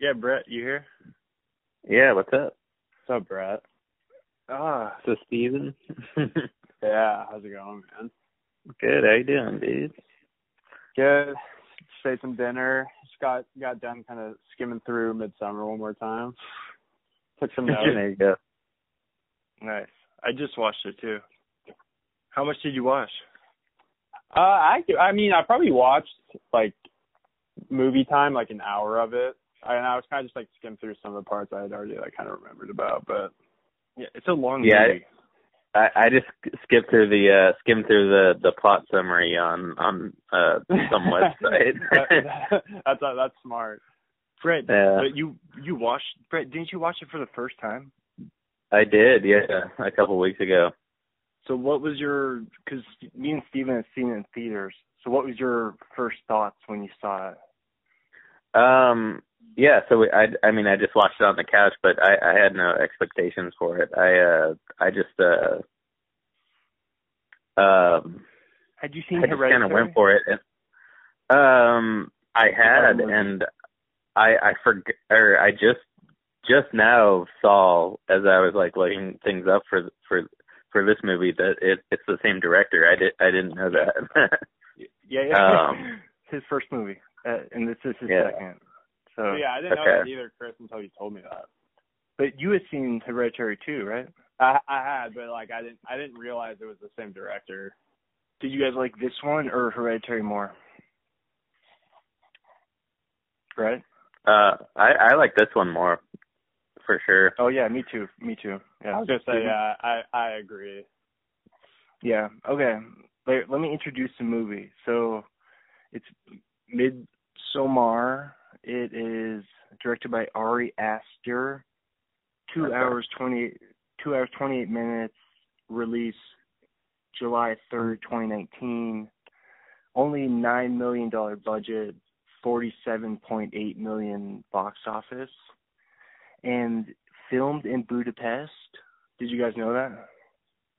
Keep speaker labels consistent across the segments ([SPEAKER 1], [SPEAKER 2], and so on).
[SPEAKER 1] Yeah, Brett, you here?
[SPEAKER 2] Yeah, what's up?
[SPEAKER 1] What's up, Brett? Ah,
[SPEAKER 2] So Steven?
[SPEAKER 1] yeah. How's it going, man?
[SPEAKER 2] Good, how you doing, dude?
[SPEAKER 1] Good. Just ate some dinner. Just got got done kind of skimming through Midsommar one more time. Took some notes.
[SPEAKER 2] there you go.
[SPEAKER 3] Nice. I just watched it too. How much did you watch?
[SPEAKER 1] Uh, I I mean, I probably watched like movie time, like an hour of it. I, and I was kind of just like skimmed through some of the parts I had already like kind of remembered about, but
[SPEAKER 3] Yeah, it's a long
[SPEAKER 2] Yeah,
[SPEAKER 3] movie.
[SPEAKER 2] I, I just skipped through the uh skimmed through the the plot summary on on uh some website.
[SPEAKER 1] that, that's that's smart.
[SPEAKER 3] Brett,
[SPEAKER 2] Yeah.
[SPEAKER 3] but you you watched Brett, didn't you watch it for the first time?
[SPEAKER 2] I did, yeah, a couple weeks ago.
[SPEAKER 3] So what was your cuz me and Steven have seen it in theaters. So what was your first thoughts when you saw it?
[SPEAKER 2] Um yeah, so we, I I mean I just watched it on the couch, but I I had no expectations for it. I uh I just uh um
[SPEAKER 3] Had you seen
[SPEAKER 2] I just kind of went for it. And, um, I had, and I I forg or I just just now saw as I was like looking things up for for for this movie that it it's the same director. I did I didn't know that.
[SPEAKER 3] Yeah, yeah.
[SPEAKER 2] Um,
[SPEAKER 3] his first movie, uh, and this is his
[SPEAKER 2] Yeah.
[SPEAKER 3] second. So,
[SPEAKER 1] So, yeah, I didn't know that either, Chris, until you told me that.
[SPEAKER 3] but you had seen Hereditary too, right?
[SPEAKER 1] I I had, but like I didn't I didn't realize it was the same director.
[SPEAKER 3] Did you guys like this one or Hereditary more? Right?
[SPEAKER 2] uh, I I like this one more for sure.
[SPEAKER 3] Oh yeah, me too. Me too. Yeah.
[SPEAKER 1] I was gonna say, yeah, I I agree.
[SPEAKER 3] Yeah. Okay. Let, let me introduce the movie. So, it's Midsommar. It is directed by Ari Aster. Two
[SPEAKER 2] Okay.
[SPEAKER 3] hours twenty. Two hours twenty eight minutes. Release July third, twenty nineteen. Only nine million dollar budget. Forty seven point eight million box office. And filmed in Budapest. Did you guys know that?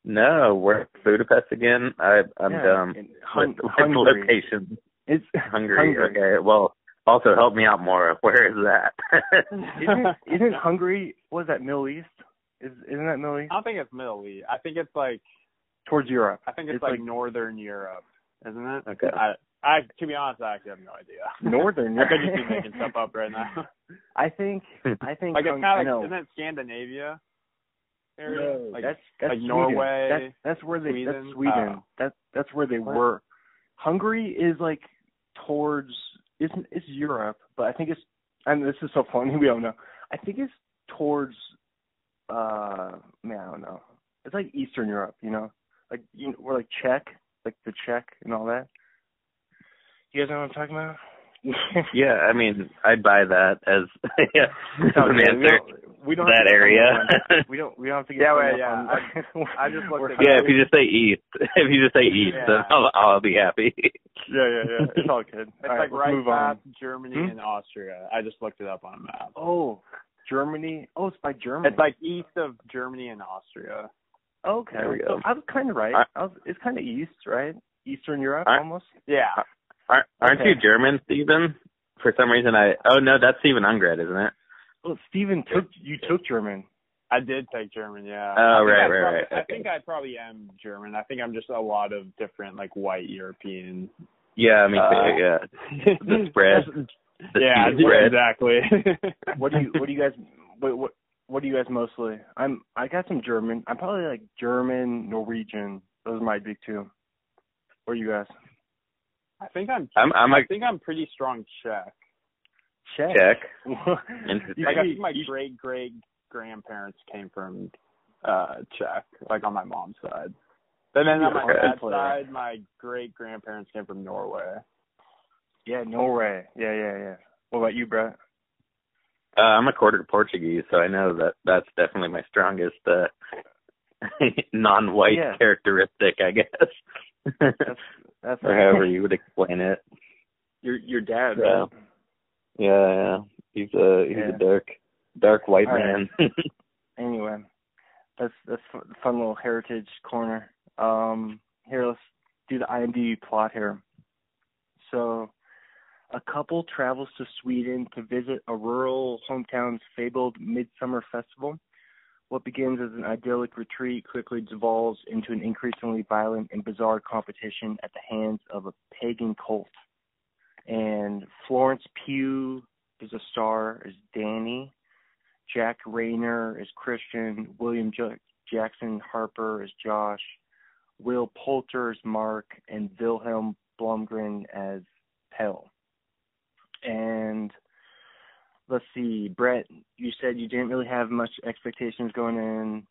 [SPEAKER 2] No, we're in Budapest again. I I'm
[SPEAKER 3] Yeah,
[SPEAKER 2] dumb with,
[SPEAKER 3] Hun-
[SPEAKER 2] with
[SPEAKER 3] Hungary.
[SPEAKER 2] location.
[SPEAKER 3] It's
[SPEAKER 2] Hungary.
[SPEAKER 3] Hungary.
[SPEAKER 2] Okay. Well, also help me out more. Where is that?
[SPEAKER 3] isn't isn't Hungary what is that Middle East? Is isn't that Middle East?
[SPEAKER 1] I don't think it's Middle East. I think it's like
[SPEAKER 3] Towards Europe.
[SPEAKER 1] I think it's,
[SPEAKER 3] It's
[SPEAKER 1] like,
[SPEAKER 3] like-
[SPEAKER 1] Northern Europe, isn't it?
[SPEAKER 2] Okay.
[SPEAKER 1] I I to be honest, I actually have no idea.
[SPEAKER 3] Northern
[SPEAKER 1] I could just be making stuff up right now.
[SPEAKER 3] I think I think
[SPEAKER 1] like it's kind of like, isn't it Scandinavia area?
[SPEAKER 3] No,
[SPEAKER 1] like
[SPEAKER 3] that's that's
[SPEAKER 1] like
[SPEAKER 3] Sweden.
[SPEAKER 1] Norway,
[SPEAKER 3] That's that's where they
[SPEAKER 1] Sweden?
[SPEAKER 3] that's Sweden.
[SPEAKER 1] Oh.
[SPEAKER 3] That's that's where they
[SPEAKER 1] What?
[SPEAKER 3] were. Hungary is like towards it's it's Europe, but I think it's and this is so funny we don't know. I think it's towards uh man, I don't know. It's like Eastern Europe, you know? Like you know, we're like Czech, like the Czech and all that. You guys know what I'm talking about?
[SPEAKER 2] yeah, I mean, I'd buy that as yeah, as an answer.
[SPEAKER 3] We don't, we
[SPEAKER 2] that
[SPEAKER 3] have to get
[SPEAKER 2] area.
[SPEAKER 3] hung up on- we don't. We don't have to get.
[SPEAKER 1] Yeah,
[SPEAKER 3] hung
[SPEAKER 1] well, yeah,
[SPEAKER 3] on-
[SPEAKER 1] I just looked
[SPEAKER 3] we're
[SPEAKER 2] Yeah, if you just say east, if you just say east, then I'll, I'll be happy.
[SPEAKER 3] Yeah, yeah, yeah. It's all good.
[SPEAKER 1] It's
[SPEAKER 3] all
[SPEAKER 1] like
[SPEAKER 3] let's
[SPEAKER 1] right
[SPEAKER 3] move on.
[SPEAKER 1] past Germany
[SPEAKER 3] Hmm?
[SPEAKER 1] and Austria. I just looked it up on a map.
[SPEAKER 3] Oh, Germany. Oh, it's by Germany.
[SPEAKER 1] It's like east of Germany and Austria.
[SPEAKER 3] okay.
[SPEAKER 2] There we
[SPEAKER 3] So
[SPEAKER 2] go.
[SPEAKER 3] I was kind of right.
[SPEAKER 2] I-
[SPEAKER 3] I was. It's kind of east, right? Eastern Europe,
[SPEAKER 2] I-
[SPEAKER 3] almost.
[SPEAKER 1] Yeah.
[SPEAKER 2] Aren't, aren't
[SPEAKER 3] Okay.
[SPEAKER 2] you German, Stephen? For some reason, I oh no, that's Stephen Ungred, isn't it?
[SPEAKER 3] Well, Stephen took you took German.
[SPEAKER 1] I did take German, yeah.
[SPEAKER 2] Oh,
[SPEAKER 1] I think
[SPEAKER 2] right,
[SPEAKER 1] I
[SPEAKER 2] right,
[SPEAKER 1] probably-
[SPEAKER 2] right.
[SPEAKER 1] I think I probably am German. I think I'm just a lot of different like white European.
[SPEAKER 2] Yeah, me
[SPEAKER 1] Uh,
[SPEAKER 2] too. Yeah, the spread. The
[SPEAKER 1] yeah,
[SPEAKER 2] spread.
[SPEAKER 1] exactly.
[SPEAKER 3] What do you? What do you guys? What what? What do you guys mostly? I'm. I got some German. I'm probably like German, Norwegian. Those are my big two. What are you guys?
[SPEAKER 1] I think I'm.
[SPEAKER 2] I'm I'm
[SPEAKER 1] I
[SPEAKER 2] a
[SPEAKER 1] think I'm pretty strong Czech.
[SPEAKER 3] Czech.
[SPEAKER 2] Czech.
[SPEAKER 3] You-
[SPEAKER 1] Like I
[SPEAKER 3] you-
[SPEAKER 1] think my
[SPEAKER 3] you-
[SPEAKER 1] great great grandparents came from uh Czech, like on my mom's side. But then on my
[SPEAKER 2] Okay.
[SPEAKER 1] dad's side, my great grandparents came from Norway.
[SPEAKER 3] Yeah, Norway. Yeah, yeah, yeah. What about you, Brett?
[SPEAKER 2] uh, I'm a quarter Portuguese, so I know that that's definitely my strongest uh, non-white
[SPEAKER 3] Yeah.
[SPEAKER 2] characteristic, I guess.
[SPEAKER 3] That's that's
[SPEAKER 2] or however you would explain it.
[SPEAKER 3] your your dad.
[SPEAKER 2] Yeah.
[SPEAKER 3] Right?
[SPEAKER 2] Yeah, yeah. He's a he's
[SPEAKER 3] Yeah.
[SPEAKER 2] a dark dark white
[SPEAKER 3] All right.
[SPEAKER 2] man.
[SPEAKER 3] Anyway, that's that's a fun little heritage corner. Um, here let's do the IMDb plot here. So, A couple travels to Sweden to visit a rural hometown's fabled midsummer festival. What begins as an idyllic retreat quickly devolves into an increasingly violent and bizarre competition at the hands of a pagan cult. And Florence Pugh is a star as Danny. Jack Reynor is Christian. William J- Jackson Harper is Josh. Will Poulter is Mark. And Vilhelm Blomgren as Pell. And let's see, Brett, you said you didn't really have much expectations going in,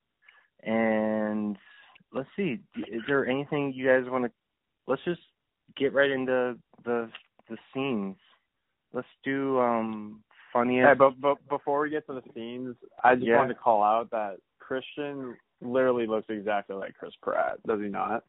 [SPEAKER 3] and let's see, is there anything you guys want to? Let's just get right into the the scenes. Let's do um funniest.
[SPEAKER 1] Hey, but, but before we get to the scenes, I just
[SPEAKER 3] Yeah.
[SPEAKER 1] wanted to call out that Christian literally looks exactly like Chris Pratt, does he not?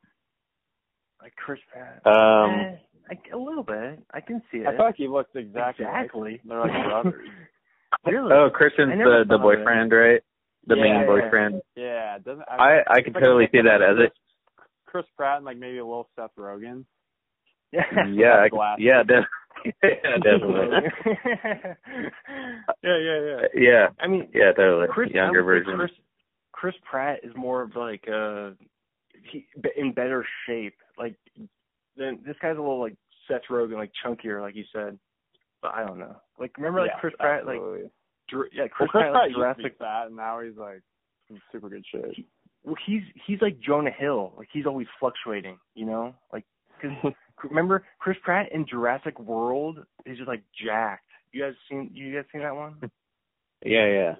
[SPEAKER 3] like Chris Pratt.
[SPEAKER 2] Um,
[SPEAKER 3] Eh, I- a little bit. I can see it.
[SPEAKER 1] I thought like he looks exactly.
[SPEAKER 3] exactly.
[SPEAKER 1] Like, they're like brothers.
[SPEAKER 3] really?
[SPEAKER 2] oh, Christian's the the
[SPEAKER 3] thought it.
[SPEAKER 2] boyfriend, right? The
[SPEAKER 1] Yeah,
[SPEAKER 2] main
[SPEAKER 1] yeah.
[SPEAKER 2] boyfriend.
[SPEAKER 1] yeah, it doesn't.
[SPEAKER 2] I I
[SPEAKER 1] it's
[SPEAKER 2] could
[SPEAKER 1] like
[SPEAKER 2] totally see that as
[SPEAKER 1] Chris,
[SPEAKER 2] it.
[SPEAKER 1] Chris Pratt and like maybe a little Seth Rogen.
[SPEAKER 2] Yeah, could, yeah, def- yeah, definitely.
[SPEAKER 3] yeah, yeah, yeah.
[SPEAKER 2] Yeah,
[SPEAKER 3] I mean,
[SPEAKER 2] yeah, totally.
[SPEAKER 3] Chris,
[SPEAKER 2] Younger version.
[SPEAKER 3] Chris, Chris Pratt is more of like uh he in better shape. Like then this guy's a little like Seth Rogen, like chunkier, like you said. But I don't know. Like remember like
[SPEAKER 1] Yeah,
[SPEAKER 3] Chris Pratt, like. Dr- yeah,
[SPEAKER 1] well,
[SPEAKER 3] Chris, Pratt,
[SPEAKER 1] Pratt
[SPEAKER 3] like Jurassic.
[SPEAKER 1] fat, and now he's like in super good shape.
[SPEAKER 3] Well, he's he's like Jonah Hill. Like he's always fluctuating, you know. Like because remember Chris Pratt in Jurassic World He's just like jacked. You guys seen you guys seen that one?
[SPEAKER 2] Yeah, yeah.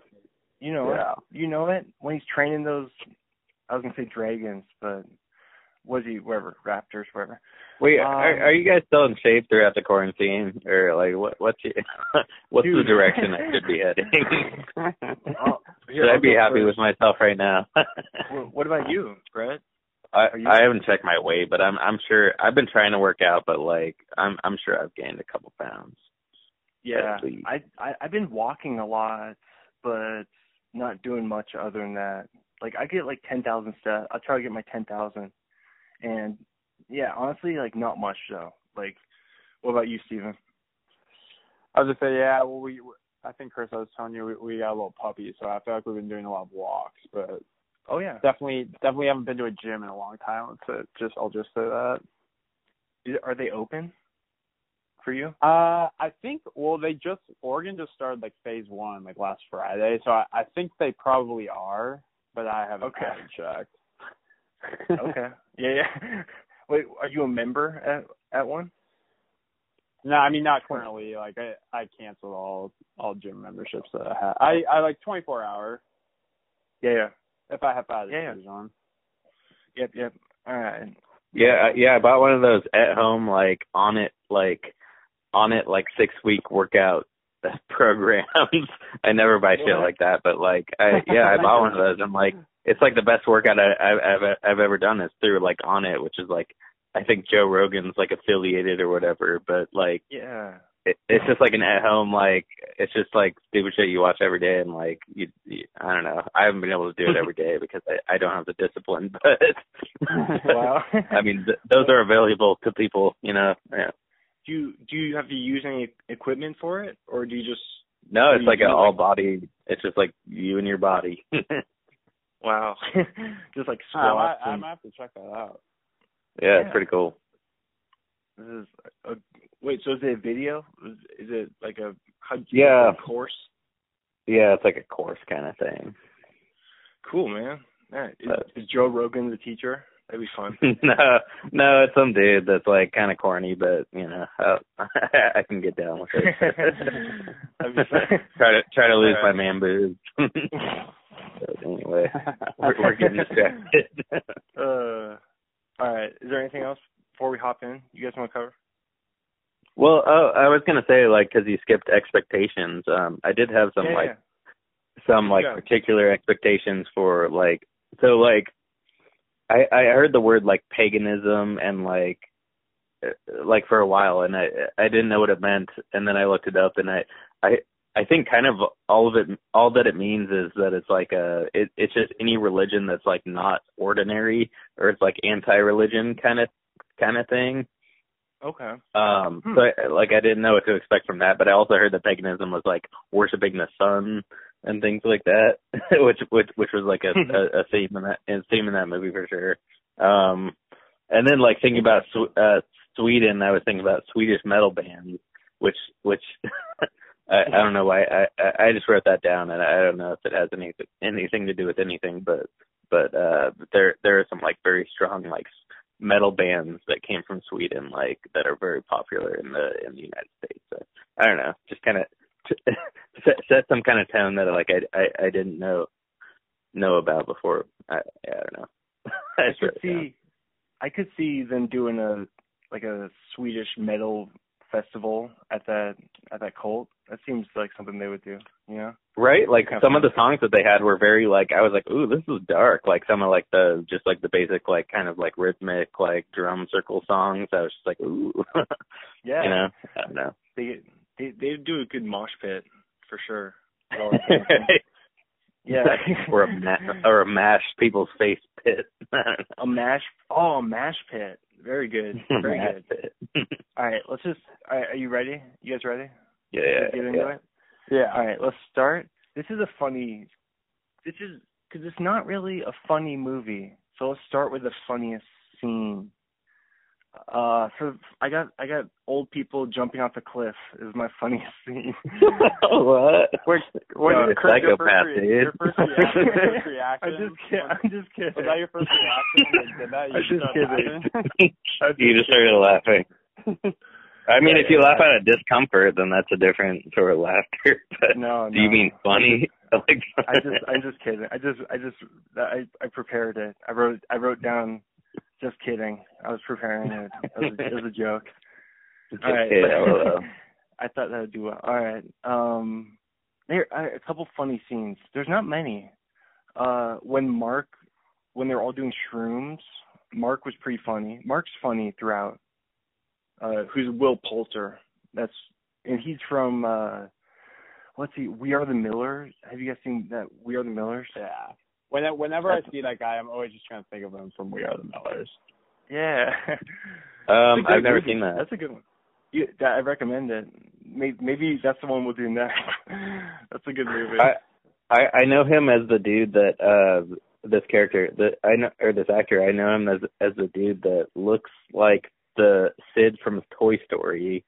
[SPEAKER 3] You know
[SPEAKER 1] Yeah.
[SPEAKER 3] it. You know it when he's training those. I was gonna say dragons, but was he whatever raptors, whatever.
[SPEAKER 2] Wait,
[SPEAKER 3] Um,
[SPEAKER 2] are are you guys still in shape throughout the quarantine, or like what what's your, what's the direction I should be heading?
[SPEAKER 3] Here,
[SPEAKER 2] should I
[SPEAKER 3] I'll
[SPEAKER 2] be happy
[SPEAKER 3] first.
[SPEAKER 2] with myself right now?
[SPEAKER 3] What about you, Brett?
[SPEAKER 2] I I haven't checked my weight, but I'm I'm sure I've been trying to work out, but like I'm I'm sure I've gained a couple pounds.
[SPEAKER 3] Yeah, I, I I've been walking a lot, but not doing much other than that. Like I get like ten thousand steps. I try to get my ten thousand, and yeah, honestly, like not much though. Like, what about you, Steven?
[SPEAKER 1] I was just say, yeah. Well, we, I think Chris, I was telling you, we, we got a little puppy, so I feel like we've been doing a lot of walks, but
[SPEAKER 3] Oh yeah,
[SPEAKER 1] definitely, definitely haven't been to a gym in a long time. Let's just, I'll just say that.
[SPEAKER 3] Are they open for you?
[SPEAKER 1] Uh, I think, well, they just Oregon just started like phase one like last Friday, so I, I think they probably are, but I haven't,
[SPEAKER 3] Okay.
[SPEAKER 1] Checked.
[SPEAKER 3] Okay. yeah, yeah. Wait, are you a member at at one?
[SPEAKER 1] No, I mean not currently. Like I, I canceled all all gym memberships that I had. I, I like 24 hour
[SPEAKER 3] Yeah, yeah.
[SPEAKER 1] If I have had
[SPEAKER 3] Yeah, yeah.
[SPEAKER 1] yeah. on.
[SPEAKER 3] Yep, yep. All right.
[SPEAKER 2] Yeah, I- yeah, I bought one of those at home like Onnit like Onnit like six week workout programs. I never buy shit
[SPEAKER 3] What?
[SPEAKER 2] like that, but like I yeah, I bought one of those. I'm like it's like the best workout I, I've I've I've ever done is through like Onnit, which is like I think Joe Rogan's like affiliated or whatever, but like
[SPEAKER 3] Yeah.
[SPEAKER 2] It, it's just like an at home like it's just like stupid shit you watch every day and like you, you I don't know I haven't been able to do it every day because I I don't have the discipline but
[SPEAKER 3] Wow.
[SPEAKER 2] I mean th- those are available to people you know yeah
[SPEAKER 3] do you do you have to use any equipment for it, or do you just?
[SPEAKER 2] no it's like
[SPEAKER 3] do,
[SPEAKER 2] an all
[SPEAKER 3] like-
[SPEAKER 2] body it's just like you and your body
[SPEAKER 3] Wow. just like
[SPEAKER 1] I might,
[SPEAKER 3] squats.
[SPEAKER 1] I
[SPEAKER 3] and,
[SPEAKER 1] might have to check that out.
[SPEAKER 2] yeah
[SPEAKER 3] Yeah.
[SPEAKER 2] it's pretty cool
[SPEAKER 3] this is a, wait. So is it a video? Is, it like a
[SPEAKER 2] Yeah.
[SPEAKER 3] course?
[SPEAKER 2] yeah it's like a course kind of thing
[SPEAKER 3] Cool, man. Yeah. Is,
[SPEAKER 2] But-
[SPEAKER 3] is Joe Rogan the teacher? That'd be fun.
[SPEAKER 2] no no it's some dude that's like kind of corny but you know I, I can get down with it
[SPEAKER 3] That'd be fun.
[SPEAKER 2] try to try to lose
[SPEAKER 3] Alright.
[SPEAKER 2] my man boobs But anyway we're, we're getting distracted.
[SPEAKER 3] uh, all right. Is there anything else before we hop in? You guys want to cover?
[SPEAKER 2] Well, oh, I was gonna say like because you skipped expectations. Um, I did have some
[SPEAKER 3] yeah,
[SPEAKER 2] like
[SPEAKER 3] yeah.
[SPEAKER 2] some like
[SPEAKER 3] Yeah.
[SPEAKER 2] particular expectations for like so like I I heard the word like paganism and like uh, like for a while and I I didn't know what it meant and then I looked it up and I I I think kind of all of it all that it means is that it's like a it, it's just any religion that's like not ordinary or it's like anti-religion kind of kind of thing.
[SPEAKER 3] Okay.
[SPEAKER 2] Um,
[SPEAKER 3] Hmm.
[SPEAKER 2] so I, like I didn't know what to expect from that, but I also heard that paganism was like worshiping the sun and things like that, which which which was like a, a, a theme in that a theme in that movie for sure. Um, and then like thinking about Sw- uh, Sweden, I was thinking about Swedish metal bands, which which I, I don't know why I, I I just wrote that down, and I don't know if it has any anything to do with anything, but but uh there there are some like very strong like metal bands that came from Sweden like that are very popular in the in the United States. So, I don't know, just kind of set, set some kind of tone that like I I, I didn't know know about before. I, I don't know. I
[SPEAKER 3] I could
[SPEAKER 2] wrote it down.
[SPEAKER 3] see, I could see them doing a like a Swedish metal festival at that at that cult. That seems like something they would do. You know?
[SPEAKER 2] Right? Like some of the songs that they had were very like I was like, ooh, this is dark. Like some of like the just like the basic like kind of like rhythmic like drum circle songs. I was just like, ooh,
[SPEAKER 3] Yeah.
[SPEAKER 2] you know, I don't know.
[SPEAKER 3] They they they do a good mosh pit for sure. Is all I'm saying. yeah.
[SPEAKER 2] or a ma- or a mash people's face pit.
[SPEAKER 3] a mash. Oh, a mash pit. Very good. Very good. All right, let's just. All right, are you ready? You guys ready?
[SPEAKER 2] yeah, yeah,
[SPEAKER 3] Get into
[SPEAKER 2] yeah.
[SPEAKER 3] it.
[SPEAKER 1] Yeah.
[SPEAKER 3] All right, let's start. This is a funny. This is because it's not really a funny movie. So let's start with the funniest scene. Uh, for I got I got old people jumping off the cliff is my funniest scene.
[SPEAKER 2] what?
[SPEAKER 1] Wait, what
[SPEAKER 2] You're
[SPEAKER 1] your, first, your, first, re-
[SPEAKER 2] dude.
[SPEAKER 1] your first reaction? First reaction
[SPEAKER 3] I'm just kidding. I'm just kidding.
[SPEAKER 1] Was that your first reaction did that? You
[SPEAKER 3] I'm just kidding.
[SPEAKER 1] laughing?
[SPEAKER 2] you just started laughing. I mean,
[SPEAKER 3] Yeah,
[SPEAKER 2] if you
[SPEAKER 3] yeah,
[SPEAKER 2] laugh
[SPEAKER 3] yeah.
[SPEAKER 2] out of discomfort, then that's a different sort of laughter. But
[SPEAKER 3] No,
[SPEAKER 2] do you mean funny? like,
[SPEAKER 3] I just I'm just kidding. I just I just I I prepared it. I wrote I wrote down just kidding. I was preparing it. It was a, it was a joke. All right.
[SPEAKER 2] Okay,
[SPEAKER 3] I thought that would do well. All right. Um there are a couple funny scenes. There's not many. Uh when Mark when they're all doing shrooms, Mark was pretty funny. Mark's funny throughout. Uh who's Will Poulter. That's and he's from uh let's see, We Are the Millers. Have you guys seen that We Are the Millers?
[SPEAKER 1] Yeah. When, whenever I see that guy, I'm always just trying to think of him from We Are the Millers.
[SPEAKER 3] Yeah.
[SPEAKER 2] Um,
[SPEAKER 3] It's a good
[SPEAKER 2] I've never
[SPEAKER 3] movie.
[SPEAKER 2] seen that.
[SPEAKER 3] That's a good one. You, that, I recommend it. Maybe, maybe that's the one we'll do next. that's a good movie.
[SPEAKER 2] I, I I know him as the dude that uh this character that I know or this actor I know him as as the dude that looks like the Sid from Toy Story,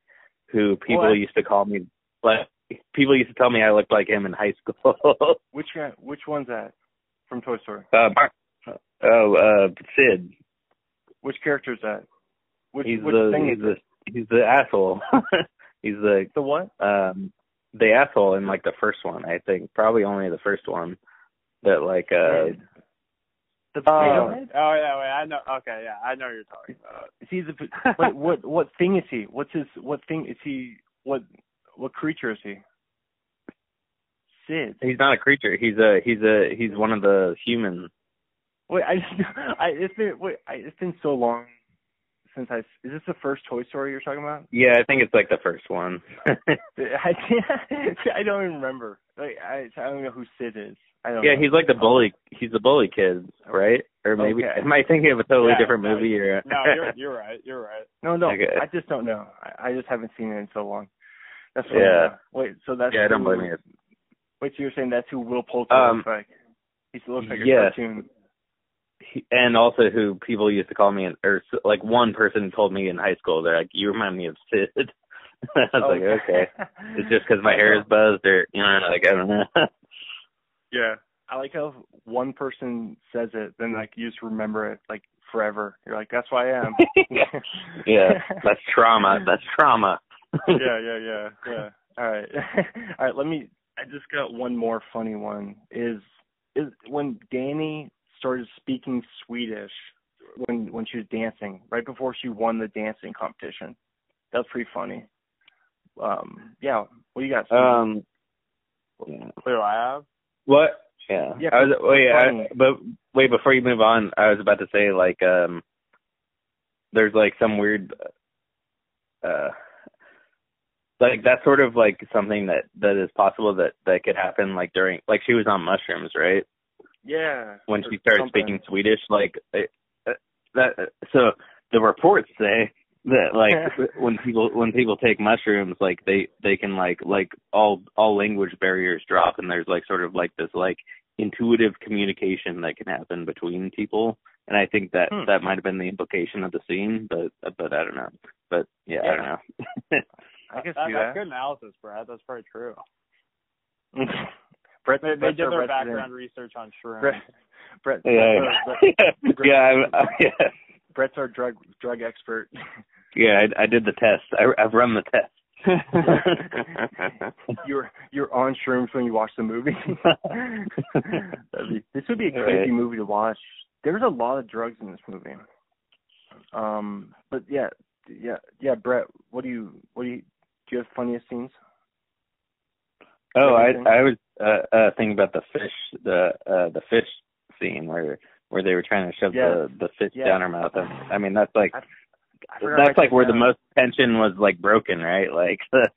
[SPEAKER 2] who people used to call me like people used to tell me I looked like him in high school.
[SPEAKER 3] which guy? Which one's that from Toy Story?
[SPEAKER 2] uh, Bar- oh, uh, Sid.
[SPEAKER 3] Which character is that? Which,
[SPEAKER 2] He's
[SPEAKER 3] which
[SPEAKER 2] the
[SPEAKER 3] thing
[SPEAKER 2] he's
[SPEAKER 3] is
[SPEAKER 2] the
[SPEAKER 3] it?
[SPEAKER 2] he's the asshole. he's the
[SPEAKER 3] The what?
[SPEAKER 2] um the asshole in like the first one. I think probably only the first one that like uh
[SPEAKER 3] The
[SPEAKER 1] Oh,
[SPEAKER 3] potato head?
[SPEAKER 1] oh yeah, wait, I know. Okay, yeah, I know what you're talking about.
[SPEAKER 3] Is he the? Wait, what? What thing is he? What's his? What thing is he? What? What creature is he? Sid.
[SPEAKER 2] he's not a creature. He's a he's a he's one of the humans.
[SPEAKER 3] Wait, I just, I it's been wait, I, it's been so long since I. Is this the first Toy Story you're talking about?
[SPEAKER 2] Yeah, I think it's like the first one.
[SPEAKER 3] I can't, I don't even remember. Like I I don't know who Sid is. I don't.
[SPEAKER 2] yeah,
[SPEAKER 3] know.
[SPEAKER 2] he's like the bully. He's the bully kid, right? Or maybe
[SPEAKER 3] Okay.
[SPEAKER 2] am I thinking of a totally
[SPEAKER 1] Yeah,
[SPEAKER 2] different
[SPEAKER 1] no,
[SPEAKER 2] movie? Or
[SPEAKER 1] No, you're you're right. You're right.
[SPEAKER 3] No, no.
[SPEAKER 2] Okay.
[SPEAKER 3] I just don't know. I, I just haven't seen it in so long. That's what
[SPEAKER 2] Yeah.
[SPEAKER 3] Wait, so that's
[SPEAKER 2] yeah, I don't blame you.
[SPEAKER 3] Wait, so you're saying that's who Will Poulter
[SPEAKER 2] Um,
[SPEAKER 3] looks like? He looks like a
[SPEAKER 2] yes.
[SPEAKER 3] cartoon.
[SPEAKER 2] He- And also, who people used to call me, or like one person told me in high school, they're like, "You remind me of Sid." I was like, "Okay." It's just because my hair is buzzed, or you know, like I don't know.
[SPEAKER 3] Yeah. I like how one person says it, then like you just remember it like forever. You're like, that's who I am.
[SPEAKER 2] yeah. yeah, that's trauma. That's trauma.
[SPEAKER 3] yeah, yeah, yeah, yeah. All right, all right. Let me. I just got one more funny one. Is is when Danny started speaking Swedish when when she was dancing right before she won the dancing competition. That was pretty funny. Um, yeah. What do you got? Steve?
[SPEAKER 2] Um. yeah.
[SPEAKER 1] Wait, do I have?
[SPEAKER 2] What? Yeah.
[SPEAKER 3] Yeah,
[SPEAKER 2] I was,
[SPEAKER 3] for-
[SPEAKER 2] wait, I, but wait, before you move on, I was about to say like um, there's like some weird, uh, like that's sort of like something that that is possible that that could happen like during like she was on mushrooms, right?
[SPEAKER 3] yeah.
[SPEAKER 2] When she started
[SPEAKER 3] something.
[SPEAKER 2] speaking Swedish, like uh, uh, that. So the reports say that like when people when people take mushrooms like they they can like like all all language barriers drop and there's like sort of like this like intuitive communication that can happen between people and i think that
[SPEAKER 3] Hmm.
[SPEAKER 2] that might have been the implication of the scene but but i don't know but yeah, i don't know
[SPEAKER 3] I can
[SPEAKER 1] that,
[SPEAKER 3] see
[SPEAKER 1] that's
[SPEAKER 3] that.
[SPEAKER 1] good analysis, Brad. That's probably true.
[SPEAKER 3] Brett,
[SPEAKER 1] They, they did their
[SPEAKER 3] resident-
[SPEAKER 1] background research on shrooms.
[SPEAKER 3] Brett, Brett,
[SPEAKER 2] yeah
[SPEAKER 3] Brett's our-
[SPEAKER 2] yeah I'm, uh, yeah
[SPEAKER 3] Brett's our drug drug expert.
[SPEAKER 2] yeah I, I did the test I, i've run the test
[SPEAKER 3] you're you're on shrooms when you watch the movie. Be, this would be a
[SPEAKER 2] Right.
[SPEAKER 3] crazy movie to watch. There's a lot of drugs in this movie. Um, but yeah, yeah, yeah. Brett, what do you what do you do? You have funniest scenes?
[SPEAKER 2] Oh, I
[SPEAKER 3] Anything?
[SPEAKER 2] I was uh, uh thinking about the fish the uh the fish scene where where they were trying to shove
[SPEAKER 3] Yes.
[SPEAKER 2] the the fish
[SPEAKER 3] Yeah.
[SPEAKER 2] down her mouth. And, I mean that's like
[SPEAKER 3] I- I forgot to write
[SPEAKER 2] that's like where the most tension was like broken, right? Like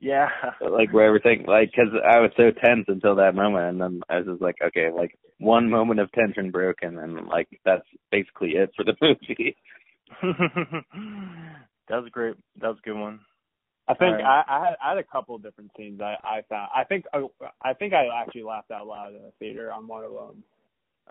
[SPEAKER 3] Yeah.
[SPEAKER 2] like where everything like because I was so tense until that moment, and then I was just like, okay, like one moment of tension broken, and like that's basically it for the movie.
[SPEAKER 3] that was great. That was a good one.
[SPEAKER 1] I think
[SPEAKER 3] Alright.
[SPEAKER 1] I, I had I had a couple of different scenes I I found. I think uh, I think I actually laughed out loud in the theater on one of them.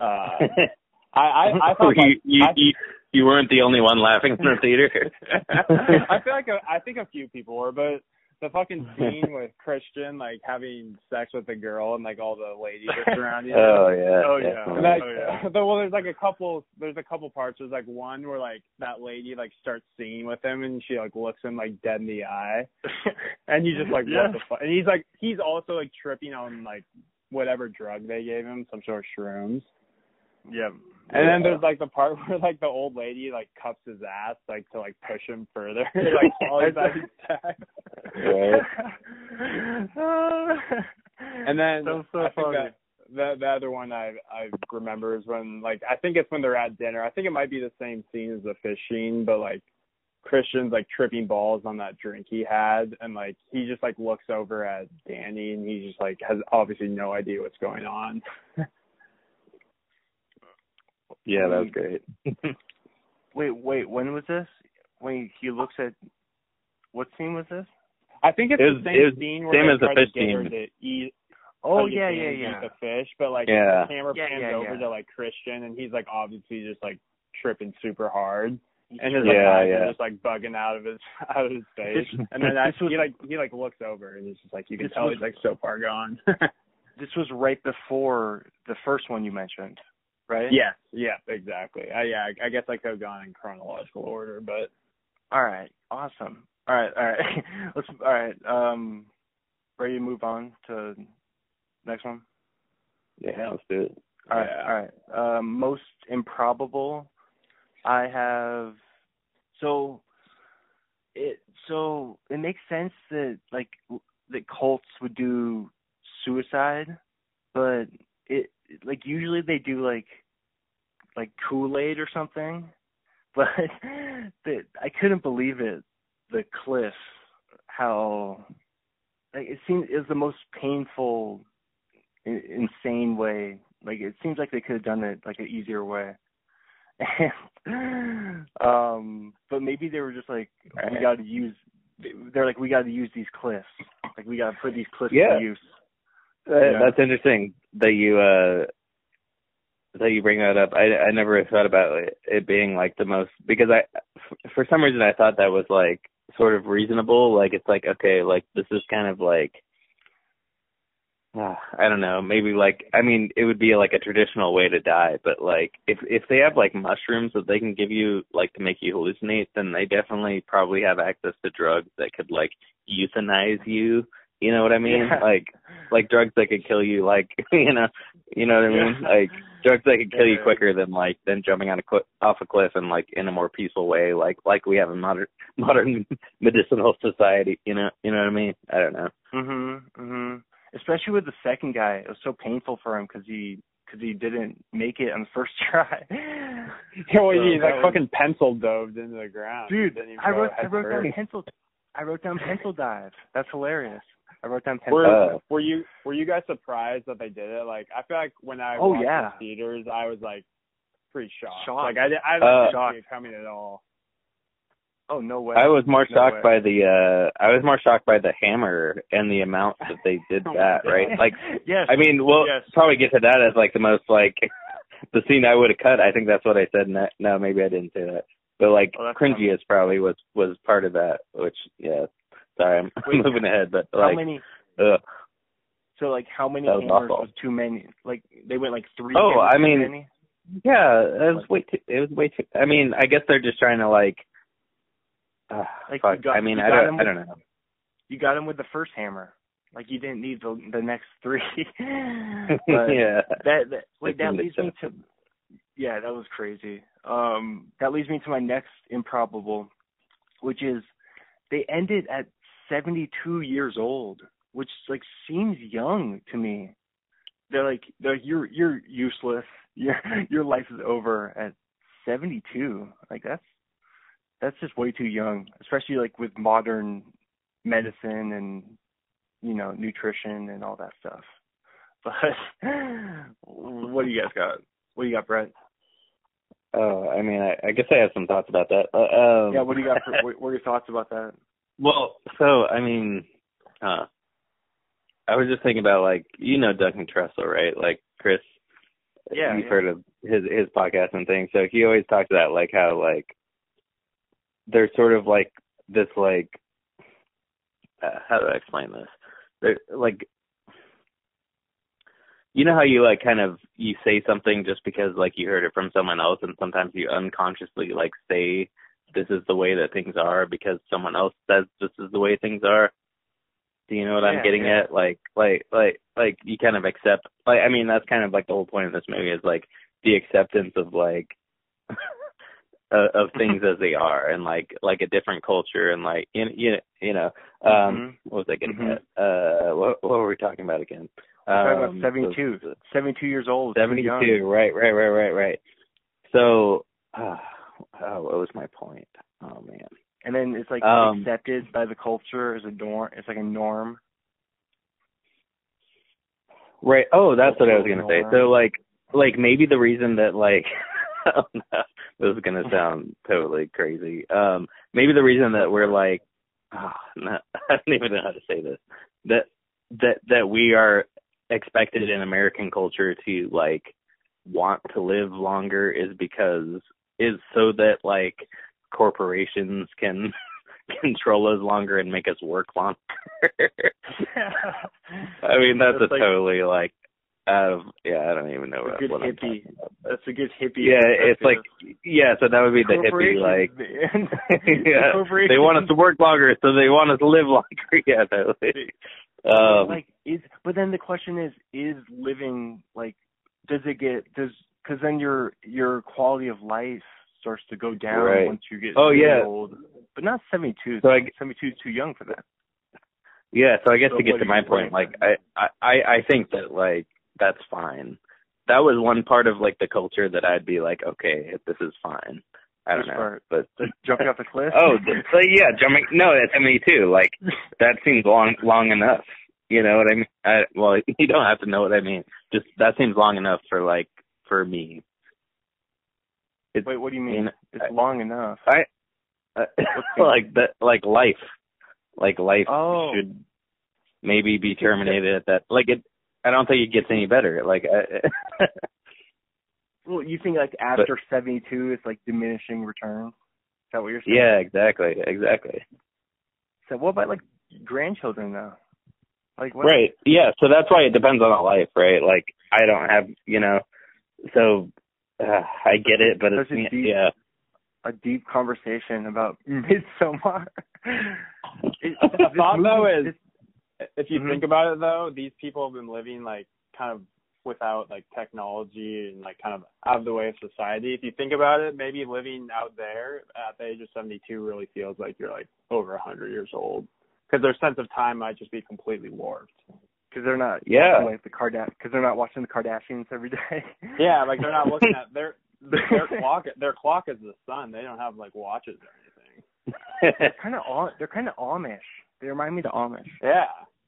[SPEAKER 1] Uh, I I, I thought
[SPEAKER 2] you,
[SPEAKER 1] like,
[SPEAKER 2] you
[SPEAKER 1] I,
[SPEAKER 2] you you weren't the only one laughing in the theater.
[SPEAKER 1] I feel like a, I think a few people were, but the fucking scene with Christian like having sex with a girl and like all the ladies are surrounding him.
[SPEAKER 2] oh yeah.
[SPEAKER 3] Oh, yeah.
[SPEAKER 1] And like,
[SPEAKER 3] Oh, yeah.
[SPEAKER 1] well, there's like a couple. There's a couple parts. There's like one where like that lady like starts singing with him, and she like looks him like dead in the eye, and you just like,
[SPEAKER 3] Yeah.
[SPEAKER 1] what the fuck? And he's like, he's also like tripping on like whatever drug they gave him, some sort of shrooms.
[SPEAKER 3] Yeah.
[SPEAKER 1] And then there's like the part where like the old lady like cups his ass like to like push him further, like while he's having sex. And then
[SPEAKER 3] That was so
[SPEAKER 1] I think
[SPEAKER 3] funny.
[SPEAKER 1] that the the other one I I remember is when like I think it's when they're at dinner. I think it might be the same scene as the fishing, but like Christian's like tripping balls on that drink he had, and like he just like looks over at Danny, and he just like has obviously no idea what's going on.
[SPEAKER 2] yeah, that was great.
[SPEAKER 3] Wait, wait. When was this? When he looks at what scene was this?
[SPEAKER 1] I think it's
[SPEAKER 2] It was-
[SPEAKER 1] the
[SPEAKER 2] it
[SPEAKER 1] same
[SPEAKER 2] was
[SPEAKER 1] scene where
[SPEAKER 2] same
[SPEAKER 1] they
[SPEAKER 2] as the
[SPEAKER 1] try to
[SPEAKER 2] fish
[SPEAKER 1] get her
[SPEAKER 2] scene.
[SPEAKER 1] to eat.
[SPEAKER 3] Oh
[SPEAKER 1] try to get
[SPEAKER 3] yeah, yeah, yeah.
[SPEAKER 1] The fish, but like
[SPEAKER 2] Yeah.
[SPEAKER 1] the camera
[SPEAKER 3] Yeah,
[SPEAKER 1] pans
[SPEAKER 3] yeah,
[SPEAKER 1] over
[SPEAKER 3] yeah.
[SPEAKER 1] to like Christian, and he's like obviously just like tripping super hard. and his
[SPEAKER 2] Yeah,
[SPEAKER 1] like eyes
[SPEAKER 2] yeah.
[SPEAKER 1] are just like bugging out of his out of his face. and then that,
[SPEAKER 3] was-
[SPEAKER 1] he like he like looks over and it's just like you can tell
[SPEAKER 3] was-
[SPEAKER 1] he's like so far gone.
[SPEAKER 3] This was right before the first one you mentioned, right?
[SPEAKER 1] Yes. yeah, exactly. I, yeah, I, guess I could have gone in chronological order, but
[SPEAKER 3] All right. Awesome. All right. All right. Let's. All right. Um, ready to move on to next one.
[SPEAKER 2] Yeah, let's do it.
[SPEAKER 3] All right.
[SPEAKER 1] Yeah.
[SPEAKER 3] All right. Um, most improbable. I have. So. It so it makes sense that like that cults would do suicide, but it like usually they do like like Kool Aid or something, but that I couldn't believe it. The cliff, how like it seemed it was the most painful, insane way. Like it seems like they could have done it like an easier way. And, um, but maybe they were just like, we got to use. They're like, we got to use these cliffs. Like we got to put these cliffs
[SPEAKER 2] Yeah.
[SPEAKER 3] to use.
[SPEAKER 2] Uh,
[SPEAKER 3] Yeah.
[SPEAKER 2] That's interesting that you uh that you bring that up. I I never thought about it, it being like the most because I f- for some reason I thought that was like sort of reasonable. Like it's like okay, like this is kind of like uh, I don't know, maybe like I mean it would be like a traditional way to die, but like if if they have like mushrooms that they can give you like to make you hallucinate, then they definitely probably have access to drugs that could like euthanize you. You know what I mean?
[SPEAKER 3] Yeah.
[SPEAKER 2] Like like drugs that could kill you like you know you know what I mean
[SPEAKER 3] Yeah.
[SPEAKER 2] like drugs that could kill you quicker than like than jumping on a cl- off a cliff and like in a more peaceful way like like we have in modern modern medicinal society you know you know what I mean I don't know
[SPEAKER 3] Mhm. Mhm. Especially with the second guy, it was so painful for him because he because he didn't make it on the first try.
[SPEAKER 1] well,
[SPEAKER 3] So
[SPEAKER 1] he's
[SPEAKER 3] that
[SPEAKER 1] like
[SPEAKER 3] was-
[SPEAKER 1] fucking pencil doved into the ground.
[SPEAKER 3] Dude, I wrote I
[SPEAKER 1] head
[SPEAKER 3] wrote down pencil I wrote down pencil dive. That's hilarious. I wrote down pencil
[SPEAKER 1] Were
[SPEAKER 2] Uh,
[SPEAKER 1] were you were you guys surprised that they did it? Like I feel like when I
[SPEAKER 3] Oh,
[SPEAKER 1] watched
[SPEAKER 3] yeah.
[SPEAKER 1] in theaters, I was like pretty shocked.
[SPEAKER 3] Shocked.
[SPEAKER 1] Like I, di- I didn't
[SPEAKER 2] Uh,
[SPEAKER 1] see it coming at all.
[SPEAKER 3] Oh no way.
[SPEAKER 2] I was more
[SPEAKER 3] No
[SPEAKER 2] shocked
[SPEAKER 3] way.
[SPEAKER 2] by the uh I was more shocked by the hammer and the amount that they did
[SPEAKER 1] Oh
[SPEAKER 2] that, right? Like
[SPEAKER 3] yes.
[SPEAKER 2] I mean, we'll
[SPEAKER 3] Yes.
[SPEAKER 2] probably get to that as like the most like the scene I would have cut. I think that's what I said. No, no, maybe I didn't say that. But like
[SPEAKER 3] Oh, that's funny.
[SPEAKER 2] cringiest probably was was part of that. Which yeah, sorry, I'm
[SPEAKER 3] Wait,
[SPEAKER 2] moving ahead, but
[SPEAKER 3] how
[SPEAKER 2] like,
[SPEAKER 3] many?
[SPEAKER 2] ugh.
[SPEAKER 3] So like how many
[SPEAKER 2] was
[SPEAKER 3] hammers
[SPEAKER 2] awful.
[SPEAKER 3] was too many? Like they went like three.
[SPEAKER 2] Oh, I mean,
[SPEAKER 3] many?
[SPEAKER 2] yeah, it was way too. It was way too. I mean, I guess they're just trying to like. Uh,
[SPEAKER 3] Like,
[SPEAKER 2] fuck.
[SPEAKER 3] got-
[SPEAKER 2] I mean, I don't.
[SPEAKER 3] him
[SPEAKER 2] I don't know.
[SPEAKER 3] you got him with the first hammer. Like you didn't need the the next three.
[SPEAKER 2] Yeah.
[SPEAKER 3] that, that wait, that leads me to yeah, that was crazy. Um, that leads me to my next improbable, which is they ended at 72 years old, which like seems young to me. They're like they're you're you're useless. Your your life is over at 72. Like that's that's just way too young, especially like with modern medicine and you know nutrition and all that stuff. But what do you guys got? What do you got, Brett?
[SPEAKER 2] Oh, I mean, I, I guess I have some thoughts about that. Uh, um,
[SPEAKER 3] Yeah, what do you got? For, what, what are your thoughts about that?
[SPEAKER 2] Well, so I mean, uh, I was just thinking about like you know Duncan Trussell, right? Like Chris,
[SPEAKER 3] Yeah,
[SPEAKER 2] you've
[SPEAKER 3] yeah.
[SPEAKER 2] heard of his his podcast and things. So he always talks about like how like there's sort of like this like uh, how do I explain this? There like you know how you like kind of you say something just because like you heard it from someone else and sometimes you unconsciously like say this is the way that things are because someone else says this is the way things are. Do you know what
[SPEAKER 3] Yeah,
[SPEAKER 2] I'm getting
[SPEAKER 3] yeah.
[SPEAKER 2] at? Like like like like you kind of accept like I mean that's kind of like the whole point of this movie is like the acceptance of like of, of things as they are and like like a different culture and like you you you know um
[SPEAKER 3] Mhm.
[SPEAKER 2] what was I getting
[SPEAKER 3] Mhm.
[SPEAKER 2] at? Uh what what were we talking about again? Um,
[SPEAKER 3] about 72.
[SPEAKER 2] the-
[SPEAKER 3] 72 years old. too
[SPEAKER 2] Seventy
[SPEAKER 3] young.
[SPEAKER 2] two, right, right, right, right, right. So uh, oh, what was my point? Oh man.
[SPEAKER 3] And then it's like
[SPEAKER 2] Um,
[SPEAKER 3] accepted by the culture as a norm. It's like a norm.
[SPEAKER 2] Right. Oh, that's what I was gonna say. So like like maybe the reason that like oh no, this is gonna sound totally crazy. Um maybe the reason that we're like oh, no, I don't even know how to say this. That that that we are expected in American culture to like want to live longer is because is so that like corporations can control us longer and make us work longer. I mean that's,
[SPEAKER 3] That's
[SPEAKER 2] a
[SPEAKER 3] like-
[SPEAKER 2] totally like out of yeah, I don't even know what,
[SPEAKER 3] good
[SPEAKER 2] what I'm about.
[SPEAKER 3] That's a good hippie.
[SPEAKER 2] Yeah, it's like yeah, so that would be the hippie like yeah,
[SPEAKER 3] Corporations.
[SPEAKER 2] they want us to work longer, so they want us to live longer. Yeah, totally. Um,
[SPEAKER 3] like is but then the question is is living like does it get does because then your your quality of life starts to go down
[SPEAKER 2] Right.
[SPEAKER 3] once you get
[SPEAKER 2] Oh, yeah.
[SPEAKER 3] old but not 72
[SPEAKER 2] So I-
[SPEAKER 3] 72 is too young for that
[SPEAKER 2] yeah, so I guess
[SPEAKER 3] So
[SPEAKER 2] to get to my point, like I, I, I think that like that's fine. That was one part of like the culture that I'd be like, okay, this is fine. I don't
[SPEAKER 3] Which
[SPEAKER 2] know,
[SPEAKER 3] part?
[SPEAKER 2] but
[SPEAKER 3] jumping off the cliff
[SPEAKER 2] oh, so yeah, jumping. No, that's me too. Like that seems long, long enough. You know what I mean? I, well, you don't have to know what I mean. Just that seems long enough for like for me. It's,
[SPEAKER 3] wait what do you mean it's
[SPEAKER 2] I-
[SPEAKER 3] long enough
[SPEAKER 2] I uh, like that, like life, like life
[SPEAKER 3] Oh.
[SPEAKER 2] should maybe be terminated at that. Like it, I don't think it gets any better. Like, I,
[SPEAKER 3] well you think like after 72 it's like diminishing returns is that what you're saying
[SPEAKER 2] yeah, exactly, exactly.
[SPEAKER 3] so what about like grandchildren though like what
[SPEAKER 2] Right. Yeah. So that's why it depends on the life, right? Like I don't have, you know, so uh, I get it, but it's
[SPEAKER 3] a deep-
[SPEAKER 2] yeah.
[SPEAKER 3] a deep conversation about Midsommar. It-
[SPEAKER 1] The
[SPEAKER 3] this
[SPEAKER 1] thought though
[SPEAKER 3] movie-
[SPEAKER 1] is, if you
[SPEAKER 3] Mhm.
[SPEAKER 1] think about it though, these people have been living like kind of without like technology and like kind of out of the way of society. If you think about it, maybe living out there at the age of 72 really feels like you're like over 100 years old because their sense of time might just be completely warped.
[SPEAKER 3] Because they're not
[SPEAKER 2] Yeah.
[SPEAKER 3] watching, like the Kardashians because they're not watching the Kardashians every day.
[SPEAKER 1] Yeah, like they're not looking at their their clock. Their clock is the sun. They don't have like watches or anything.
[SPEAKER 3] they're kind of Am- they're kind of Amish. They remind me of the Amish.
[SPEAKER 1] Yeah.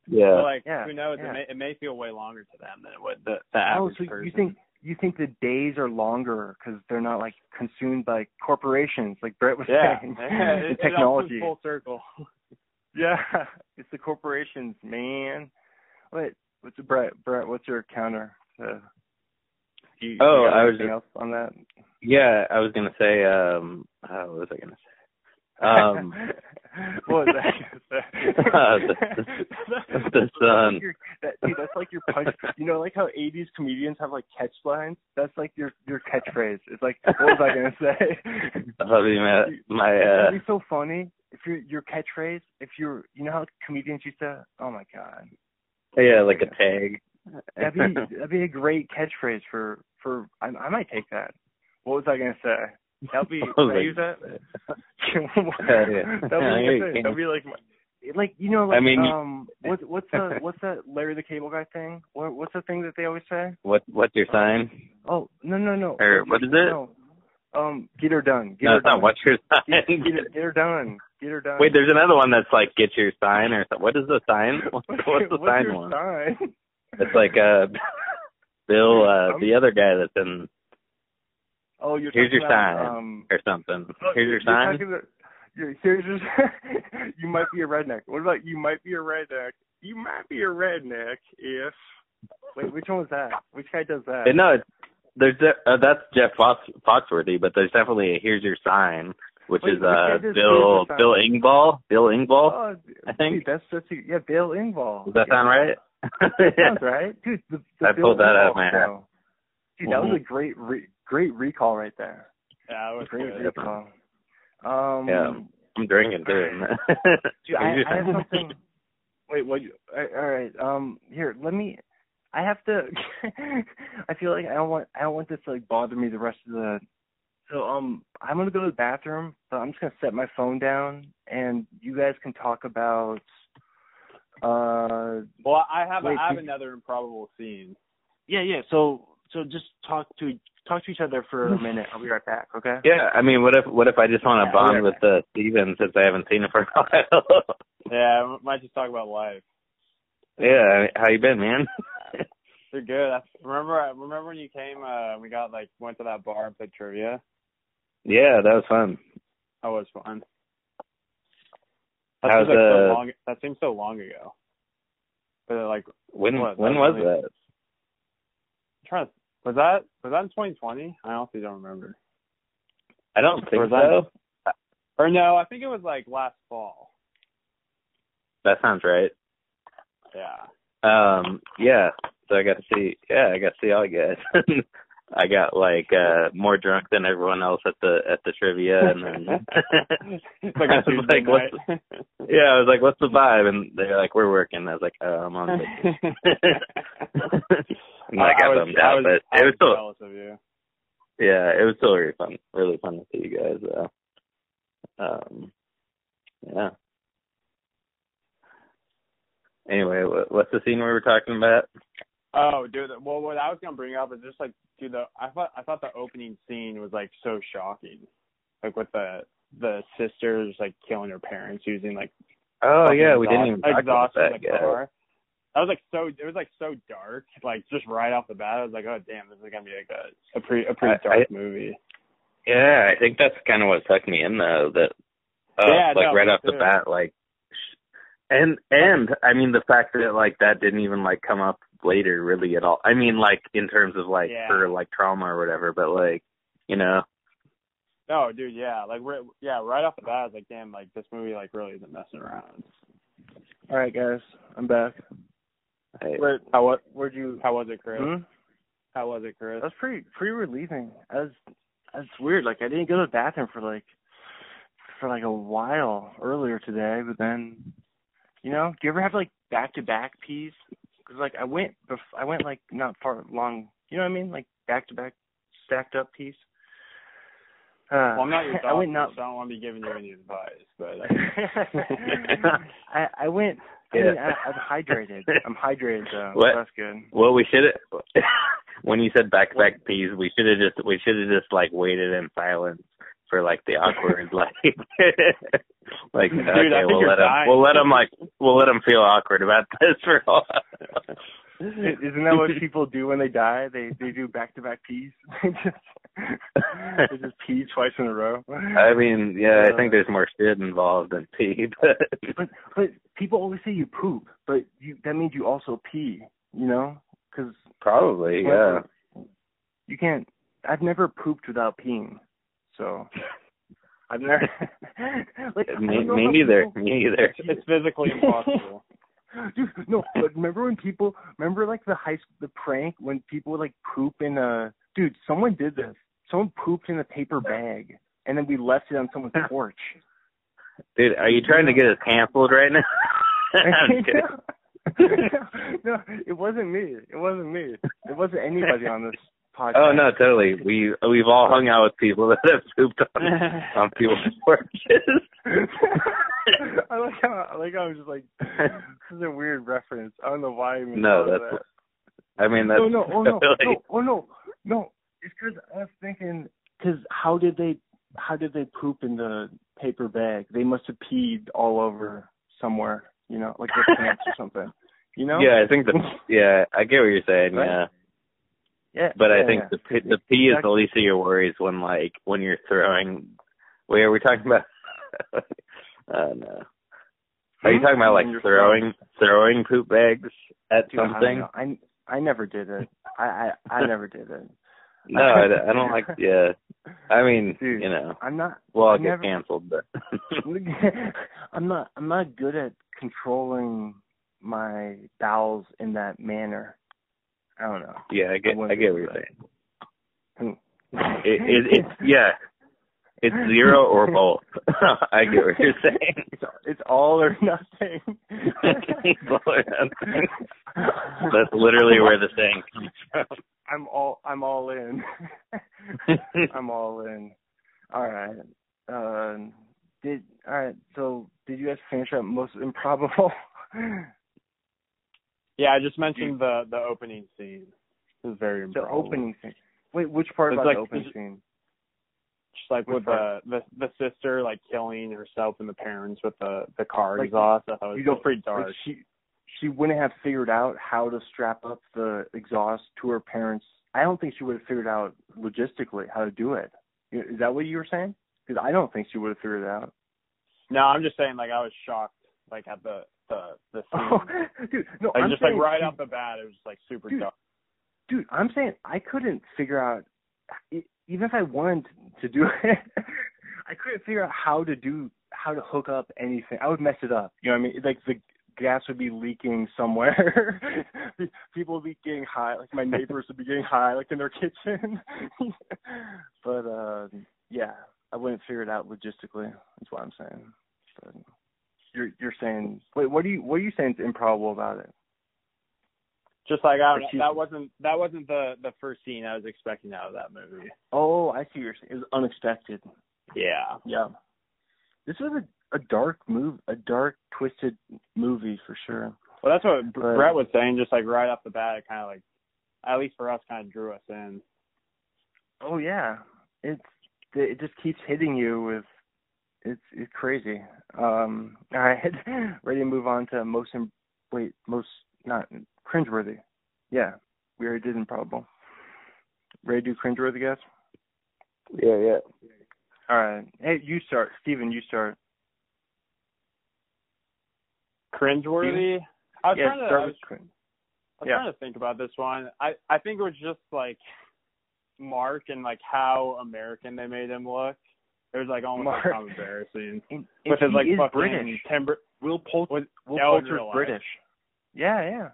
[SPEAKER 2] yeah.
[SPEAKER 1] So like
[SPEAKER 3] Yeah,
[SPEAKER 1] who knows?
[SPEAKER 3] yeah.
[SPEAKER 1] It may it may feel way longer to them than it would the, the
[SPEAKER 3] Oh,
[SPEAKER 1] average
[SPEAKER 3] so
[SPEAKER 1] person.
[SPEAKER 3] you think you think the days are longer because they're not like consumed by corporations, like Brett was
[SPEAKER 1] Yeah,
[SPEAKER 3] saying,
[SPEAKER 1] yeah
[SPEAKER 3] and
[SPEAKER 1] it, it all
[SPEAKER 3] technology.
[SPEAKER 1] comes full circle.
[SPEAKER 3] yeah, it's the corporations, man. Wait, what's Brett? Brett, what's your counter? To, you,
[SPEAKER 2] Oh,
[SPEAKER 3] you
[SPEAKER 2] I was just-
[SPEAKER 3] else on that.
[SPEAKER 2] Yeah, I was gonna say. Um, uh, what was I gonna say? Um,
[SPEAKER 3] what was that?
[SPEAKER 2] Uh, the- the
[SPEAKER 3] That's
[SPEAKER 2] sun.
[SPEAKER 3] like your- that, dude, that's like your punch. You know, like how '80s comedians have like catch lines. That's like your your catchphrase. It's like, what was I gonna say?
[SPEAKER 2] Be my my uh,
[SPEAKER 3] That'd be so funny if your your catchphrase. If you're, you know how comedians used to. Oh my god,
[SPEAKER 2] yeah, like a tag.
[SPEAKER 3] that'd be that'd be a great catchphrase for for. I, I might take that. What was I gonna say? That'd be.
[SPEAKER 2] Oh,
[SPEAKER 3] Can I use that?
[SPEAKER 2] yeah.
[SPEAKER 3] That'd be, like, that'd be like my, like you know like
[SPEAKER 2] I mean,
[SPEAKER 3] um what what's the what's that Larry the Cable Guy thing? What what's the thing that they always say?
[SPEAKER 2] What what's your sign?
[SPEAKER 3] Oh no no no.
[SPEAKER 2] Or what is it?
[SPEAKER 3] No. Um, get her done. Get
[SPEAKER 2] no,
[SPEAKER 3] her
[SPEAKER 2] it's
[SPEAKER 3] done.
[SPEAKER 2] not what's your sign.
[SPEAKER 3] Get, get, her, get her done. Get her done.
[SPEAKER 2] Wait, there's another one that's like get your sign or something. What is the sign? What's, what's the sign
[SPEAKER 3] your
[SPEAKER 2] one?
[SPEAKER 3] sign?
[SPEAKER 2] It's like uh Bill uh the other guy that's in
[SPEAKER 3] Oh, you're
[SPEAKER 2] Here's your
[SPEAKER 3] about,
[SPEAKER 2] sign.
[SPEAKER 3] Um,
[SPEAKER 2] or something.
[SPEAKER 3] oh,
[SPEAKER 2] Here's your sign.
[SPEAKER 3] about- here's your, you might be a redneck. What about you might be a redneck? You might be a redneck if. Wait, which one was that? Which guy does that?
[SPEAKER 2] No, it's, there's uh, that's Jeff Fox, Foxworthy, but there's definitely a here's your sign, which
[SPEAKER 3] Wait,
[SPEAKER 2] is uh
[SPEAKER 3] does
[SPEAKER 2] Bill Bill
[SPEAKER 3] Sign?
[SPEAKER 2] Engvall. Bill Engvall.
[SPEAKER 3] Oh,
[SPEAKER 2] I think.
[SPEAKER 3] dude, that's such a yeah, Bill Engvall.
[SPEAKER 2] Does that
[SPEAKER 3] Yeah.
[SPEAKER 2] sound right?
[SPEAKER 3] That sounds right, dude. The, the
[SPEAKER 2] I
[SPEAKER 3] Bill
[SPEAKER 2] pulled that out of
[SPEAKER 3] Engvall
[SPEAKER 2] my hat.
[SPEAKER 3] show. Dude, that was a great, re- great recall right there.
[SPEAKER 1] Yeah, it was
[SPEAKER 3] Great
[SPEAKER 1] good.
[SPEAKER 3] recall. Um,
[SPEAKER 2] Yeah. I'm drinking too.
[SPEAKER 3] Dude, I, I have something. Wait, what? You, all right. Um, here, let me. I have to. I feel like I don't want. I don't want this to like bother me the rest of the. So um, I'm gonna go to the bathroom, but I'm just gonna set my phone down, and you guys can talk about. Uh,
[SPEAKER 1] Well, I have
[SPEAKER 3] Wait,
[SPEAKER 1] I have
[SPEAKER 3] did-
[SPEAKER 1] another improbable scene.
[SPEAKER 3] yeah, yeah. So, so just talk to talk to each other for a minute. I'll be right back. Okay.
[SPEAKER 2] yeah, I mean, what if what if I just want to
[SPEAKER 3] Yeah,
[SPEAKER 2] bond
[SPEAKER 3] yeah.
[SPEAKER 2] with uh, Steven since I haven't seen him for a while?
[SPEAKER 1] Yeah, we might just talk about life.
[SPEAKER 2] yeah, how you been, man?
[SPEAKER 1] They're good. I remember remember when you came? Uh, we got like went to that bar and played trivia.
[SPEAKER 2] Yeah, that was fun.
[SPEAKER 1] That was fun. That
[SPEAKER 2] How's
[SPEAKER 1] seems like so
[SPEAKER 2] uh,
[SPEAKER 1] long. That seems so long ago. But like,
[SPEAKER 2] when
[SPEAKER 1] what,
[SPEAKER 2] when was
[SPEAKER 1] was
[SPEAKER 2] that?
[SPEAKER 1] I'm trying to, was that was that in 2020? I honestly don't remember.
[SPEAKER 2] I don't think
[SPEAKER 1] Or was that-
[SPEAKER 2] so.
[SPEAKER 1] Or no, I think it was like last fall.
[SPEAKER 2] That sounds right.
[SPEAKER 1] Yeah.
[SPEAKER 2] Um, yeah. So I got to see. Yeah, I got to see all you guys. I got like uh more drunk than everyone else at the at the trivia, and then
[SPEAKER 1] like
[SPEAKER 2] I
[SPEAKER 1] a
[SPEAKER 2] was like, what's
[SPEAKER 1] night.
[SPEAKER 2] yeah, I was like, "What's the vibe?" And they're like, "We're working." I was like, "Oh, I'm on." vacation." and I got
[SPEAKER 1] was,
[SPEAKER 2] bummed out,
[SPEAKER 1] was,
[SPEAKER 2] but
[SPEAKER 1] I
[SPEAKER 2] it was still
[SPEAKER 1] jealous of you.
[SPEAKER 2] yeah, it was still really fun. Really fun to see you guys. Though. Um, yeah. Anyway, what, what's the scene we were talking about?
[SPEAKER 1] Oh, dude. Well, what I was gonna bring up is just like, dude. The I thought I thought the opening scene was like so shocking, like with the the sisters like killing their parents using like
[SPEAKER 2] Oh yeah, we
[SPEAKER 1] exhaust-
[SPEAKER 2] didn't even talk about that. Yeah.
[SPEAKER 1] car. Was like so. It was like so dark. Like just right off the bat, I was like, oh damn, this is gonna be like a a pretty a pretty
[SPEAKER 2] I-
[SPEAKER 1] dark movie.
[SPEAKER 2] Yeah, I think that's kind of what sucked me in though. That uh,
[SPEAKER 1] Yeah,
[SPEAKER 2] like
[SPEAKER 1] no,
[SPEAKER 2] right off the bat, like, and and I mean the fact that like that didn't even like come up later really at all. I mean like in terms of like
[SPEAKER 1] Yeah.
[SPEAKER 2] her like trauma or whatever, but like you know,
[SPEAKER 1] No, dude, yeah, like ri- yeah, right off the bat, I was like, damn, like this movie like really isn't messing around.
[SPEAKER 3] All right, guys, I'm back.
[SPEAKER 2] I,
[SPEAKER 3] Where
[SPEAKER 1] How what?
[SPEAKER 3] where'd you?
[SPEAKER 1] How was it, Chris?
[SPEAKER 3] Hmm?
[SPEAKER 1] How was it, Chris?
[SPEAKER 3] That was pretty pretty relieving. That's that's weird. Like I didn't go to the bathroom for like for like a while earlier today, but then you know, do you ever have like back to back peas? Because like I went bef- I went like not far long. You know what I mean? Like back to back stacked up peas. Uh,
[SPEAKER 1] Well, I'm not your doctor,
[SPEAKER 3] I went not.
[SPEAKER 1] so I don't want to be giving you any advice, but
[SPEAKER 3] I I went. I
[SPEAKER 2] Yeah.
[SPEAKER 3] mean, I, I'm hydrated. I'm hydrated though.
[SPEAKER 2] What?
[SPEAKER 3] So that's good.
[SPEAKER 2] well, we should have when you said back to back peas, we should have just we should have just like waited in silence for like the awkward like like
[SPEAKER 1] Dude,
[SPEAKER 2] okay we'll let him
[SPEAKER 1] dying.
[SPEAKER 2] we'll let him like we'll let him feel awkward about this for a while.
[SPEAKER 3] Isn't that what people do when they die? They they do back to back pees. they just they just pee twice in a row.
[SPEAKER 2] I mean, yeah, I think uh, there's more shit involved than pee, but
[SPEAKER 3] But but people always say you poop, but you that means you also pee. You know, because
[SPEAKER 2] probably, yeah.
[SPEAKER 3] you can't. I've never pooped without peeing, so I've never. like
[SPEAKER 2] Me, me neither.
[SPEAKER 3] people-
[SPEAKER 2] Me neither.
[SPEAKER 1] It's physically impossible.
[SPEAKER 3] Dude, no, but remember when people remember like the high the prank when people would like poop in a dude, someone did this. Someone pooped in a paper bag and then we left it on someone's porch.
[SPEAKER 2] Dude, are you trying to get us canceled right now? I'm kidding.
[SPEAKER 3] no, it wasn't me. It wasn't me. It wasn't anybody on this podcast.
[SPEAKER 2] Oh no, totally. We we've all hung out with people that have pooped on on people's porches.
[SPEAKER 3] I like how I like how I'm just like this is a weird reference. I don't know why I even
[SPEAKER 2] No, that's-
[SPEAKER 3] that.
[SPEAKER 2] I mean that's
[SPEAKER 3] no, no, oh no,
[SPEAKER 2] totally,
[SPEAKER 3] no, oh no, no. It's because I was thinking, because how did they, how did they poop in the paper bag? They must have peed all over somewhere, you know, like their pants or something. You know?
[SPEAKER 2] Yeah, I think that. yeah, I get what you're saying.
[SPEAKER 3] Right?
[SPEAKER 2] Yeah,
[SPEAKER 3] yeah.
[SPEAKER 2] but I think
[SPEAKER 3] yeah.
[SPEAKER 2] the p- the pee is the least of your worries when like when you're throwing. Wait, are we talking about? uh, no. Are you talking about like throwing throwing poop bags at
[SPEAKER 3] Dude, I
[SPEAKER 2] something?
[SPEAKER 3] know. I I never did it. I I I never did it.
[SPEAKER 2] No, I, I don't like. Yeah, I mean,
[SPEAKER 3] Dude,
[SPEAKER 2] you know,
[SPEAKER 3] I'm not.
[SPEAKER 2] well, I'll
[SPEAKER 3] I
[SPEAKER 2] get
[SPEAKER 3] never-
[SPEAKER 2] canceled, but
[SPEAKER 3] I'm not. I'm not good at controlling my bowels in that manner. I don't know.
[SPEAKER 2] yeah, I get,
[SPEAKER 3] wouldn't
[SPEAKER 2] I get what you're saying. It, it, it's yeah, it's zero or both. I get what you're saying.
[SPEAKER 3] It's, it's all or nothing.
[SPEAKER 2] That's literally where the saying comes from.
[SPEAKER 3] I'm all. I'm all in. I'm all in. All right. Um, did all right. So did you guys finish up most improbable?
[SPEAKER 1] Yeah, I just mentioned mm-hmm. the the opening scene. It was very
[SPEAKER 3] the opening scene. Wait, which part
[SPEAKER 1] It's
[SPEAKER 3] about
[SPEAKER 1] like-
[SPEAKER 3] the opening
[SPEAKER 1] it's-
[SPEAKER 3] scene?
[SPEAKER 1] Just like
[SPEAKER 3] Which
[SPEAKER 1] with the,
[SPEAKER 3] part?
[SPEAKER 1] the the sister like killing herself and the parents with the the car
[SPEAKER 3] Like,
[SPEAKER 1] exhaust. I thought it was,
[SPEAKER 3] you
[SPEAKER 1] it
[SPEAKER 3] don't-
[SPEAKER 1] was pretty dark.
[SPEAKER 3] Like she she wouldn't have figured out how to strap up the exhaust to her parents. I don't think she would have figured out logistically how to do it. Is that what you were saying? Because I don't think she would have figured it out.
[SPEAKER 1] no, I'm just saying like I was shocked like at the the the scene.
[SPEAKER 3] Oh, dude, no,
[SPEAKER 1] like
[SPEAKER 3] I'm
[SPEAKER 1] just
[SPEAKER 3] saying
[SPEAKER 1] like right
[SPEAKER 3] she-
[SPEAKER 1] off the bat, it was just like super
[SPEAKER 3] Dude,
[SPEAKER 1] dark.
[SPEAKER 3] dude, I'm saying I couldn't figure out even if I wanted to do it, I couldn't figure out how to do how to hook up anything. I would mess it up. You know what I mean? Like the gas would be leaking somewhere. People would be getting high. Like my neighbors would be getting high, like in their kitchen. but uh yeah, I wouldn't figure it out logistically. That's what I'm saying. But you're you're saying wait, what are you what are you saying is improbable about it?
[SPEAKER 1] Just like I don't, that wasn't that wasn't the the first scene I was expecting out of that movie.
[SPEAKER 3] Oh, I see you're saying. It was unexpected.
[SPEAKER 1] Yeah.
[SPEAKER 3] Yeah. This was a, a dark move, a dark, twisted movie for sure.
[SPEAKER 1] Well, that's what
[SPEAKER 3] But-
[SPEAKER 1] Brett was saying. Just like right off the bat, it kind of like, at least for us, kind of drew us in.
[SPEAKER 3] Oh yeah, it's it just keeps hitting you with it's it's crazy. Um, all right, ready to move on to most im- wait most not cringeworthy. Yeah, we already did improbable. Ready to do cringeworthy, guys?
[SPEAKER 2] Yeah, yeah.
[SPEAKER 3] All right. Hey, you start, Steven, You start.
[SPEAKER 1] Cringeworthy. I was
[SPEAKER 3] yeah,
[SPEAKER 1] trying to.
[SPEAKER 3] start
[SPEAKER 1] I
[SPEAKER 3] with
[SPEAKER 1] was,
[SPEAKER 3] cringe.
[SPEAKER 1] I was
[SPEAKER 3] yeah.
[SPEAKER 1] trying to think about this one. I I think it was just like Mark and like how American they made him look. It was like almost like
[SPEAKER 3] Mark.
[SPEAKER 1] kind of embarrassing.
[SPEAKER 3] And, and
[SPEAKER 1] With his
[SPEAKER 3] he
[SPEAKER 1] like
[SPEAKER 3] is
[SPEAKER 1] fucking
[SPEAKER 3] British.
[SPEAKER 1] timber.
[SPEAKER 3] Will Pol-
[SPEAKER 1] Was,
[SPEAKER 3] Will
[SPEAKER 1] yeah, in
[SPEAKER 3] Poulter's
[SPEAKER 1] real life.
[SPEAKER 3] British. Yeah, yeah.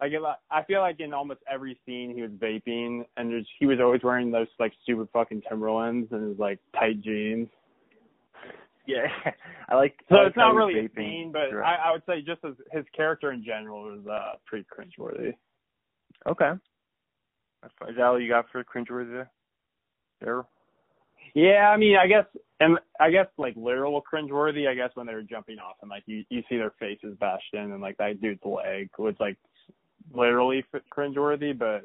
[SPEAKER 1] Like it, I feel like in almost every scene he was vaping, and there's, he was always wearing those like stupid fucking Timberlands and his like tight jeans.
[SPEAKER 3] Yeah, I like.
[SPEAKER 1] So
[SPEAKER 3] I
[SPEAKER 1] it's not really
[SPEAKER 3] he's
[SPEAKER 1] a
[SPEAKER 3] vaping
[SPEAKER 1] scene, but
[SPEAKER 3] throughout.
[SPEAKER 1] I, I would say just as his character in general was uh pretty cringeworthy.
[SPEAKER 3] okay. That's fine. Is that all you got for cringeworthy there? There.
[SPEAKER 1] Yeah, I mean, I guess, and I guess like literal cringeworthy. I guess when they were jumping off and like you you see their faces bashed in, and like that dude's leg was like literally f- cringeworthy. But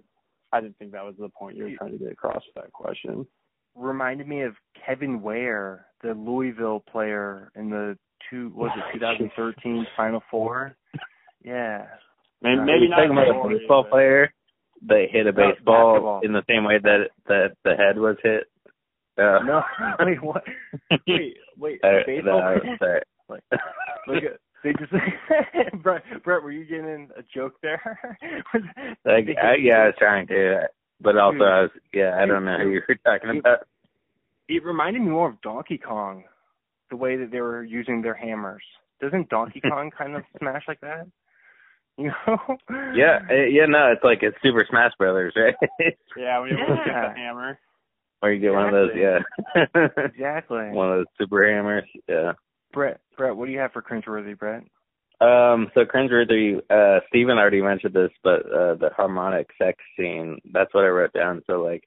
[SPEAKER 1] I didn't think that was the point you were trying to get across with that question.
[SPEAKER 3] Reminded me of Kevin Ware, the Louisville player in the two was it 2013 Final Four. Yeah,
[SPEAKER 1] Maybe,
[SPEAKER 3] Uh,
[SPEAKER 1] maybe
[SPEAKER 2] You're
[SPEAKER 1] not
[SPEAKER 2] talking about a baseball
[SPEAKER 1] but-
[SPEAKER 2] player They hit a
[SPEAKER 3] No,
[SPEAKER 2] baseball
[SPEAKER 3] basketball.
[SPEAKER 2] in the same way that that the head was hit. Uh,
[SPEAKER 3] No, wait, what? Wait, wait.
[SPEAKER 2] uh,
[SPEAKER 3] baseball.
[SPEAKER 2] no, sorry.
[SPEAKER 3] Like, look at they just. Brett, Brett, were you getting a joke there? Was-
[SPEAKER 2] Like, I, yeah, I was trying to, but also
[SPEAKER 3] Dude.
[SPEAKER 2] I was, yeah, I don't know who you were talking
[SPEAKER 3] Dude.
[SPEAKER 2] about.
[SPEAKER 3] It reminded me more of Donkey Kong, the way that they were using their hammers. Doesn't Donkey Kong kind of smash like that? You know?
[SPEAKER 2] Yeah, uh, yeah, no, it's like it's Super Smash Brothers, right?
[SPEAKER 1] Yeah, when you look
[SPEAKER 3] Yeah.
[SPEAKER 1] the hammer.
[SPEAKER 2] Or you get one of those, yeah,
[SPEAKER 3] Exactly.
[SPEAKER 2] one of those super hammers, yeah.
[SPEAKER 3] Brett, Brett, what do you have for cringeworthy, Brett?
[SPEAKER 2] Um, so cringeworthy, uh, Steven already mentioned this, but uh, the harmonic sex scene, that's what I wrote down. So like,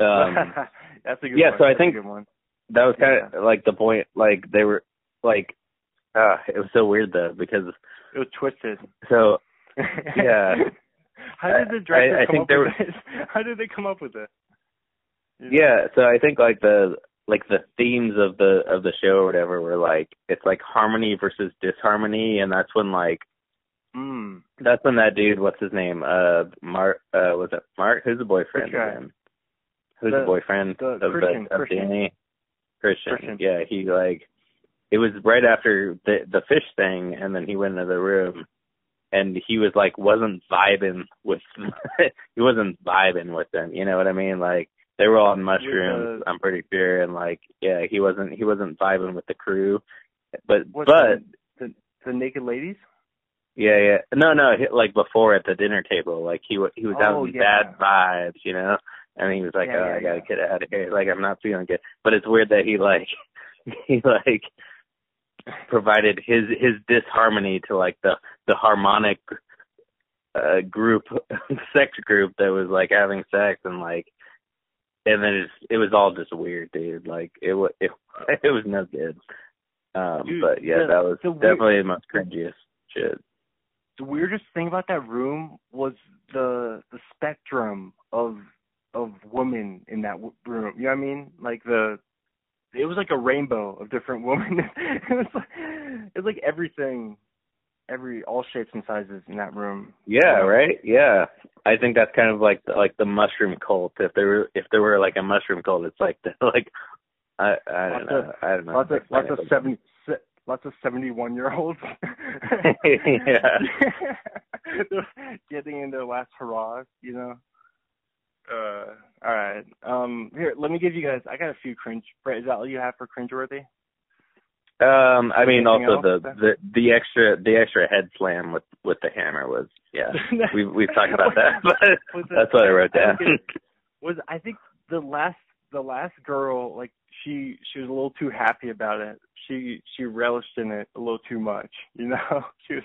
[SPEAKER 2] um,
[SPEAKER 3] That's a good one.
[SPEAKER 2] yeah,
[SPEAKER 3] one.
[SPEAKER 2] so I
[SPEAKER 3] That's
[SPEAKER 2] think-
[SPEAKER 3] one.
[SPEAKER 2] that was kind of like the point. Like they were like, uh, it was so weird though because
[SPEAKER 3] It was twisted.
[SPEAKER 2] so Yeah.
[SPEAKER 3] How did the
[SPEAKER 2] I-
[SPEAKER 3] director
[SPEAKER 2] I
[SPEAKER 3] come
[SPEAKER 2] think
[SPEAKER 3] up with
[SPEAKER 2] were-
[SPEAKER 3] this? How did they come up with it? Know?
[SPEAKER 2] yeah, so I think like the like the themes of the of the show or whatever were like it's like harmony versus disharmony, and that's when like
[SPEAKER 3] Mm.
[SPEAKER 2] that's when that dude, what's his name, uh, Mark, uh, was it Mark? Who's the boyfriend
[SPEAKER 3] Which
[SPEAKER 2] of him? Who's
[SPEAKER 3] The-
[SPEAKER 2] the, boyfriend
[SPEAKER 3] the
[SPEAKER 2] of
[SPEAKER 3] Christian,
[SPEAKER 2] the of
[SPEAKER 3] Christian.
[SPEAKER 2] Danny? Christian.
[SPEAKER 3] Christian.
[SPEAKER 2] Yeah, he like it was right after the the fish thing, and then he went into the room, and he was like wasn't vibing with he wasn't vibing with them. You know what I mean? Like they were all on mushrooms.
[SPEAKER 3] the-
[SPEAKER 2] I'm pretty sure, and like yeah, he wasn't he wasn't vibing with the crew. But
[SPEAKER 3] What,
[SPEAKER 2] but
[SPEAKER 3] the, the the naked ladies?
[SPEAKER 2] yeah, yeah. No, no. Like before at the dinner table, like he wa he was
[SPEAKER 3] Oh,
[SPEAKER 2] having
[SPEAKER 3] yeah.
[SPEAKER 2] bad vibes, you know. And he was like,
[SPEAKER 3] Yeah,
[SPEAKER 2] "Oh,
[SPEAKER 3] yeah,
[SPEAKER 2] I gotta get out of here. Like I'm not feeling good." But it's weird that he like he like provided his his disharmony to like the the harmonic uh group sex group that was like having sex and like and then it's it was all just weird dude like it was it, it was no good um
[SPEAKER 3] Dude,
[SPEAKER 2] but yeah
[SPEAKER 3] the-
[SPEAKER 2] that was
[SPEAKER 3] the weird-
[SPEAKER 2] definitely the most cringiest shit
[SPEAKER 3] The weirdest thing about that room was the the spectrum of of women in that w- room. You know what I mean? Like the it was like a rainbow of different women. it was like it was like everything, every all shapes and sizes in that room.
[SPEAKER 2] Yeah, right. Yeah, I think that's kind of like the, like the mushroom cult. If there were if there were like a mushroom cult, it's like the, like I I don't
[SPEAKER 3] Lots
[SPEAKER 2] know.
[SPEAKER 3] of-
[SPEAKER 2] I don't know.
[SPEAKER 3] Lots of lots of seventy lots of seventy one year olds.
[SPEAKER 2] Yeah.
[SPEAKER 3] Getting in their last hurrahs, you know. Uh, all right. Um, here, let me give you guys. I got a few cringe. Brett, is that all you have for cringeworthy?
[SPEAKER 2] Um, I mean,
[SPEAKER 3] Anything
[SPEAKER 2] also the the the extra the extra head slam with with the hammer was yeah. We've we've talked about that, but that's what I wrote down.
[SPEAKER 3] Was I think the last the last girl like she she was a little too happy about it. She she relished in it a little too much, you know. She was,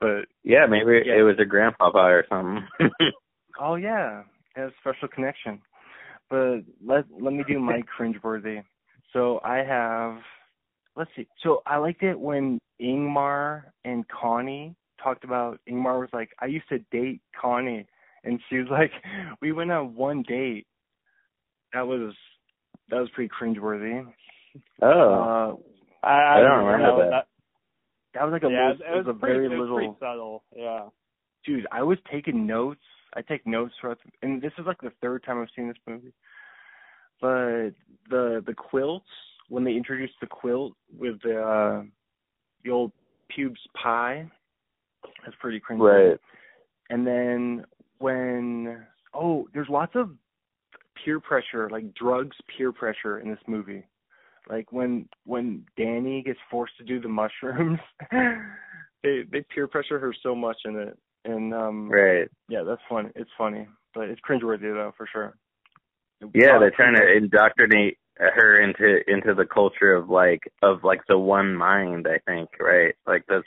[SPEAKER 3] but
[SPEAKER 2] yeah, maybe
[SPEAKER 3] Yeah.
[SPEAKER 2] it was her grandpapa or something.
[SPEAKER 3] oh yeah, it has a special connection. But let let me do my cringeworthy. So I have let's see. So I liked it when Ingmar and Connie talked about Ingmar was like, I used to date Connie and she was like, We went on one date. That was that was pretty cringeworthy.
[SPEAKER 2] oh,
[SPEAKER 3] Uh
[SPEAKER 1] I,
[SPEAKER 2] I don't remember
[SPEAKER 1] that.
[SPEAKER 2] that.
[SPEAKER 3] that was like a
[SPEAKER 1] yeah,
[SPEAKER 3] little,
[SPEAKER 1] it was,
[SPEAKER 3] a
[SPEAKER 1] pretty,
[SPEAKER 3] very
[SPEAKER 1] it was
[SPEAKER 3] little
[SPEAKER 1] pretty subtle. Yeah.
[SPEAKER 3] dude, I was taking notes. I take notes throughout, the, and this is like the third time I've seen this movie. But the the quilts when they introduced the quilt with the uh, the old pubes pie, that's pretty cringy.
[SPEAKER 2] right.
[SPEAKER 3] And then when oh, there's lots of peer pressure, like drugs peer pressure in this movie. Like when when Danny gets forced to do the mushrooms, they they peer pressure her so much in it. And um
[SPEAKER 2] Right.
[SPEAKER 3] yeah, that's funny. It's funny, but it's cringeworthy though for sure.
[SPEAKER 2] Yeah, they're trying to indoctrinate her into into the culture of like of like the one mind. I think right, like that's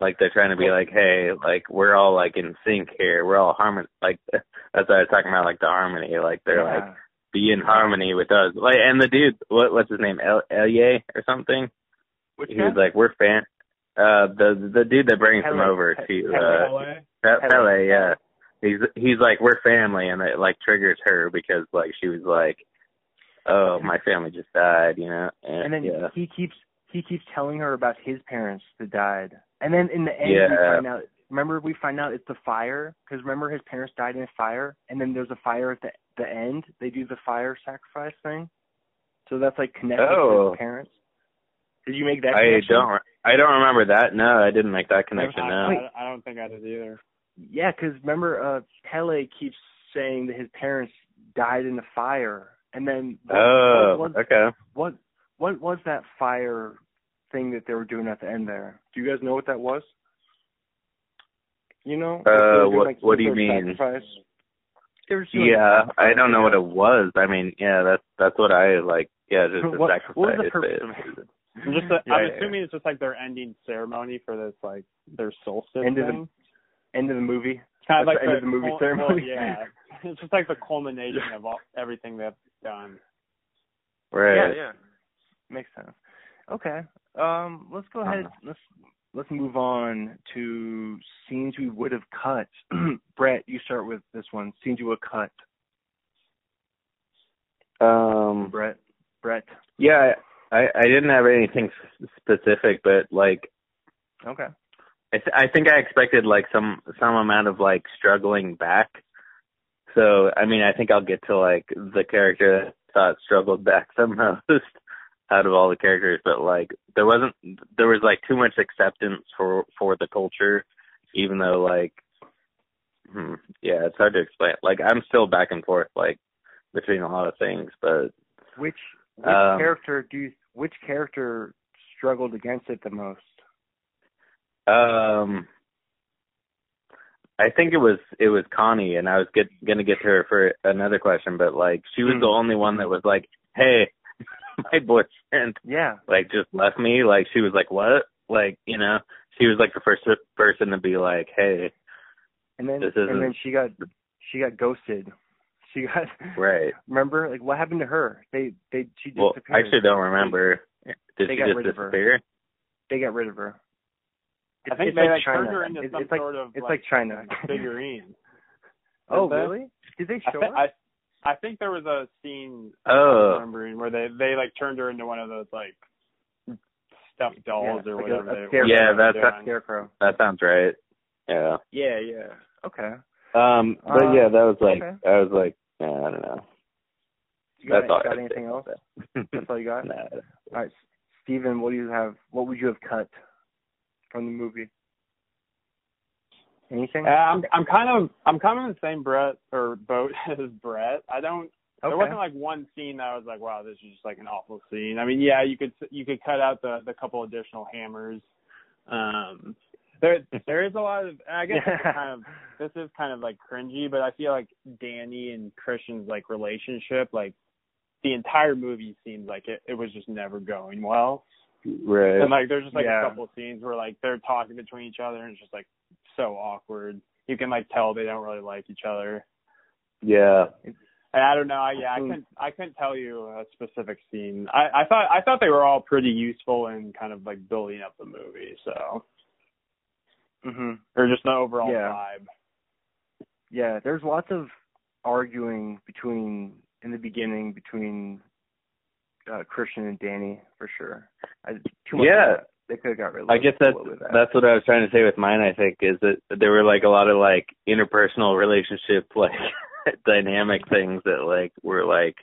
[SPEAKER 2] like they're trying to be like, hey, like we're all like in sync here. We're all harmony. Like that's what I was talking about, like the harmony. Like they're like be in harmony with us. Like and the dude, what what's his name, El Elye or something?
[SPEAKER 3] Which
[SPEAKER 2] He
[SPEAKER 3] guy?
[SPEAKER 2] was like, we're fan. Uh, the the dude that brings him
[SPEAKER 3] Pele.
[SPEAKER 2] over to uh?
[SPEAKER 3] Pele.
[SPEAKER 2] Pele, yeah. He's he's like we're family, and it like triggers her because like she was like, oh my family just died, you know, and,
[SPEAKER 3] and then
[SPEAKER 2] yeah,
[SPEAKER 3] he keeps he keeps telling her about his parents that died And then in the end, yeah. we
[SPEAKER 2] Yeah.
[SPEAKER 3] find out. Remember, we find out it's the fire because remember his parents died in a fire, and then there's a fire at the the end. They do the fire sacrifice thing, so that's like connected to
[SPEAKER 2] Oh.
[SPEAKER 3] his parents. Did you make that? Connection?
[SPEAKER 2] I don't. I don't remember that. No, I didn't make that connection.
[SPEAKER 1] I,
[SPEAKER 2] No.
[SPEAKER 1] I, I don't think I did either.
[SPEAKER 3] Yeah, because remember, uh, Pele keeps saying that his parents died in a fire, and then what,
[SPEAKER 2] Oh,
[SPEAKER 3] what,
[SPEAKER 2] okay.
[SPEAKER 3] what what was that fire thing that they were doing at the end there? Do you guys know what that was? You know? Like, they were
[SPEAKER 2] Uh, what
[SPEAKER 3] like,
[SPEAKER 2] what do you
[SPEAKER 3] some sort of
[SPEAKER 2] mean?
[SPEAKER 3] Sacrifice. They were doing
[SPEAKER 2] Yeah,
[SPEAKER 3] sacrifice,
[SPEAKER 2] I don't know what it was. I mean, yeah, that's that's what I like. Yeah, just a
[SPEAKER 3] What-
[SPEAKER 2] sacrifice.
[SPEAKER 3] what was the purpose of it?
[SPEAKER 1] I'm just, I'm
[SPEAKER 3] Yeah, yeah,
[SPEAKER 1] assuming it's just like their ending ceremony for this, like their solstice
[SPEAKER 3] End of the-
[SPEAKER 1] thing.
[SPEAKER 3] End of the movie.
[SPEAKER 1] It's kind of
[SPEAKER 3] That's
[SPEAKER 1] like
[SPEAKER 3] the end of the movie
[SPEAKER 1] cul-
[SPEAKER 3] ceremony.
[SPEAKER 1] well, yeah, it's just like the culmination of all, everything they've done.
[SPEAKER 2] Right.
[SPEAKER 3] Yeah, yeah. Makes sense. Okay. Um, let's go ahead.
[SPEAKER 2] Uh-huh.
[SPEAKER 3] Let's let's move on to scenes we would have cut. Brett, you start with this one. Scenes you would cut.
[SPEAKER 2] Um.
[SPEAKER 3] Brett. Brett.
[SPEAKER 2] Yeah, I I didn't have anything specific, but like
[SPEAKER 3] Okay.
[SPEAKER 2] I th- I think I expected like some some amount of like struggling back. So I mean, I think I'll get to like the character that I thought struggled back the most out of all the characters, but like there wasn't there was like too much acceptance for for the culture, even though like hmm, yeah, it's hard to explain. Like I'm still back and forth like between a lot of things, but
[SPEAKER 3] Which which
[SPEAKER 2] Um,
[SPEAKER 3] character do you which character struggled against it the most?
[SPEAKER 2] Um, I think it was it was Connie, and I was get, gonna get to her for another question, but like she was
[SPEAKER 3] Hmm.
[SPEAKER 2] the only one that was like, "Hey, my boyfriend
[SPEAKER 3] Yeah.
[SPEAKER 2] like just left me." Like she was like, "What?" Like you know, she was like the first person to be like, "Hey,
[SPEAKER 3] And then
[SPEAKER 2] This isn't-
[SPEAKER 3] and then she got she got ghosted. She got
[SPEAKER 2] right."
[SPEAKER 3] remember like what happened to her? They they she disappeared. Well.
[SPEAKER 2] I actually don't remember. Did
[SPEAKER 3] They
[SPEAKER 2] she
[SPEAKER 3] got
[SPEAKER 2] just
[SPEAKER 3] rid of her.
[SPEAKER 2] disappear?
[SPEAKER 3] They got rid of her.
[SPEAKER 1] I think
[SPEAKER 3] it's
[SPEAKER 1] they
[SPEAKER 3] like
[SPEAKER 1] like
[SPEAKER 3] China.
[SPEAKER 1] turned her into
[SPEAKER 3] It's-
[SPEAKER 1] some
[SPEAKER 3] it's like
[SPEAKER 1] sort of
[SPEAKER 3] it's
[SPEAKER 1] like,
[SPEAKER 3] like China.
[SPEAKER 1] figurine.
[SPEAKER 3] oh
[SPEAKER 1] they?
[SPEAKER 3] really? Did they
[SPEAKER 1] I,
[SPEAKER 3] show
[SPEAKER 1] thi-
[SPEAKER 3] her?
[SPEAKER 1] I I think there was a scene
[SPEAKER 2] Oh.
[SPEAKER 1] I'm remembering where they they like turned her into one of those like stuffed dolls
[SPEAKER 3] Yeah,
[SPEAKER 1] or
[SPEAKER 3] like
[SPEAKER 1] whatever
[SPEAKER 3] a, a scarecrow.
[SPEAKER 2] Yeah,
[SPEAKER 1] whatever
[SPEAKER 2] that's-
[SPEAKER 1] they were doing.
[SPEAKER 3] scarecrow.
[SPEAKER 2] That sounds right. Yeah.
[SPEAKER 3] Yeah, yeah. Okay.
[SPEAKER 2] Um, but
[SPEAKER 3] Uh,
[SPEAKER 2] yeah, that was like
[SPEAKER 3] okay.
[SPEAKER 2] I was like, yeah, I don't know.
[SPEAKER 3] You got,
[SPEAKER 2] That's all. I
[SPEAKER 3] got anything else? That's all you got?
[SPEAKER 2] Nah.
[SPEAKER 3] All right, Steven, what do you have? What would you have cut from the movie? Anything?
[SPEAKER 1] Uh, I'm I'm kind of I'm kind of in the same Brett or boat as Brett. I don't
[SPEAKER 3] okay.
[SPEAKER 1] There wasn't like one scene that I was like, wow, this is just like an awful scene. I mean, yeah, you could you could cut out the the couple additional hammers. Um, there there is a lot of I guess it's
[SPEAKER 3] Yeah.
[SPEAKER 1] kind of this is kind of like cringy, but I feel like Danny and Christian's like relationship, like the entire movie seems like it it was just never going well.
[SPEAKER 2] Right.
[SPEAKER 1] And like there's just like
[SPEAKER 3] Yeah.
[SPEAKER 1] a couple scenes where like they're talking between each other and it's just like so awkward. You can like tell they don't really like each other.
[SPEAKER 2] Yeah.
[SPEAKER 1] And I don't know. I, yeah, I
[SPEAKER 3] Mm.
[SPEAKER 1] couldn't. I couldn't tell you a specific scene. I, I thought. I thought they were all pretty useful in kind of like building up the movie. So,
[SPEAKER 3] Mhm.
[SPEAKER 1] or just the overall
[SPEAKER 3] Yeah.
[SPEAKER 1] vibe.
[SPEAKER 3] Yeah, there's lots of arguing between in the beginning between uh, Christian and Danny for sure. I, too much
[SPEAKER 2] Yeah.
[SPEAKER 3] They could have got rid of
[SPEAKER 2] I guess that's
[SPEAKER 3] that.
[SPEAKER 2] that's what I was trying to say with mine. I think is that there were like a lot of like interpersonal relationship like dynamic things that like were like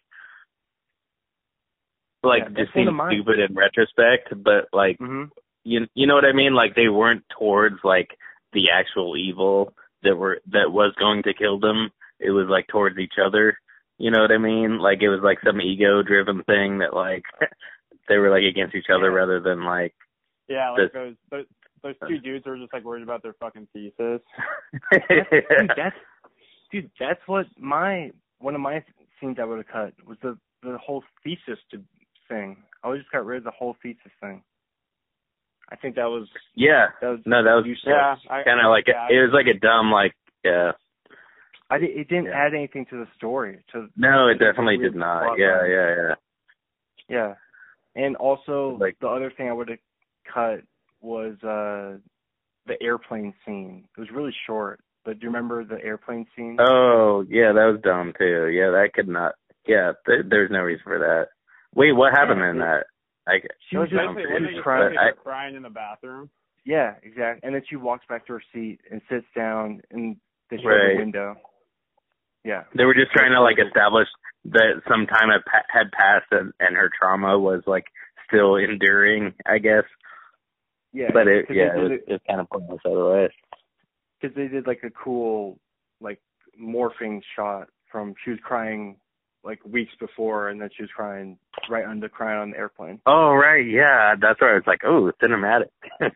[SPEAKER 2] like
[SPEAKER 3] Yeah,
[SPEAKER 2] just
[SPEAKER 3] one
[SPEAKER 2] seemed
[SPEAKER 3] of mine.
[SPEAKER 2] stupid in retrospect, but like
[SPEAKER 3] Mhm.
[SPEAKER 2] you you know what I mean? Like they weren't towards like the actual evil that were that was going to kill them. It was like towards each other. You know what I mean? Like it was like some ego driven thing that like they were like against each other
[SPEAKER 3] Yeah.
[SPEAKER 2] rather than like
[SPEAKER 1] Yeah, like
[SPEAKER 2] This-
[SPEAKER 1] those those those two uh. dudes were just like worried about their fucking thesis.
[SPEAKER 3] dude, that's dude, that's what my one of my scenes I would have cut was the the whole thesis to thing. I would just got rid of the whole thesis thing. I think that was
[SPEAKER 2] yeah.
[SPEAKER 3] that was
[SPEAKER 2] No, that was
[SPEAKER 3] useless.
[SPEAKER 1] Yeah, I,
[SPEAKER 2] kind of like
[SPEAKER 1] yeah,
[SPEAKER 2] it was like a dumb like yeah.
[SPEAKER 3] I did, it didn't
[SPEAKER 2] Yeah.
[SPEAKER 3] add anything to the story. To
[SPEAKER 2] No, it definitely did not. Yeah,
[SPEAKER 3] line.
[SPEAKER 2] yeah, yeah.
[SPEAKER 3] yeah, and also
[SPEAKER 2] Like-
[SPEAKER 3] the other thing I would have cut was uh the airplane scene. It was really short, but do you remember the airplane scene?
[SPEAKER 2] Oh, yeah, that was dumb too. Yeah, that could not. Yeah, there, there's no reason for that. Wait, what happened
[SPEAKER 3] Yeah,
[SPEAKER 2] in
[SPEAKER 3] it-
[SPEAKER 2] that? I
[SPEAKER 3] she was
[SPEAKER 1] was
[SPEAKER 3] just
[SPEAKER 1] basically,
[SPEAKER 3] she
[SPEAKER 1] wasn't
[SPEAKER 3] was
[SPEAKER 1] it
[SPEAKER 3] crying.
[SPEAKER 2] I-
[SPEAKER 1] crying in the bathroom.
[SPEAKER 3] Yeah, exactly. And then she walks back to her seat and sits down and they show
[SPEAKER 2] Right.
[SPEAKER 3] the window. Yeah.
[SPEAKER 2] They were just trying to like establish that some time had, pa- had passed and, and her trauma was like still enduring, I guess.
[SPEAKER 3] Yeah.
[SPEAKER 2] But it, yeah, it was, it was kind of pointless otherwise.
[SPEAKER 3] because they did like a cool like morphing shot from she was crying like weeks before and then she was crying right under crying on the airplane.
[SPEAKER 2] Oh right, yeah, that's where I was like, oh, cinematic.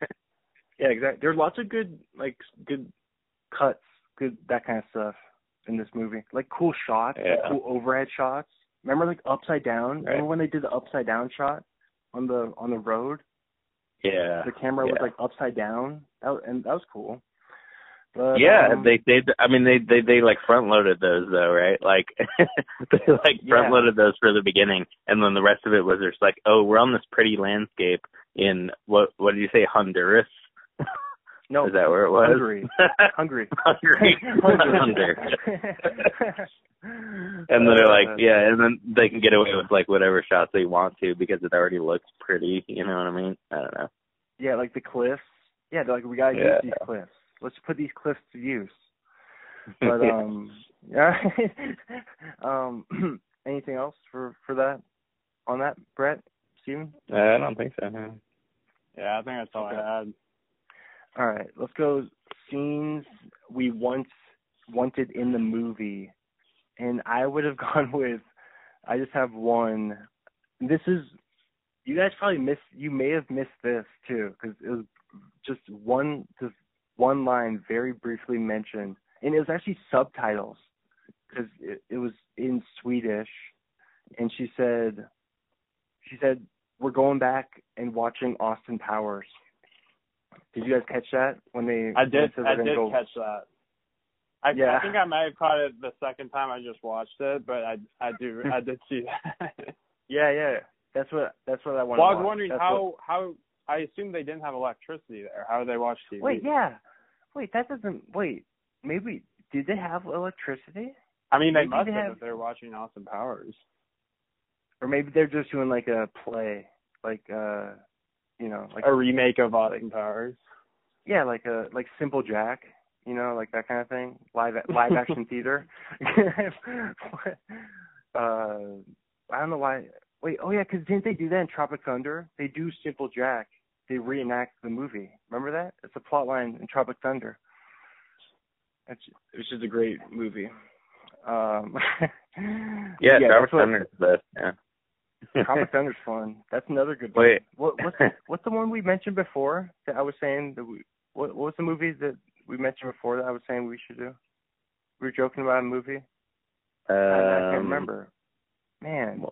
[SPEAKER 3] Yeah, exactly. There's lots of good like good cuts, good that kind of stuff in this movie. Like cool shots, like, cool overhead shots. Remember like upside down?
[SPEAKER 2] Right.
[SPEAKER 3] Remember when they did the upside down shot on the on the road?
[SPEAKER 2] yeah,
[SPEAKER 3] The camera was like upside down. That was, and that was cool. But,
[SPEAKER 2] yeah,
[SPEAKER 3] um,
[SPEAKER 2] they they I mean they they they like front loaded those though, right? Like they like front loaded those for the beginning and then the rest of it was just like, oh, we're on this pretty landscape in what what did you say, Honduras?
[SPEAKER 3] no
[SPEAKER 2] Is that where it was?
[SPEAKER 3] Hungary. Hungary.
[SPEAKER 2] Hungary. Hungary. And then they're like,
[SPEAKER 3] Uh,
[SPEAKER 2] yeah, and then they can get away with like whatever shots they want to because it already looks pretty. You know what I mean? I don't know.
[SPEAKER 3] Yeah, like the cliffs. Yeah, they're like we gotta
[SPEAKER 2] Yeah.
[SPEAKER 3] use these cliffs. Let's put these cliffs to use. But um, yeah. um, anything else for for that on that, Brett, Steven?
[SPEAKER 2] I don't think so. no.
[SPEAKER 1] Yeah, I think that's all
[SPEAKER 3] Okay.
[SPEAKER 1] I had.
[SPEAKER 3] All right, let's go scenes we once wanted in the movie, and I would have gone with. I just have one. This is you guys probably missed. You may have missed this too because it was just one just one line very briefly mentioned, and it was actually subtitles because it, it was in Swedish, and she said, she said we're going back and watching Austin Powers. Did you guys catch that when they?
[SPEAKER 1] I did. I did
[SPEAKER 3] go-
[SPEAKER 1] catch that. I,
[SPEAKER 3] Yeah.
[SPEAKER 1] I think I might have caught it the second time I just watched it, but I I do I did see that.
[SPEAKER 3] Yeah, yeah. That's what that's what I want.
[SPEAKER 1] well, I was wondering
[SPEAKER 3] That's
[SPEAKER 1] how
[SPEAKER 3] what-
[SPEAKER 1] how I assume they didn't have electricity there. How did they watch TV?
[SPEAKER 3] Wait, yeah. Wait, that doesn't. Wait, maybe did they have electricity?
[SPEAKER 1] I mean, they must
[SPEAKER 3] they
[SPEAKER 1] have
[SPEAKER 3] have-
[SPEAKER 1] if they're watching Austin Powers.
[SPEAKER 3] Or maybe they're just doing like a play, like uh, you know, like
[SPEAKER 1] A remake of Austin Powers.
[SPEAKER 3] yeah, like a like Simple Jack, you know, like that kind of thing, live live action theater. uh, I don't know why. Wait, oh yeah, 'cause didn't they do that in Tropic Thunder? They do Simple Jack. They reenact the movie. Remember that? It's a plot line in Tropic Thunder. It's it's just a great movie. Um,
[SPEAKER 2] Yeah,
[SPEAKER 3] yeah,
[SPEAKER 2] Tropic
[SPEAKER 3] that's what-
[SPEAKER 2] Thunder's the best. Yeah.
[SPEAKER 3] Tropic Thunder's fun. That's another good one.
[SPEAKER 2] Wait.
[SPEAKER 3] What what's what's the one we mentioned before that I was saying that we what what was the movie that we mentioned before that I was saying we should do? We were joking about a movie. I, I can't
[SPEAKER 2] Um,
[SPEAKER 3] remember. Man.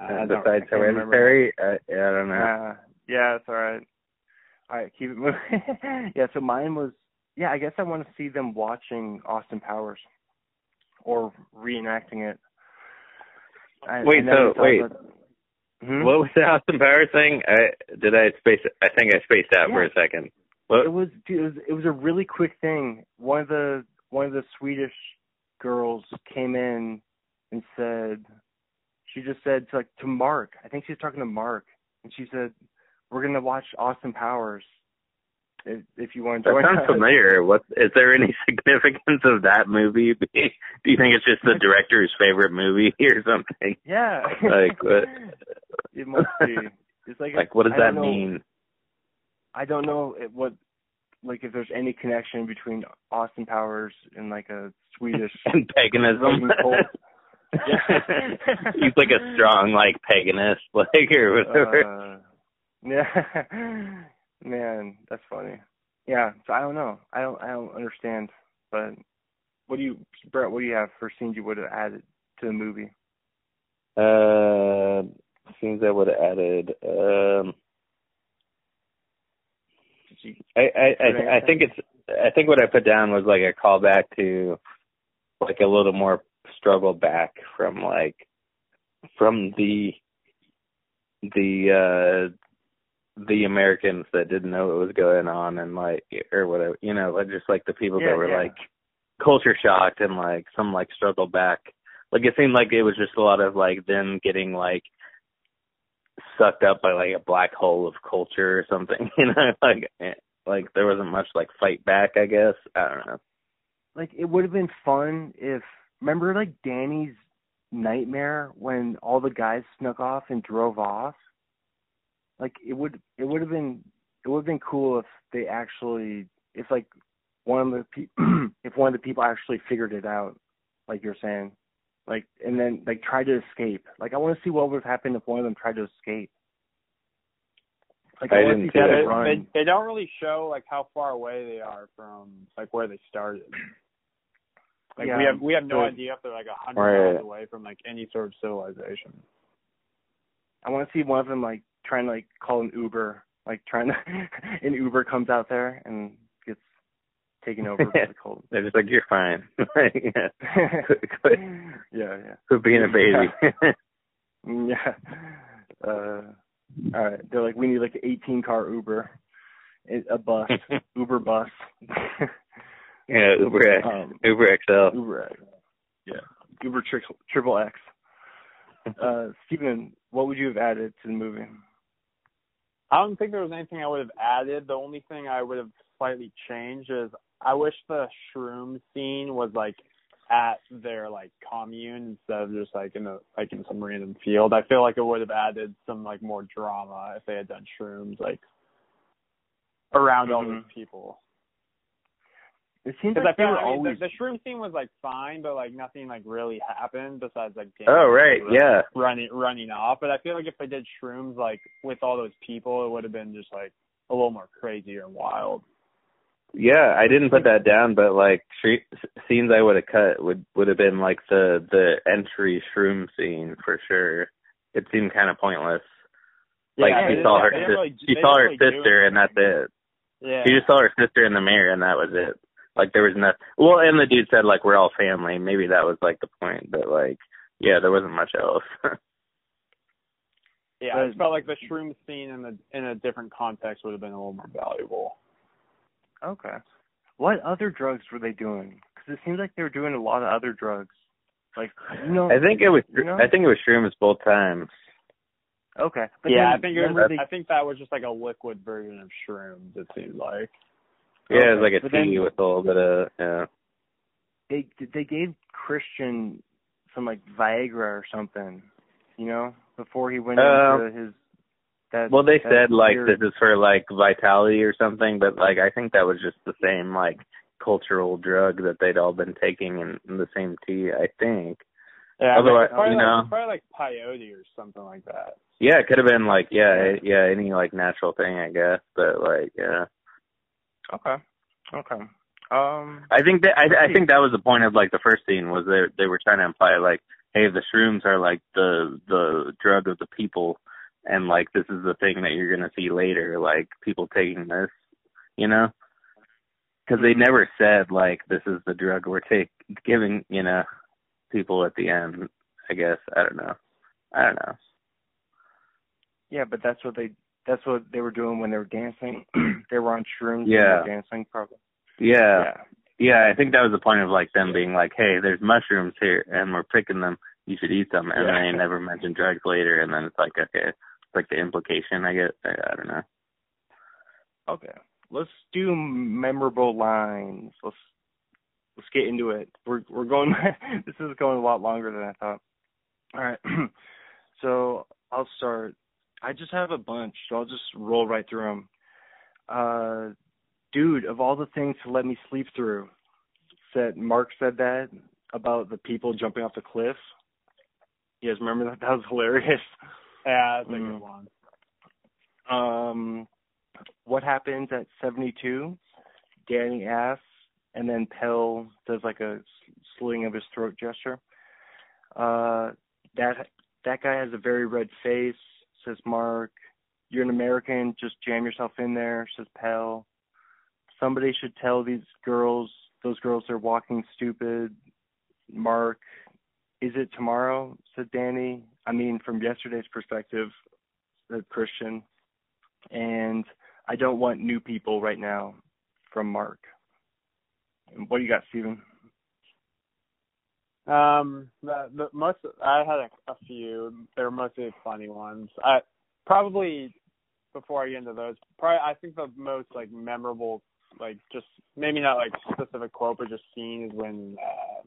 [SPEAKER 1] I don't-
[SPEAKER 2] besides
[SPEAKER 3] I.
[SPEAKER 2] Hereditary, uh, yeah, I don't know.
[SPEAKER 3] Uh, yeah, it's all right. All right, keep it moving. yeah, so mine was yeah, I guess I want to see them watching Austin Powers or reenacting it. I,
[SPEAKER 2] Wait,
[SPEAKER 3] I
[SPEAKER 2] so, wait.
[SPEAKER 3] about- Hmm?
[SPEAKER 2] What was the Austin Powers thing? I did I space? I think I spaced out for a second. What?
[SPEAKER 3] It was it was it was a really quick thing. One of the one of the Swedish girls came in and said she just said to like to Mark. I think she was talking to Mark and she said, We're gonna watch Austin Powers if if you want to
[SPEAKER 2] That sounds
[SPEAKER 3] us."
[SPEAKER 2] familiar. What is there any significance of that movie? Do you think it's just the director's favorite movie or something?
[SPEAKER 3] Yeah.
[SPEAKER 2] Like what?
[SPEAKER 3] It must be. It's like
[SPEAKER 2] Like what does
[SPEAKER 3] I
[SPEAKER 2] that
[SPEAKER 3] know-
[SPEAKER 2] mean?
[SPEAKER 3] I don't know it- what like if there's any connection between Austin Powers and like a Swedish
[SPEAKER 2] and paganism. He's like a strong like paganist, like or whatever.
[SPEAKER 3] Uh, yeah, man, that's funny. Yeah, so I don't know. I don't. I don't understand. But what do you, Brett? What do you have for scenes you would have added to the movie?
[SPEAKER 2] Uh, scenes I would have added. Um, I I I, I think it's I think what I put down was like a callback to like a little more struggle back from like from the the uh the Americans that didn't know what was going on and like or whatever you know like just like the people
[SPEAKER 3] Yeah,
[SPEAKER 2] that were
[SPEAKER 3] yeah.
[SPEAKER 2] like culture shocked and like some like struggle back like it seemed like it was just a lot of like them getting like sucked up by like a black hole of culture or something you know like eh, like there wasn't much like fight back. I guess I don't know.
[SPEAKER 3] Like it would have been fun if remember like Danny's nightmare when all the guys snuck off and drove off. Like it would it would have been it would have been cool if they actually if like one of the pe- if one of the people actually figured it out, like you're saying, like and then like try to escape. Like I want to see what would have happened if one of them tried to escape. Like
[SPEAKER 2] I
[SPEAKER 3] wanna
[SPEAKER 2] didn't
[SPEAKER 3] see
[SPEAKER 2] see that.
[SPEAKER 1] they,
[SPEAKER 3] run.
[SPEAKER 1] they they don't really show like how far away they are from like where they started. Like we have we have no
[SPEAKER 3] but-
[SPEAKER 1] idea if they're like a hundred
[SPEAKER 2] Right.
[SPEAKER 1] miles away from like any sort of civilization.
[SPEAKER 3] I want to see one of them like trying to like call an Uber, like trying to an Uber comes out there and gets taken over by the cold.
[SPEAKER 2] They're just like you're fine. Yeah.
[SPEAKER 3] yeah,
[SPEAKER 2] quit, quit,
[SPEAKER 3] yeah.
[SPEAKER 2] quit being a baby.
[SPEAKER 3] Yeah. Uh all right. They're like, we need like an eighteen car Uber. A a bus. Uber bus.
[SPEAKER 2] yeah, Uber X,
[SPEAKER 3] um
[SPEAKER 2] Uber XL.
[SPEAKER 3] Uber X. Yeah. Uber tri- triple X. Uh Steven, what would you have added to the movie?
[SPEAKER 1] I don't think there was anything I would have added. The only thing I would have slightly changed is I wish the shroom scene was like at their like commune instead of just like in a like in some random field. I feel like it would have added some like more drama if they had done shrooms like around all those
[SPEAKER 3] Mhm.
[SPEAKER 1] people.
[SPEAKER 3] It seems like
[SPEAKER 1] I feel like, I mean,
[SPEAKER 3] always
[SPEAKER 1] the, the shroom scene was like fine, but like nothing like really happened besides like Dan
[SPEAKER 2] Oh right,
[SPEAKER 1] run-
[SPEAKER 2] yeah.
[SPEAKER 1] running running off. But I feel like if they did shrooms like with all those people, it would have been just like a little more crazy and wild.
[SPEAKER 2] Yeah, I didn't put that down, but like tre- scenes I would have cut would would have been like the the entry shroom scene for sure. It seemed kind of pointless. Like
[SPEAKER 1] Yeah,
[SPEAKER 2] she saw her
[SPEAKER 1] really-
[SPEAKER 2] she saw her
[SPEAKER 1] really
[SPEAKER 2] sister and that's it.
[SPEAKER 1] Yeah.
[SPEAKER 2] She just saw her sister in the mirror and that was it. Like there was nothing. Well, and the dude said like we're all family. Maybe that was like the point, but like yeah, there wasn't much else.
[SPEAKER 1] yeah, I just felt like the shroom scene in a in a different context would have been a little more valuable.
[SPEAKER 3] Okay. What other drugs were they doing? Because it seems like they were doing a lot of other drugs. Like you know.
[SPEAKER 2] I think it was
[SPEAKER 3] You know?
[SPEAKER 2] I think it was shrooms both times.
[SPEAKER 3] Okay. But
[SPEAKER 1] yeah,
[SPEAKER 3] then
[SPEAKER 1] I think it was,
[SPEAKER 3] they-
[SPEAKER 1] I think that was just like a liquid version of shrooms. It seemed like.
[SPEAKER 2] Yeah, it was like a
[SPEAKER 3] but then-
[SPEAKER 2] tea with a little bit of yeah.
[SPEAKER 3] they they gave Christian some like Viagra or something, you know, before he went
[SPEAKER 2] Um,
[SPEAKER 3] into his. That,
[SPEAKER 2] Well, they
[SPEAKER 3] that
[SPEAKER 2] said like
[SPEAKER 3] weird-
[SPEAKER 2] this is for like vitality or something, but like I think that was just the same like cultural drug that they'd all been taking in, in the same tea. I think.
[SPEAKER 1] Yeah,
[SPEAKER 2] Otherwise,
[SPEAKER 1] like, probably,
[SPEAKER 2] you
[SPEAKER 1] like,
[SPEAKER 2] know.
[SPEAKER 1] probably like peyote or something like that.
[SPEAKER 2] Yeah, it could have been like yeah, yeah, any like natural thing, I guess. But like yeah,
[SPEAKER 3] Okay. Okay. Um.
[SPEAKER 2] I think that I, I think that was the point of like the first scene was they they were trying to imply like, hey, the shrooms are like the the drug of the people, and like this is the thing that you're gonna see later, like people taking this, you know. Because they never said like this is the drug we're take giving, you know, people at the end. I guess I don't know. I don't know.
[SPEAKER 3] Yeah, but that's what they that's what they were doing when they were dancing. they were on shrooms.
[SPEAKER 2] Yeah.
[SPEAKER 3] they were dancing probably.
[SPEAKER 2] Yeah.
[SPEAKER 3] Yeah.
[SPEAKER 2] Yeah, I think that was the point of like them being like, "Hey, there's mushrooms here, and we're picking them. You should eat them." And
[SPEAKER 3] Yeah.
[SPEAKER 2] then they never mention drugs later, and then it's like, okay, like the implication. I guess I, I don't know.
[SPEAKER 3] Okay. Let's do memorable lines. Let's let's get into it. We're we're going. this is going a lot longer than I thought. All right. so I'll start. I just have a bunch, so I'll just roll right through them. Uh, dude, of all the things to let me sleep through, said Mark said that about the people jumping off the cliff. You guys remember that? That was hilarious.
[SPEAKER 1] Yeah, that's a
[SPEAKER 3] Mm.
[SPEAKER 1] good one.
[SPEAKER 3] Um, what happens at 72? Danny asks, and then Pell does like a slitting of his throat gesture. Uh, that that guy has a very red face, says Mark. You're an American, just jam yourself in there, says Pell. Somebody should tell these girls, those girls they're walking stupid. Mark, is it tomorrow? said Danny. I mean, from yesterday's perspective, said Christian and I don't want new people right now from Mark. What do you got, Steven?
[SPEAKER 1] Um, the, the most I had a, a few. They were mostly funny ones. I probably before I get into those, probably I think the most like memorable, like just maybe not like specific quote, but just scene is when uh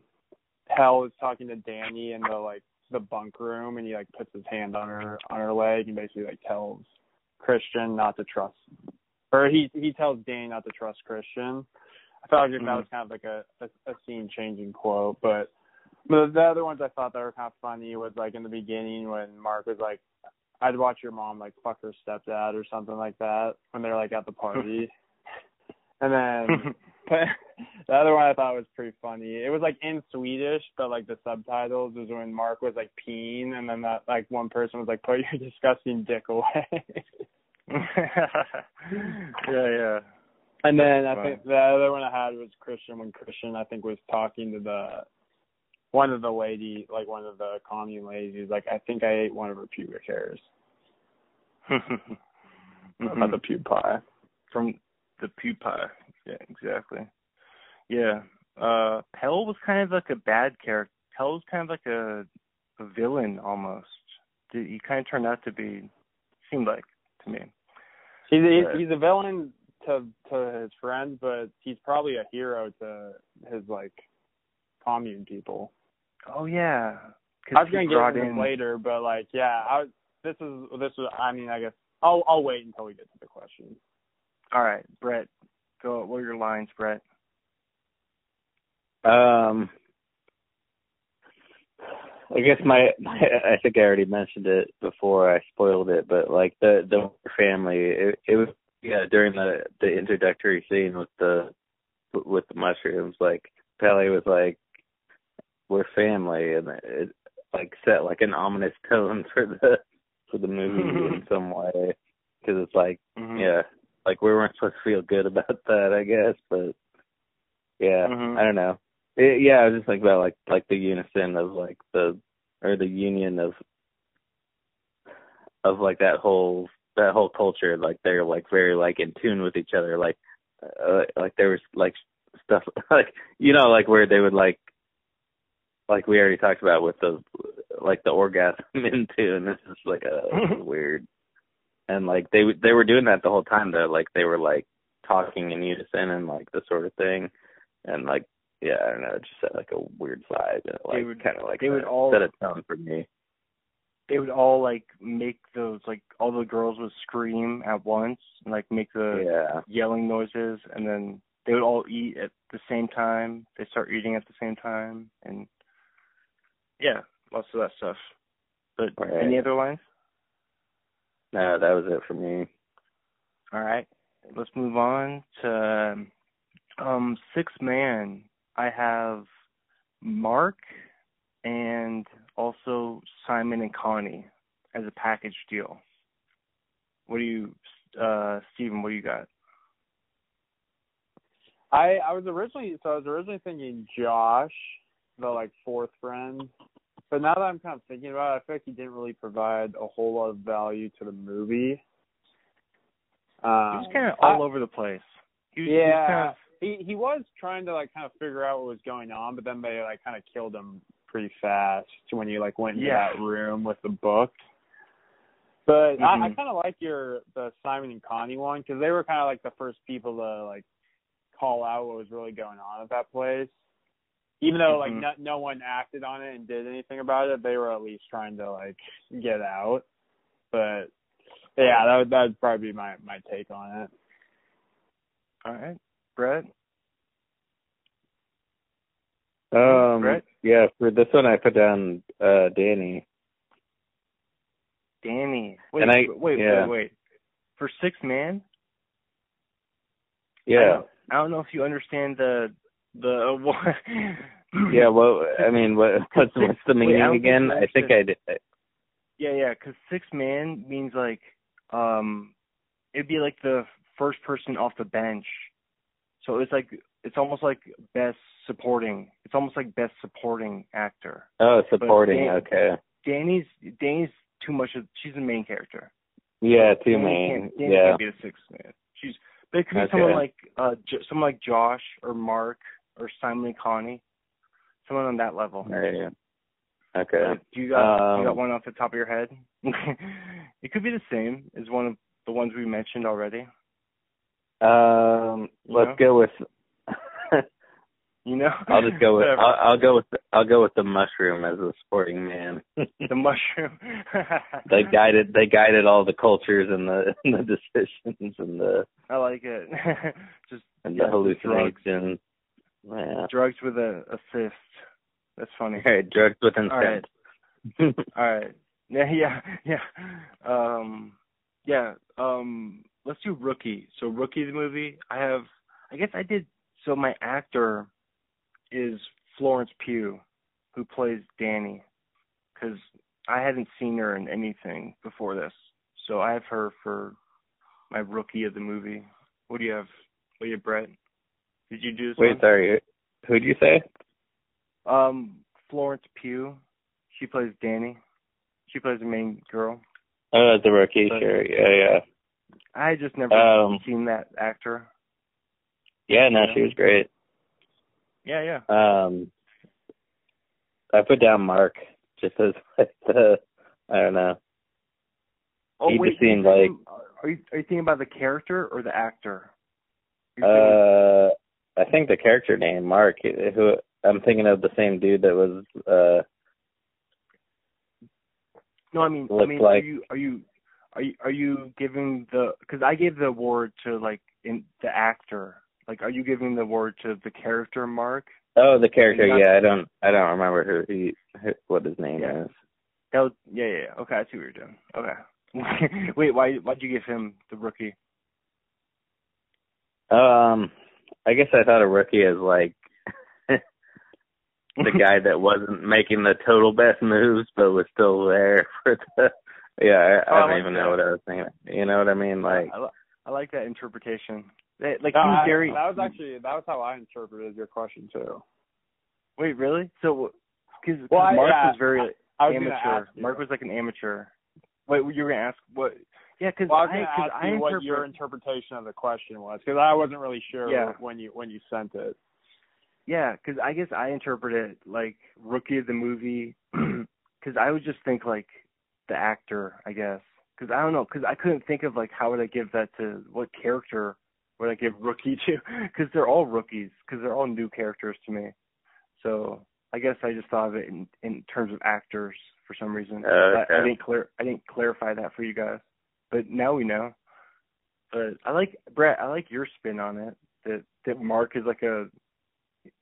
[SPEAKER 1] Hell is talking to Danny in the like the bunk room, and he like puts his hand on her on her leg and basically like tells Christian not to trust, or he he tells Danny not to trust Christian. I felt like
[SPEAKER 3] Mhm.
[SPEAKER 1] that was kind of like a a, a scene changing quote, but. But the other ones I thought that were kind of funny was like in the beginning when Mark was like, "I'd watch your mom like fuck her stepdad" or something like that when they're like at the party. and then the other one I thought was pretty funny. It was like in Swedish, but like the subtitles was when Mark was like peeing, and then that like one person was like, "Put your disgusting dick away."
[SPEAKER 3] yeah, yeah.
[SPEAKER 1] and then I
[SPEAKER 3] Right.
[SPEAKER 1] think the other one I had was Christian when Christian I think was talking to the one of the lady, like one of the commune ladies. Like, "I think I ate one of her pubic hairs." About the pube pie.
[SPEAKER 3] from the pupa. Yeah, exactly. Yeah. Uh Pell was kind of like a bad character. Pell was kind of like a a villain almost. He kind of turned out to be seemed like to me.
[SPEAKER 1] He's a,
[SPEAKER 3] Right.
[SPEAKER 1] he's a villain to to his friends, but he's probably a hero to his like commune people.
[SPEAKER 3] Oh yeah.
[SPEAKER 1] I was gonna get into this
[SPEAKER 3] in
[SPEAKER 1] later, but like yeah, I was, this is this is I mean I guess I'll I'll wait until we get to the question.
[SPEAKER 3] All right, Brett. Go what are your lines, Brett?
[SPEAKER 2] Um, I guess my, my I think I already mentioned it before I spoiled it, but like the the family, it, it was yeah during the the introductory scene with the with the mushrooms, like Pele was like, "We're family," and it like set like an ominous tone for the for the movie in some way because it's like
[SPEAKER 3] Mhm.
[SPEAKER 2] yeah, like we weren't supposed to feel good about that, I guess, but yeah,
[SPEAKER 3] Mhm.
[SPEAKER 2] I don't know. It, yeah, I was just thinking about like like the unison of like the or the union of of like that whole that whole culture. Like they're like very like in tune with each other. Like uh, like there was like stuff like you know like where they would like like we already talked about with the like the orgasm into and this is like a weird and like they they were doing that the whole time though like they were like talking in unison and like the sort of thing and like yeah I don't know it just had like a weird vibe and like
[SPEAKER 3] would-
[SPEAKER 2] kind of like
[SPEAKER 3] they would
[SPEAKER 2] uh,
[SPEAKER 3] all-
[SPEAKER 2] set a tone for me
[SPEAKER 3] They would all like make those like all the girls would scream at once and like make the
[SPEAKER 2] yeah
[SPEAKER 3] yelling noises and then they would all eat at the same time. They start eating at the same time and yeah, lots of that stuff. But
[SPEAKER 2] Right.
[SPEAKER 3] any other lines?
[SPEAKER 2] No that was it for me
[SPEAKER 3] All right. Let's move on to um six man. I have Mark and also Simon and Connie as a package deal. What do you uh Steven, what do you got?
[SPEAKER 1] I I was originally so I was originally thinking Josh, the like fourth friend. But now that I'm kind of thinking about it, I feel like he didn't really provide a whole lot of value to the movie. Um,
[SPEAKER 3] He was kind of
[SPEAKER 1] I-
[SPEAKER 3] all over the place. He was, he was
[SPEAKER 1] yeah,
[SPEAKER 3] kind of
[SPEAKER 1] he he was trying to like kind of figure out what was going on, but then they like kind of killed him pretty fast when he like went into
[SPEAKER 3] Yeah.
[SPEAKER 1] that room with the book. But I, I
[SPEAKER 3] Mhm.
[SPEAKER 1] kind of like your the Simon and Connie one because they were kind of like the first people to like call out what was really going on at that place. Even though like
[SPEAKER 3] Mhm.
[SPEAKER 1] no, no one acted on it and did anything about it, they were at least trying to like get out. But yeah, that would that would probably be my my take on it.
[SPEAKER 3] all right. Brett?
[SPEAKER 2] um
[SPEAKER 3] Brett?
[SPEAKER 2] yeah for this one I put down uh Danny
[SPEAKER 3] Danny. Wait,
[SPEAKER 2] And I-
[SPEAKER 3] wait,
[SPEAKER 2] yeah.
[SPEAKER 3] wait, wait. For six man? I
[SPEAKER 2] yeah
[SPEAKER 3] don't, I don't know if you understand the the what
[SPEAKER 2] yeah well I mean what what's what's the
[SPEAKER 3] Wait,
[SPEAKER 2] meaning
[SPEAKER 3] don't
[SPEAKER 2] again I think I did
[SPEAKER 3] Yeah, yeah, because six man means like um it'd be like the first person off the bench. So it's like it's almost like best supporting. It's almost like best supporting actor.
[SPEAKER 2] oh supporting
[SPEAKER 3] Dan-
[SPEAKER 2] okay
[SPEAKER 3] Danny's Danny's too much of she's the main character.
[SPEAKER 2] yeah too
[SPEAKER 3] Danny
[SPEAKER 2] main
[SPEAKER 3] can't, Danny
[SPEAKER 2] yeah
[SPEAKER 3] can't be the sixth man. She's but it could be
[SPEAKER 2] Okay.
[SPEAKER 3] someone like uh J- someone like Josh or Mark or Simon Connie. Someone on that level.
[SPEAKER 2] Right. Okay.
[SPEAKER 3] Like, do you got do you got
[SPEAKER 2] Um,
[SPEAKER 3] one off the top of your head? it could be the same as one of the ones we mentioned already?
[SPEAKER 2] Um, let's go with.
[SPEAKER 3] you know,
[SPEAKER 2] I'll just go with. I'll, I'll go with. I'll go with the mushroom as a sporting man.
[SPEAKER 3] the mushroom.
[SPEAKER 2] they guided. They guided all the cultures and the and the decisions and the
[SPEAKER 3] I like it. Just
[SPEAKER 2] and
[SPEAKER 3] yeah,
[SPEAKER 2] the hallucinations. Yeah.
[SPEAKER 3] drugs with a assist. That's funny.
[SPEAKER 2] Right, drugs with
[SPEAKER 3] All right.
[SPEAKER 2] intent.
[SPEAKER 3] All right. Yeah, yeah, yeah. Um, yeah. Um, let's do Rookie. So Rookie the movie. I have. I guess I did. So my actor is Florence Pugh, who plays Danny, because I hadn't seen her in anything before this. So I have her for my Rookie of the movie. What do you have? What do you have, Brett? Did you do this
[SPEAKER 2] Wait,
[SPEAKER 3] one?
[SPEAKER 2] sorry. Who'd you say?
[SPEAKER 3] Um, Florence Pugh. She plays Danny. She plays the main girl.
[SPEAKER 2] Oh, the rookie.
[SPEAKER 3] But-
[SPEAKER 2] Sure. Yeah, yeah.
[SPEAKER 3] I just never
[SPEAKER 2] Um,
[SPEAKER 3] seen that actor.
[SPEAKER 2] Yeah, no, she was great.
[SPEAKER 3] Yeah, yeah.
[SPEAKER 2] Um, I put down Mark just as like the I don't know.
[SPEAKER 3] Oh
[SPEAKER 2] He
[SPEAKER 3] wait,
[SPEAKER 2] just seemed like-
[SPEAKER 3] are you are you thinking about the character or the actor?
[SPEAKER 2] Uh, I think the character name Mark. Who I'm thinking of the same dude that was. Uh,
[SPEAKER 3] no, I mean, I mean,
[SPEAKER 2] like-
[SPEAKER 3] are you are you are you are you giving the? Because I gave the award to like in the actor. Like, are you giving the award to the character Mark?
[SPEAKER 2] oh, the character.
[SPEAKER 3] Not-
[SPEAKER 2] Yeah, I don't. I don't remember who he. Who, what his name
[SPEAKER 3] Yeah.
[SPEAKER 2] is.
[SPEAKER 3] That was, yeah, yeah, yeah. Okay, I see what you're doing. Okay. wait, why why'd you give him the rookie?
[SPEAKER 2] Um, I guess I thought a rookie is like the guy that wasn't making the total best moves, but was still there for the. Yeah, I,
[SPEAKER 3] Oh,
[SPEAKER 2] I
[SPEAKER 3] I
[SPEAKER 2] don't
[SPEAKER 3] like
[SPEAKER 2] even
[SPEAKER 3] that.
[SPEAKER 2] know what I was thinking. You know what I mean? Like,
[SPEAKER 3] I, I like that interpretation. That- Like
[SPEAKER 1] No,
[SPEAKER 3] he
[SPEAKER 1] I-
[SPEAKER 3] very.
[SPEAKER 1] that was actually that was how I interpreted your question too.
[SPEAKER 3] Wait, really? So, because
[SPEAKER 1] Well, I-
[SPEAKER 3] Mark
[SPEAKER 1] yeah,
[SPEAKER 3] was very
[SPEAKER 1] I was
[SPEAKER 3] amateur.
[SPEAKER 1] ask you.
[SPEAKER 3] Mark was like an amateur. Wait, you were gonna ask what? Yeah, because
[SPEAKER 1] Well, I was
[SPEAKER 3] I,
[SPEAKER 1] going to
[SPEAKER 3] cause
[SPEAKER 1] ask
[SPEAKER 3] I
[SPEAKER 1] you what your interpretation of the question was because I wasn't really sure
[SPEAKER 3] Yeah.
[SPEAKER 1] when you when you sent it.
[SPEAKER 3] Yeah, because I guess I interpret it like rookie of the movie. Because I would just think like the actor, I guess. Because I don't know. Because I couldn't think of like how would I give that to what character would I give rookie to? Because they're all rookies. Because they're all new characters to me. So I guess I just thought of it in in terms of actors for some reason.
[SPEAKER 2] Oh,
[SPEAKER 3] I, I didn't clear. I didn't clarify that for you guys. But now we know. But I like Brett. I like your spin on it. That that Mark is like a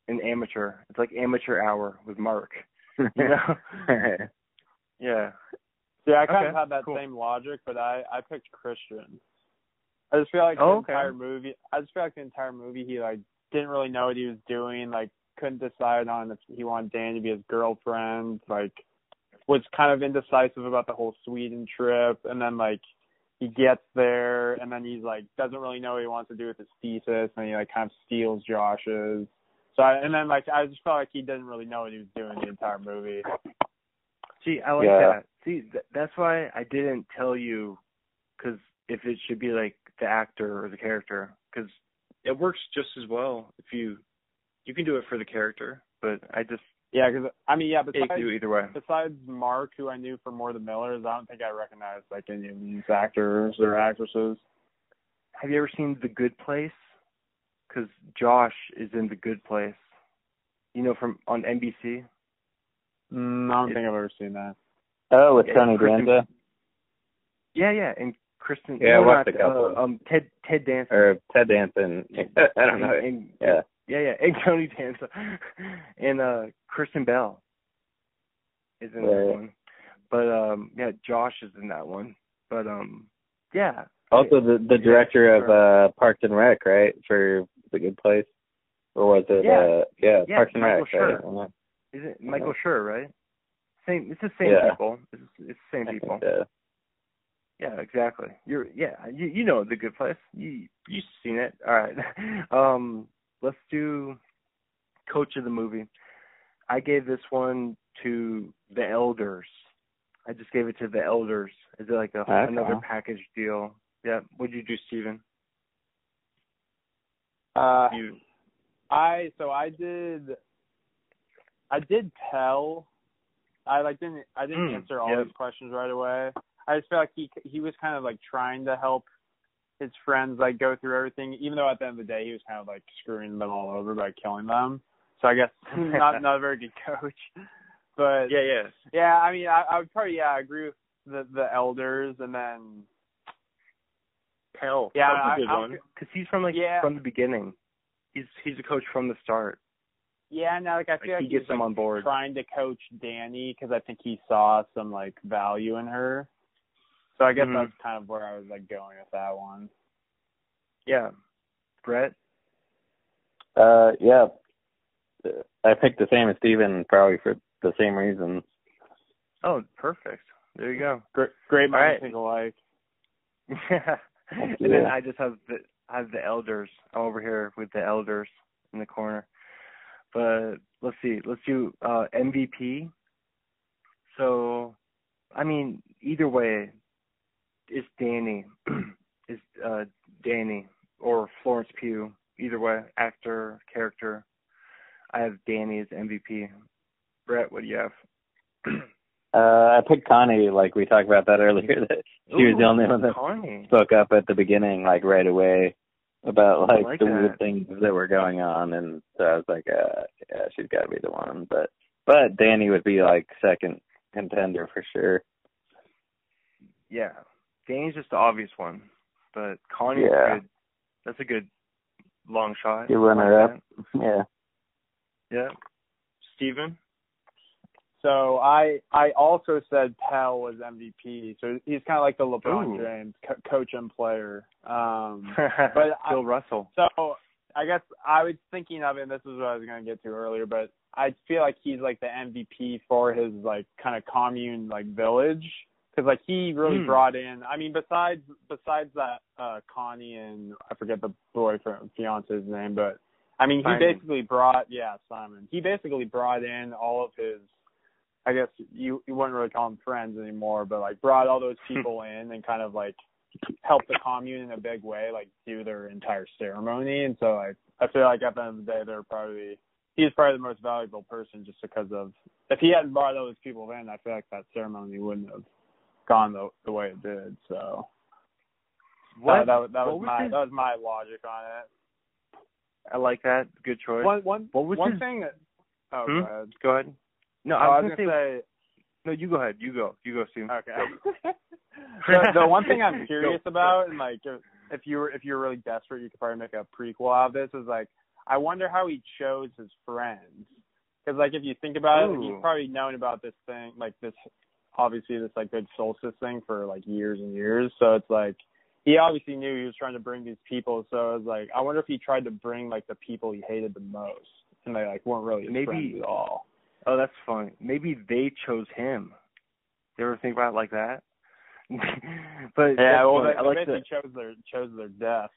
[SPEAKER 3] an amateur. It's like amateur hour with Mark. You know? yeah.
[SPEAKER 1] Yeah, I kind
[SPEAKER 3] Okay,
[SPEAKER 1] of had that
[SPEAKER 3] cool.
[SPEAKER 1] same logic, but I I picked Christian. I just feel like
[SPEAKER 3] Oh,
[SPEAKER 1] the
[SPEAKER 3] okay.
[SPEAKER 1] entire movie. I just feel like the entire movie he like didn't really know what he was doing. Like couldn't decide on if he wanted Dan to be his girlfriend. Like was kind of indecisive about the whole Sweden trip, and then like he gets there, and then he's like doesn't really know what he wants to do with his thesis, and he like kind of steals Josh's. So I, and then like I just felt like he didn't really know what he was doing the entire movie.
[SPEAKER 3] See, I like
[SPEAKER 2] Yeah.
[SPEAKER 3] that. See, th- that's why I didn't tell you, because if it should be like the actor or the character, because it works just as well if you you can do it for the character, but I just
[SPEAKER 1] Yeah, because I mean, yeah,
[SPEAKER 3] it
[SPEAKER 1] besides
[SPEAKER 3] can do either way.
[SPEAKER 1] besides Mark, who I knew from We're the Millers, I don't think I recognized like any of these actors or actresses.
[SPEAKER 3] Have you ever seen The Good Place? Because Josh is in The Good Place. You know, from on NBC.
[SPEAKER 1] Mm, I don't think I've ever seen that.
[SPEAKER 2] oh, with
[SPEAKER 3] Yeah,
[SPEAKER 2] Tony
[SPEAKER 3] Kristen-
[SPEAKER 2] Danza
[SPEAKER 3] Yeah, yeah, and Kristen.
[SPEAKER 2] Yeah,
[SPEAKER 3] no,
[SPEAKER 2] I watched
[SPEAKER 3] not,
[SPEAKER 2] a couple.
[SPEAKER 3] Uh, um, Ted Ted Danson.
[SPEAKER 2] or Ted Danson. I don't know.
[SPEAKER 3] And, and-
[SPEAKER 2] Yeah.
[SPEAKER 3] Yeah, yeah, and Tony Danza, and uh Kristen Bell is in that one. But um, yeah, Josh is in that one. But um, yeah.
[SPEAKER 2] Also, the the
[SPEAKER 3] Yeah,
[SPEAKER 2] director of uh Parks and Rec, right? For The Good Place, or was it?
[SPEAKER 3] Yeah.
[SPEAKER 2] uh Yeah,
[SPEAKER 3] Yeah,
[SPEAKER 2] Parks and
[SPEAKER 3] Michael
[SPEAKER 2] Rec.
[SPEAKER 3] Schur.
[SPEAKER 2] Right?
[SPEAKER 3] Is it Michael Schur, right? Same. It's the same
[SPEAKER 2] Yeah.
[SPEAKER 3] people. It's, it's the same
[SPEAKER 2] I
[SPEAKER 3] people.
[SPEAKER 2] so.
[SPEAKER 3] Yeah, exactly. You're yeah, you you know the good place. You you've seen it. All right. Um let's do coach of the movie. I gave this one to the elders. I just gave it to the elders. Is it like a
[SPEAKER 2] Okay.
[SPEAKER 3] another package deal? Yeah. What'd you do, Steven?
[SPEAKER 1] Uh,
[SPEAKER 3] You
[SPEAKER 1] I so I did. I did tell. I like didn't. I didn't
[SPEAKER 3] Mm,
[SPEAKER 1] answer all
[SPEAKER 3] yep.
[SPEAKER 1] these questions right away. I just felt like he he was kind of like trying to help his friends like go through everything, even though at the end of the day he was kind of like screwing them all over by killing them. So I guess not not a very good coach. But
[SPEAKER 3] yeah, yeah,
[SPEAKER 1] yeah. I mean, I, I would probably yeah I agree with the the elders, and then
[SPEAKER 3] Pell.
[SPEAKER 1] Yeah,
[SPEAKER 3] that's
[SPEAKER 1] I-
[SPEAKER 3] a good
[SPEAKER 1] I'm-
[SPEAKER 3] one. Because he's from like
[SPEAKER 1] Yeah.
[SPEAKER 3] from the beginning. He's he's a coach from the start.
[SPEAKER 1] yeah, no, like I feel
[SPEAKER 3] Like,
[SPEAKER 1] like,
[SPEAKER 3] he gets
[SPEAKER 1] he's,
[SPEAKER 3] them
[SPEAKER 1] like,
[SPEAKER 3] on board.
[SPEAKER 1] trying to coach Danny because I think he saw some like value in her. So I guess
[SPEAKER 3] Mhm.
[SPEAKER 1] that's kind of where I was like going with that one.
[SPEAKER 3] Yeah, Brett.
[SPEAKER 2] Uh, yeah. I picked the same as Steven probably for the same reason.
[SPEAKER 3] Oh, perfect. There you go.
[SPEAKER 1] Great, great
[SPEAKER 3] All right.
[SPEAKER 1] minds think alike. yeah.
[SPEAKER 3] and then I just have the I have the elders. I'm over here with the elders in the corner. But let's see. Let's do uh MVP. So, I mean, either way, it's Danny. is uh Danny or Florence Pugh. Either way, actor, character. I have Danny as MVP. Brett, what do you have?
[SPEAKER 2] Uh, I picked Connie, like we talked about that earlier. That she was the only one that
[SPEAKER 3] Connie.
[SPEAKER 2] spoke up at the beginning, like right away, about like,
[SPEAKER 3] like
[SPEAKER 2] the
[SPEAKER 3] that.
[SPEAKER 2] weird things that were going on, and so I was like, uh, yeah, she's got to be the one. But but Danny would be like second contender for sure.
[SPEAKER 3] Yeah, Danny's just the obvious one, but Connie's
[SPEAKER 2] Yeah.
[SPEAKER 3] good. That's a good long shot.
[SPEAKER 2] Good runner up. Yeah.
[SPEAKER 3] Yeah. Steven?
[SPEAKER 1] So I I also said Pell was MVP. So he's kind of like the LeBron
[SPEAKER 3] Ooh.
[SPEAKER 1] James, co- coach and player. Um, But I-
[SPEAKER 3] Russell.
[SPEAKER 1] so I guess I was thinking of it. And this is what I was going to get to earlier, but I feel like he's like the MVP for his like kind of commune like village because like he really
[SPEAKER 3] Hmm.
[SPEAKER 1] brought in. I mean, besides besides that uh Connie and I forget the boyfriend fiance's name, but I mean he
[SPEAKER 3] Simon.
[SPEAKER 1] basically brought yeah Simon. He basically brought in all of his. I guess you you wouldn't really call them friends anymore, but like brought all those people in and kind of like helped the commune in a big way, like do their entire ceremony. And so like I feel like at the end of the day they're probably he's probably the most valuable person just because of if he hadn't brought all those people in, I feel like that ceremony wouldn't have gone the the way it did. So
[SPEAKER 3] What?
[SPEAKER 1] that, that, was- that
[SPEAKER 3] what
[SPEAKER 1] was
[SPEAKER 3] was
[SPEAKER 1] my
[SPEAKER 3] his-
[SPEAKER 1] that was my logic on it.
[SPEAKER 3] I like that. Good choice.
[SPEAKER 1] One one
[SPEAKER 3] What was
[SPEAKER 1] one
[SPEAKER 3] his-
[SPEAKER 1] thing that oh
[SPEAKER 3] Hmm?
[SPEAKER 1] go ahead.
[SPEAKER 3] Go ahead. No,
[SPEAKER 1] Oh,
[SPEAKER 3] I
[SPEAKER 1] I
[SPEAKER 3] was,
[SPEAKER 1] was
[SPEAKER 3] gonna,
[SPEAKER 1] gonna
[SPEAKER 3] say,
[SPEAKER 1] say
[SPEAKER 3] No, you go ahead. You go. You go, Steven.
[SPEAKER 1] Okay. the, the one thing I'm curious about, and like, if, if you were if you're really desperate, you could probably make a prequel out of this. Is like, I wonder how he chose his friends. Because like, if you think about it, like,
[SPEAKER 3] Ooh.
[SPEAKER 1] he's probably known about this thing, like this, obviously this like good solstice thing for like years and years. So it's like. He obviously knew he was trying to bring these people, so I was like, I wonder if he tried to bring like the people he hated the most, and they like weren't really his
[SPEAKER 3] Maybe-
[SPEAKER 1] friends at all.
[SPEAKER 3] Oh, that's funny. Maybe they chose him. You ever think about it like that? but
[SPEAKER 1] Yeah, well,
[SPEAKER 3] funny.
[SPEAKER 1] they,
[SPEAKER 3] I like the
[SPEAKER 1] chose their chose their death.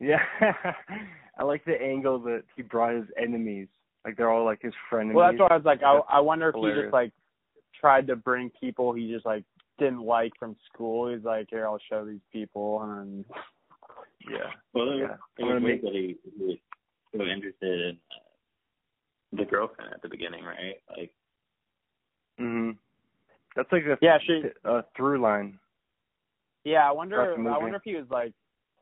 [SPEAKER 3] yeah. I like the angle that he brought his enemies. Like they're all like his frenemies.
[SPEAKER 1] Well, that's why I was like, I, I wonder if he just like tried to bring people he just like didn't like from school. He's like, here, I'll show these people, and
[SPEAKER 3] yeah.
[SPEAKER 2] Well,
[SPEAKER 3] Yeah.
[SPEAKER 2] it was weird that he, he was so interested in uh, the girlfriend at the beginning, right? Like,
[SPEAKER 3] Mhm. That's like the
[SPEAKER 1] yeah, she,
[SPEAKER 3] uh, through line.
[SPEAKER 1] yeah. I wonder, I wonder if he was like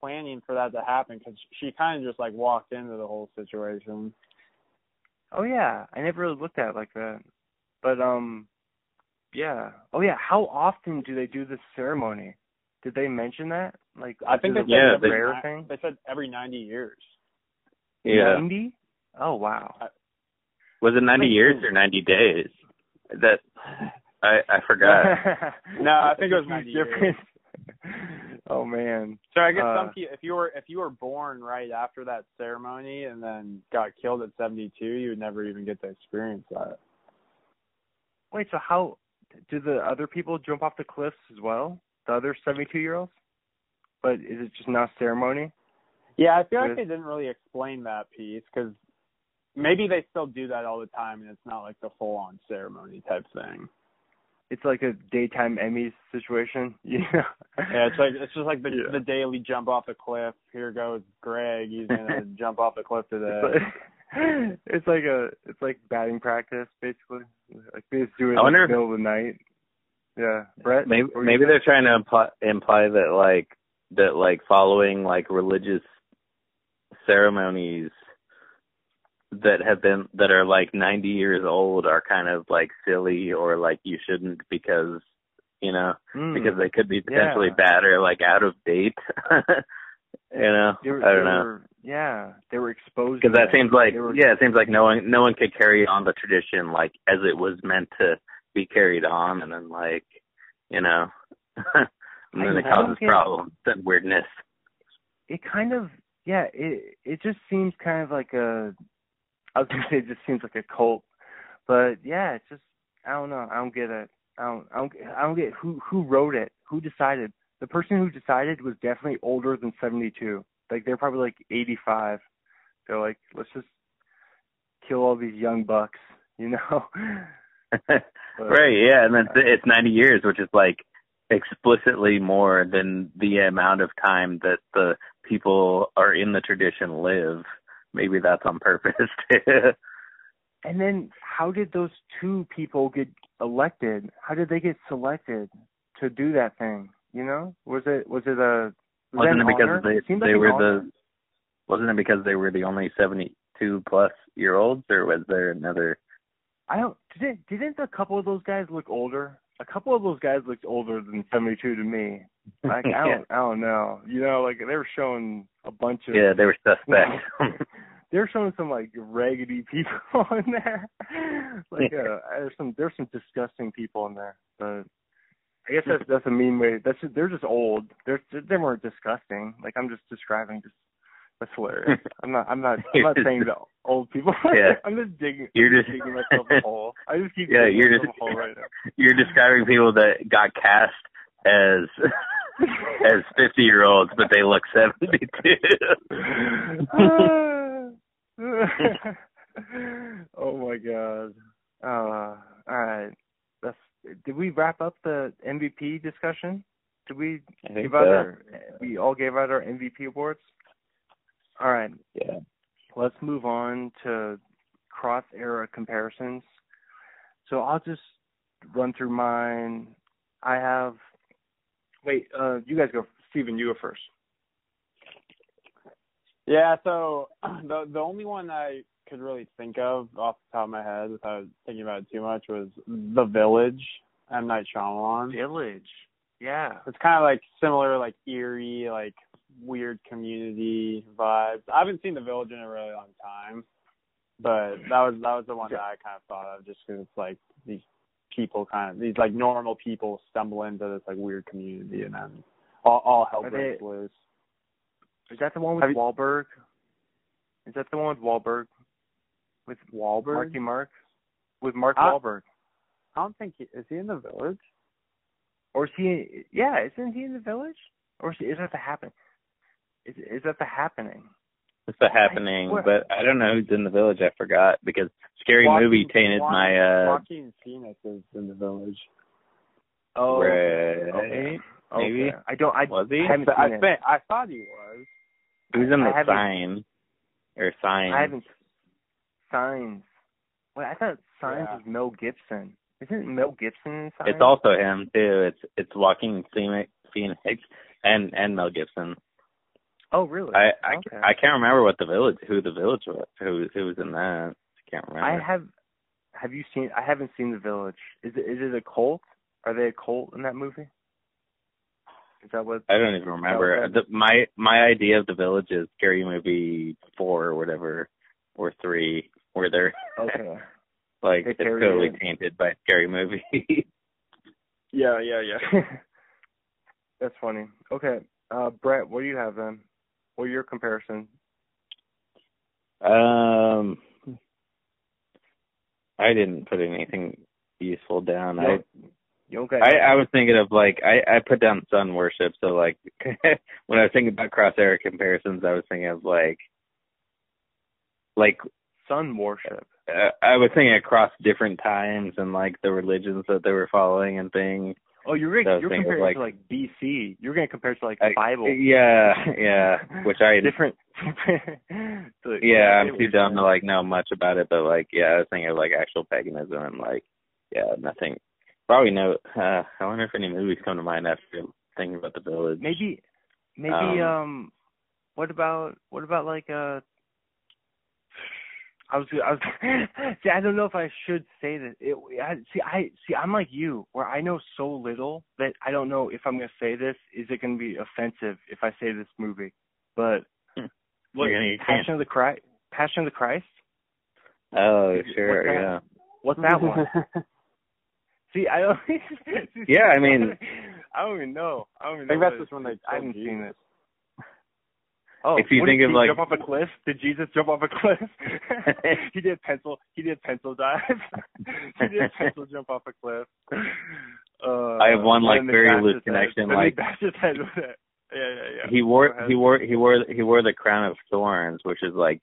[SPEAKER 1] planning for that to happen because she kind of just like walked into the whole situation.
[SPEAKER 3] Oh yeah, I never really looked at it like that. But um, yeah. Oh yeah, how often do they do this ceremony? Did they mention that? Like,
[SPEAKER 1] I think
[SPEAKER 3] is
[SPEAKER 1] they said
[SPEAKER 2] Yeah,
[SPEAKER 1] every
[SPEAKER 2] they-
[SPEAKER 3] rare thing.
[SPEAKER 1] They said every ninety years.
[SPEAKER 2] yeah.
[SPEAKER 3] Ninety? Oh wow.
[SPEAKER 2] Was it 90 years or 90 days? That I I forgot.
[SPEAKER 1] No, I think it was
[SPEAKER 3] Huge
[SPEAKER 1] 90 years.
[SPEAKER 3] oh man.
[SPEAKER 1] So I guess
[SPEAKER 3] Uh,
[SPEAKER 1] some people, if you were if you were born right after that ceremony and then got killed at seventy two, you would never even get to experience that.
[SPEAKER 3] Wait, so how do the other people jump off the cliffs as well? The other seventy-two year olds? But is it just not ceremony?
[SPEAKER 1] Yeah, I feel like they didn't really explain that piece because maybe they still do that all the time, and it's not like the full on ceremony type thing.
[SPEAKER 3] It's like a daytime Emmys situation, you know?
[SPEAKER 1] Yeah, it's like it's just like the
[SPEAKER 3] Yeah.
[SPEAKER 1] the daily jump off the cliff. Here goes Greg. He's gonna jump off the cliff today.
[SPEAKER 3] It's like, it's like a it's like batting practice basically. Like they just do it
[SPEAKER 2] I wonder
[SPEAKER 3] in the middle of the night. Yeah, Brett.
[SPEAKER 2] Maybe
[SPEAKER 3] what were you
[SPEAKER 2] maybe they're trying to imply imply that like that like following like religious ceremonies that have been that are like 90 years old are kind of like silly or like you shouldn't because you know
[SPEAKER 3] Mm.
[SPEAKER 2] because they could be potentially
[SPEAKER 3] Yeah.
[SPEAKER 2] bad or like out of date you know
[SPEAKER 3] They were-
[SPEAKER 2] i don't know
[SPEAKER 3] were- yeah, they were exposed.
[SPEAKER 2] because that seems like
[SPEAKER 3] were-
[SPEAKER 2] yeah it seems like no one no one could carry on the tradition like as it was meant to be carried on and then like you know and then it causes problems and weirdness
[SPEAKER 3] it kind of yeah it it just seems kind of like a I was gonna say it just seems like a cult, but yeah, it's just I don't know. I don't get it. I don't I don't I don't get who who wrote it, who decided. The person who decided was definitely older than seventy two. Like they're probably like eighty five. They're like, let's just kill all these young bucks, you know. But-
[SPEAKER 2] right yeah and then it's 90 years which is like explicitly more than the amount of time that the people are in the tradition live maybe that's on purpose
[SPEAKER 3] And then how did those two people get elected? How did they get selected to do that thing? You know, was it was it a was
[SPEAKER 2] wasn't it because
[SPEAKER 3] honor?
[SPEAKER 2] they
[SPEAKER 3] It
[SPEAKER 2] they
[SPEAKER 3] like
[SPEAKER 2] were
[SPEAKER 3] honor.
[SPEAKER 2] the wasn't it because they were the only 72 plus year olds or was there another
[SPEAKER 3] I don't didn't didn't a couple of those guys look older? A couple of those guys looked older than seventy two to me. Like I don't I don't know. You know, like they were showing a bunch of
[SPEAKER 2] yeah they were suspect
[SPEAKER 3] they're showing some like raggedy people in there. like uh, there's some there's some disgusting people in there, but I guess that's that's a mean way. That's just, they're just old. They're they weren't disgusting. Like I'm just describing just that's hilarious. I'm not I'm not I'm not saying that old people.
[SPEAKER 2] Yeah.
[SPEAKER 3] I'm just digging.
[SPEAKER 2] You're just-
[SPEAKER 3] digging myself a hole. I just keep
[SPEAKER 2] Yeah,
[SPEAKER 3] digging
[SPEAKER 2] you're
[SPEAKER 3] myself
[SPEAKER 2] just-
[SPEAKER 3] a hole right now.
[SPEAKER 2] you're describing people that got cast as as 50 year olds but they look 72
[SPEAKER 3] oh my god. Uh, all right. That's. Did we wrap up the MVP discussion? Did we give out
[SPEAKER 2] so.
[SPEAKER 3] our? We all gave out our MVP awards. All right.
[SPEAKER 2] yeah
[SPEAKER 3] Let's move on to cross era comparisons. So I'll just run through mine. I have. Wait. Uh, you guys go. Steven, you go first.
[SPEAKER 1] Yeah, so the the only one I could really think of off the top of my head without thinking about it too much was The Village, M Night Shyamalan.
[SPEAKER 3] Village. Yeah.
[SPEAKER 1] It's kind of like similar, like eerie, like weird community vibes. I haven't seen The Village in a really long time, but that was that was the one that I kind of thought of just because it's like these people kind of these like normal people stumble into this like weird community and then all all hell breaks loose.
[SPEAKER 3] Is that the one with
[SPEAKER 1] Have
[SPEAKER 3] Wahlberg? Is that the one with Wahlberg? With
[SPEAKER 1] Wahlberg?
[SPEAKER 3] Marky Mark? With Mark
[SPEAKER 1] Uh,
[SPEAKER 3] Wahlberg?
[SPEAKER 1] I don't think he, is he in The Village.
[SPEAKER 3] Or is he? Yeah, isn't he in the village? Or is, is that the happening? Is is that the happening?
[SPEAKER 2] it's a happening
[SPEAKER 3] what-
[SPEAKER 2] but i don't know who's in the village i forgot because scary
[SPEAKER 1] Joaquin-
[SPEAKER 2] movie tainted
[SPEAKER 1] Joaquin-
[SPEAKER 2] my uh
[SPEAKER 1] Joaquin Phoenix is in The Village.
[SPEAKER 3] Oh,
[SPEAKER 2] right
[SPEAKER 3] okay.
[SPEAKER 2] maybe
[SPEAKER 3] Okay. I don't. I
[SPEAKER 2] was he
[SPEAKER 3] I haven't
[SPEAKER 1] I,
[SPEAKER 3] seen it.
[SPEAKER 1] think, I thought he was.
[SPEAKER 2] who's in
[SPEAKER 3] I
[SPEAKER 2] the sign or sign
[SPEAKER 3] I haven't. Signs. Wait, I thought Signs
[SPEAKER 1] Yeah.
[SPEAKER 3] was Mel Gibson. Isn't Mel Gibson in Signs?
[SPEAKER 2] it's also him too it's it's Joaquin Phoenix Phoenix and and Mel Gibson
[SPEAKER 3] Oh, really?
[SPEAKER 2] I I,
[SPEAKER 3] okay.
[SPEAKER 2] I can't remember what the village who the village was who who was in that. I can't remember.
[SPEAKER 3] I have. Have you seen? I haven't seen The Village. Is it is it a cult? Are they a cult in that movie? Is that what?
[SPEAKER 2] I don't even remember. The, my my idea of the village is scary movie four or whatever or three where they're
[SPEAKER 3] Okay.
[SPEAKER 2] like
[SPEAKER 3] They
[SPEAKER 2] it's totally tainted by scary movie.
[SPEAKER 1] Yeah, yeah, yeah.
[SPEAKER 3] That's funny. Okay, uh, Brett, what do you have then? What are your comparison?
[SPEAKER 2] um I didn't put anything useful down. I
[SPEAKER 3] don't- You don't got
[SPEAKER 2] I, I was thinking of like I I put down sun worship. So like when I was thinking about cross era comparisons, I was thinking of like like
[SPEAKER 3] sun worship.
[SPEAKER 2] uh, I was thinking across different times and like the religions that they were following and things.
[SPEAKER 3] Oh, you're
[SPEAKER 2] I was
[SPEAKER 3] you're comparing
[SPEAKER 2] like-
[SPEAKER 3] to like BC. You're gonna compare it to like
[SPEAKER 2] I-
[SPEAKER 3] the Bible.
[SPEAKER 2] Yeah, yeah. Which I
[SPEAKER 3] different. So,
[SPEAKER 2] yeah,
[SPEAKER 3] I
[SPEAKER 2] I'm too dumb to like know much about it, but like yeah, I was thinking of like actual paganism and like yeah, nothing. Probably no. Uh, I wonder if any movies come to mind after thinking about the village.
[SPEAKER 3] Maybe maybe
[SPEAKER 2] Um,
[SPEAKER 3] um, what about what about like uh I was I was see I don't know if I should say this. It, I, see I see I'm like you where I know so little that I don't know if I'm gonna say this. Is it gonna be offensive if I say this movie? But
[SPEAKER 2] Hmm.
[SPEAKER 3] what,
[SPEAKER 2] You're gonna get
[SPEAKER 3] Passion of the Christ? Passion of the Christ?
[SPEAKER 2] Oh, sure,
[SPEAKER 3] that?
[SPEAKER 2] yeah.
[SPEAKER 3] What's that one? See, I don't.
[SPEAKER 2] Yeah, I mean-
[SPEAKER 3] I don't even know. I don't even
[SPEAKER 1] I think
[SPEAKER 3] know.
[SPEAKER 1] that's
[SPEAKER 3] what
[SPEAKER 1] just when they
[SPEAKER 3] I haven't
[SPEAKER 1] killed
[SPEAKER 3] seen
[SPEAKER 1] Jesus.
[SPEAKER 3] it. Oh,
[SPEAKER 2] If you think
[SPEAKER 3] did
[SPEAKER 2] of,
[SPEAKER 3] he
[SPEAKER 2] like-
[SPEAKER 3] jump off a cliff? Did Jesus jump off a cliff? he did pencil. He did pencil dive. he did pencil jump off a cliff. Uh,
[SPEAKER 2] I have one, like, very loose
[SPEAKER 3] head.
[SPEAKER 2] connection, like-
[SPEAKER 3] they bashed head with it. Yeah, yeah, yeah.
[SPEAKER 2] he wore he wore he wore he wore the crown of thorns, which is like,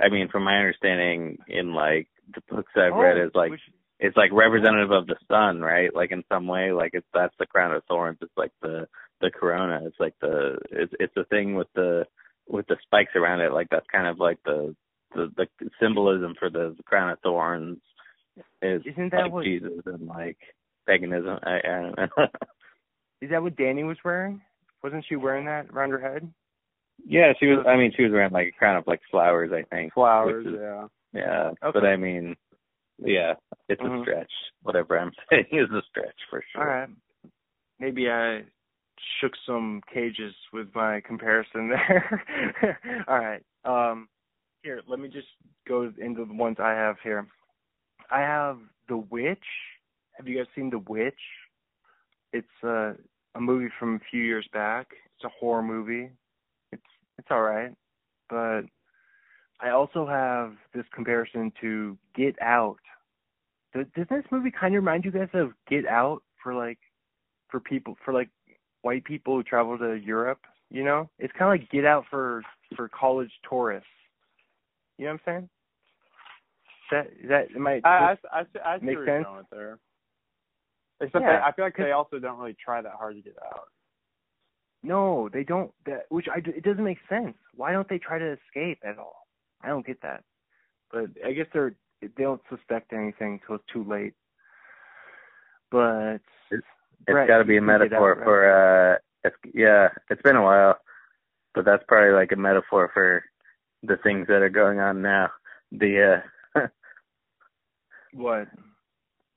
[SPEAKER 2] I mean, from my understanding in like the books I've read,
[SPEAKER 3] Oh,
[SPEAKER 2] is like
[SPEAKER 3] which-
[SPEAKER 2] it's like representative of the sun, right? Like in some way, like it's that's the crown of thorns. It's like the the corona. It's like the it's it's the thing with the with the spikes around it. Like that's kind of like the the, the symbolism for the, crown of thorns is
[SPEAKER 3] Isn't that
[SPEAKER 2] like
[SPEAKER 3] what-
[SPEAKER 2] Jesus and like paganism. I, I don't know.
[SPEAKER 3] is that what Danny was wearing? Wasn't she wearing that around her head?
[SPEAKER 2] yeah, she was. I mean, she was wearing like a crown of like flowers. I think
[SPEAKER 1] Flowers,
[SPEAKER 2] is-
[SPEAKER 1] yeah.
[SPEAKER 2] Yeah,
[SPEAKER 3] Okay.
[SPEAKER 2] but I mean, yeah, it's
[SPEAKER 3] Mhm.
[SPEAKER 2] a stretch. Whatever I'm saying is a stretch for sure.
[SPEAKER 3] All right. Maybe I shook some cages with my comparison there. All right. Um here, let me just go into the ones I have here. I have The Witch. Have you guys seen The Witch? It's uh, a movie from a few years back. It's a horror movie. It's it's all right, but I also have this comparison to Get Out. Does this movie kind of remind you guys of Get Out for like for people for like white people who travel to Europe? You know, it's kind of like Get Out for for college tourists. You know what I'm saying? That that might.
[SPEAKER 1] I I, I, I
[SPEAKER 3] Make
[SPEAKER 1] where
[SPEAKER 3] sense?
[SPEAKER 1] with there. Except
[SPEAKER 3] Yeah,
[SPEAKER 1] they, I feel like
[SPEAKER 3] 'cause-
[SPEAKER 1] they also don't really try that hard to get out.
[SPEAKER 3] No, they don't. That which I it doesn't make sense. Why don't they try to escape at all? I don't get that. But I guess they're they don't suspect anything till it's too late. But
[SPEAKER 2] It's
[SPEAKER 3] Brett,
[SPEAKER 2] got to be a metaphor
[SPEAKER 3] out, right?
[SPEAKER 2] for uh, it's, yeah, it's been a while, but that's probably like a metaphor for the things that are going on now. The uh,
[SPEAKER 3] what?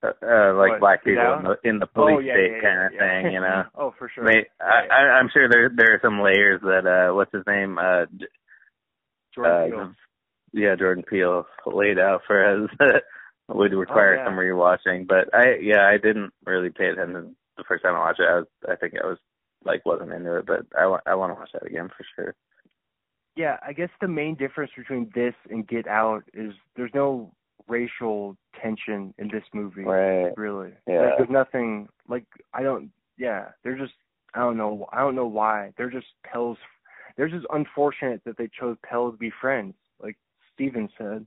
[SPEAKER 2] uh, uh like
[SPEAKER 3] What,
[SPEAKER 2] black people in the in the police
[SPEAKER 3] oh yeah,
[SPEAKER 2] state
[SPEAKER 3] yeah,
[SPEAKER 2] kind of thing, you know.
[SPEAKER 3] oh, for sure.
[SPEAKER 2] May, I, I, I'm sure there there are some layers that uh, what's his name? Uh,
[SPEAKER 3] Jordan
[SPEAKER 2] uh,
[SPEAKER 3] Peele.
[SPEAKER 2] yeah, Jordan Peele laid out for us would require
[SPEAKER 3] Oh, yeah.
[SPEAKER 2] some rewatching. But I yeah, I didn't really pay attention the first time I watched it. I was I think I was like wasn't into it, but I want I want to watch that again for sure.
[SPEAKER 3] Yeah, I guess the main difference between this and Get Out is there's no racial tension in this movie.
[SPEAKER 2] Right.
[SPEAKER 3] Really.
[SPEAKER 2] Yeah.
[SPEAKER 3] Like, there's nothing like I don't yeah, they're just I don't know I don't know why. They're just Pell's they're just unfortunate that they chose Pell to be friends, like Steven said.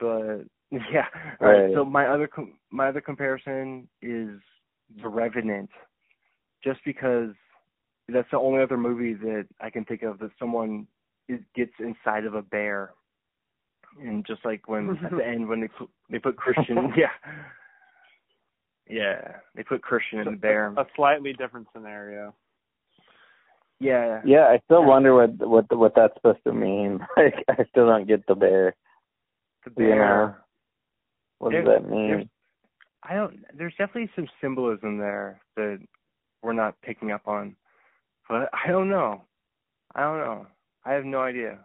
[SPEAKER 3] But yeah. Right. So my other com- my other comparison is The Revenant. Just because that's the only other movie that I can think of that someone is, gets inside of a bear, and just like when at the end when they put they put Christian, yeah, yeah, they put Christian in the bear,
[SPEAKER 1] A slightly different scenario.
[SPEAKER 3] yeah,
[SPEAKER 2] Yeah, I still wonder what what what that's supposed to mean. Like I still don't get the bear.
[SPEAKER 3] the
[SPEAKER 2] You know,
[SPEAKER 3] bear.
[SPEAKER 2] what
[SPEAKER 3] There-
[SPEAKER 2] does that mean?
[SPEAKER 3] I don't. There's definitely some symbolism there that we're not picking up on, but I don't know. I don't know. I have no idea.